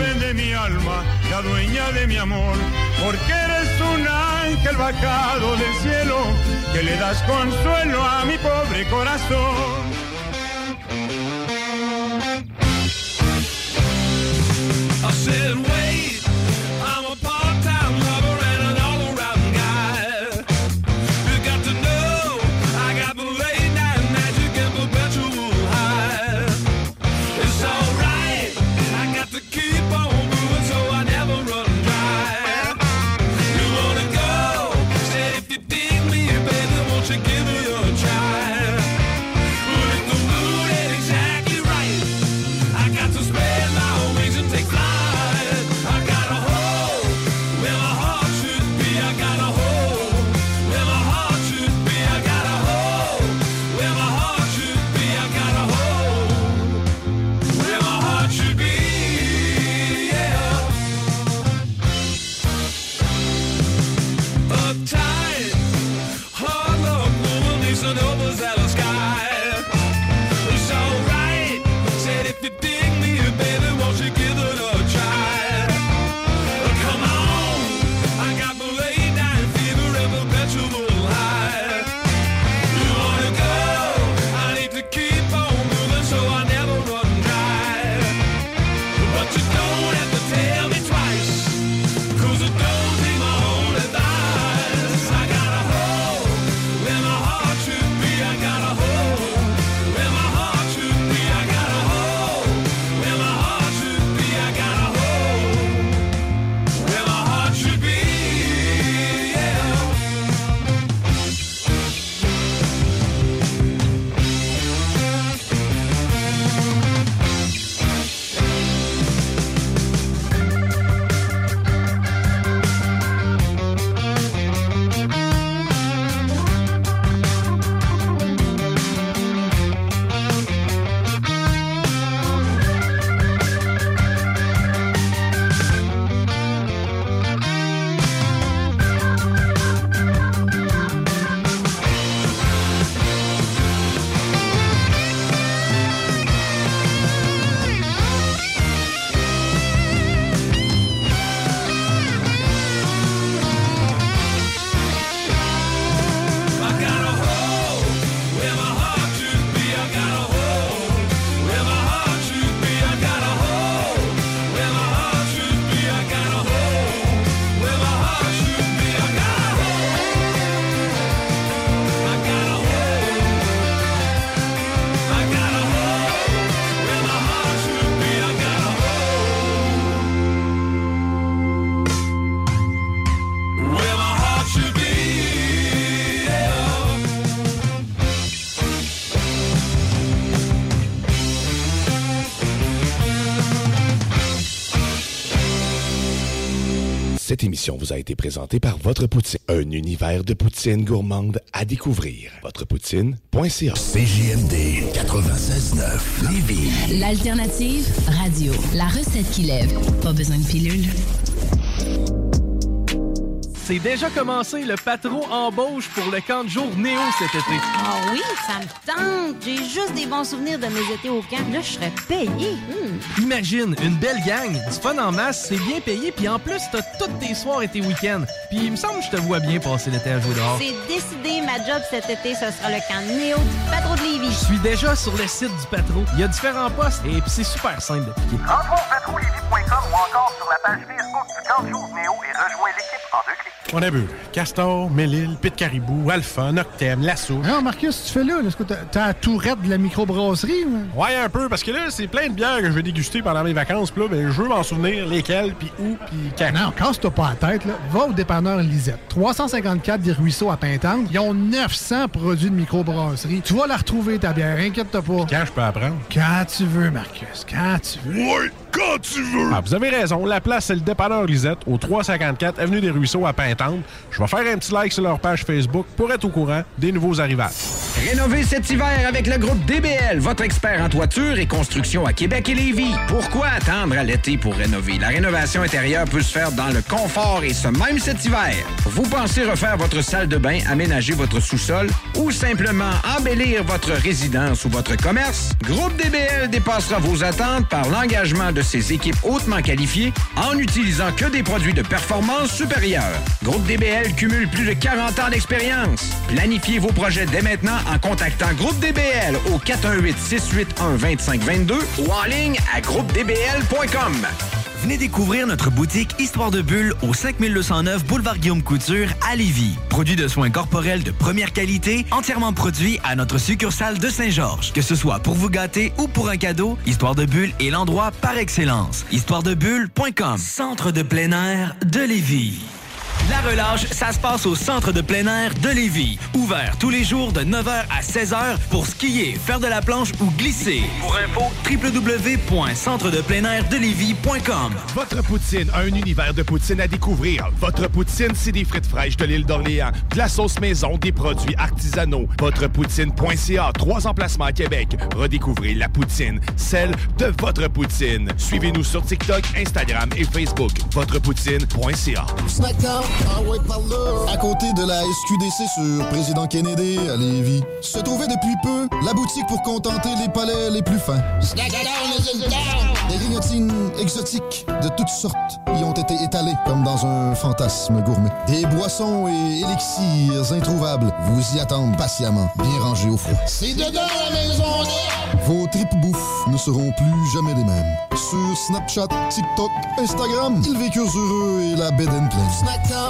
mi que le das consuelo a mi pobre corazón.
Émission vous a été présentée par Votre Poutine, un univers de poutine gourmande à découvrir. Votrepoutine.ca
CJMD 96.9 Lévis.
L'alternative radio. La recette qui lève. Pas besoin de pilule.
C'est déjà commencé, le patron embauche pour le camp de jour Néo cet été.
Ah oui, ça me tente. J'ai juste des bons souvenirs de mes étés au camp. Là, je serais payé.
Imagine, une belle gang, du fun en masse, c'est bien payé, puis en plus, t'as tous tes soirs et tes week-ends. Puis il me semble que je te vois bien passer l'été à jouer dehors.
C'est décidé, ma job cet été, ce sera le camp Néo du patron de Lévis.
Je suis déjà sur le site du patron. Il y a différents postes et puis c'est super simple d'appliquer.
Rentre au patroulévis.com ou encore sur la page Facebook du camp de Néo et rejoins l'équipe en.
On a vu Castor, Mélile, Pit Caribou, Alpha, Noctem, Lasso.
Non, Marcus, tu fais là. Est-ce que t'as- la tourette de la microbrasserie? ou?
Ouais, un peu, parce que là, c'est plein de bières que je vais déguster pendant mes vacances. Puis là, ben, je veux m'en souvenir lesquelles, puis où, puis quand.
Non, casse-toi pas la tête. Là. Va au dépanneur Lisette. 354 des Ruisseaux à Pintante. Ils ont 900 produits de microbrasserie. Tu vas la retrouver, ta bière. Inquiète-toi pas.
Quand je peux apprendre?
Quand tu veux, Marcus. Quand tu veux.
Ouais, quand tu veux! Ah, vous avez raison. La place, c'est le dépanneur Lisette, au 354 Avenue des Ruisseaux à Pintante. Je vais faire un petit like sur leur page Facebook pour être au courant des nouveaux arrivages.
Rénover cet hiver avec le groupe DBL, votre expert en toiture et construction à Québec et Lévis. Pourquoi attendre à l'été pour rénover? La rénovation intérieure peut se faire dans le confort et ce même cet hiver. Vous pensez refaire votre salle de bain, aménager votre sous-sol ou simplement embellir votre résidence ou votre commerce? Groupe DBL dépassera vos attentes par l'engagement de ses équipes hautement qualifiées en n'utilisant que des produits de performance supérieure. Groupe DBL cumule plus de 40 ans d'expérience. Planifiez vos projets dès maintenant en contactant Groupe DBL au 418-681-2522 ou en ligne à groupedbl.com.
Venez découvrir notre boutique Histoire de Bulle au 5209 Boulevard Guillaume Couture à Lévis. Produit de soins corporels de première qualité, entièrement produit à notre succursale de Saint-Georges. Que ce soit pour vous gâter ou pour un cadeau, Histoire de Bulle est l'endroit par excellence. Histoiredebulle.com Centre de plein air de Lévis. La relâche, ça se passe au centre de plein air de Lévis. Ouvert tous les jours de 9h à 16h pour skier, faire de la planche ou glisser. Pour info, www.centredepleinairdelévis.com
Votre poutine, un univers de poutine à découvrir. Votre poutine, c'est des frites fraîches de l'île d'Orléans, de la sauce maison, des produits artisanaux. Votrepoutine.ca, trois emplacements à Québec. Redécouvrez la poutine, celle de votre poutine. Suivez-nous sur TikTok, Instagram et Facebook. Votrepoutine.ca.
À côté de la SQDC sur Président Kennedy à Lévis, se trouvait depuis peu la boutique pour contenter les palais les plus fins. Des grignotines exotiques de toutes sortes y ont été étalées comme dans un fantasme gourmet. Des boissons et élixirs introuvables vous y attendent patiemment, bien rangés au froid.
C'est dedans la maison
Vos tripes bouffe ne seront plus jamais les mêmes. Sur Snapchat, TikTok, Instagram, ils vécurent heureux et la bed and pleine.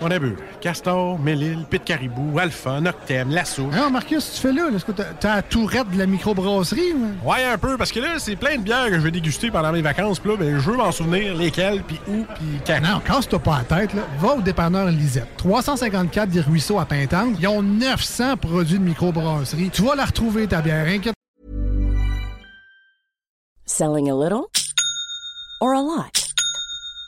On a vu Castor, Mélile, Pit Caribou, Alpha, Noctem, Lasso.
Non, Marcus, tu fais là. Est-ce que t'as t'as la tourette de la microbrasserie? ou?
Ouais, un peu, parce que là, c'est plein de bières que je vais déguster pendant mes vacances. Puis là, ben, je veux m'en souvenir lesquelles, puis où, puis quand.
Non, casse-toi pas la tête. Là. Va au dépanneur Lisette. 354 des Ruisseaux à Pintante. Ils ont 900 produits de microbrasserie. Tu vas la retrouver, ta bière. Inquiète
Selling a little or a lot?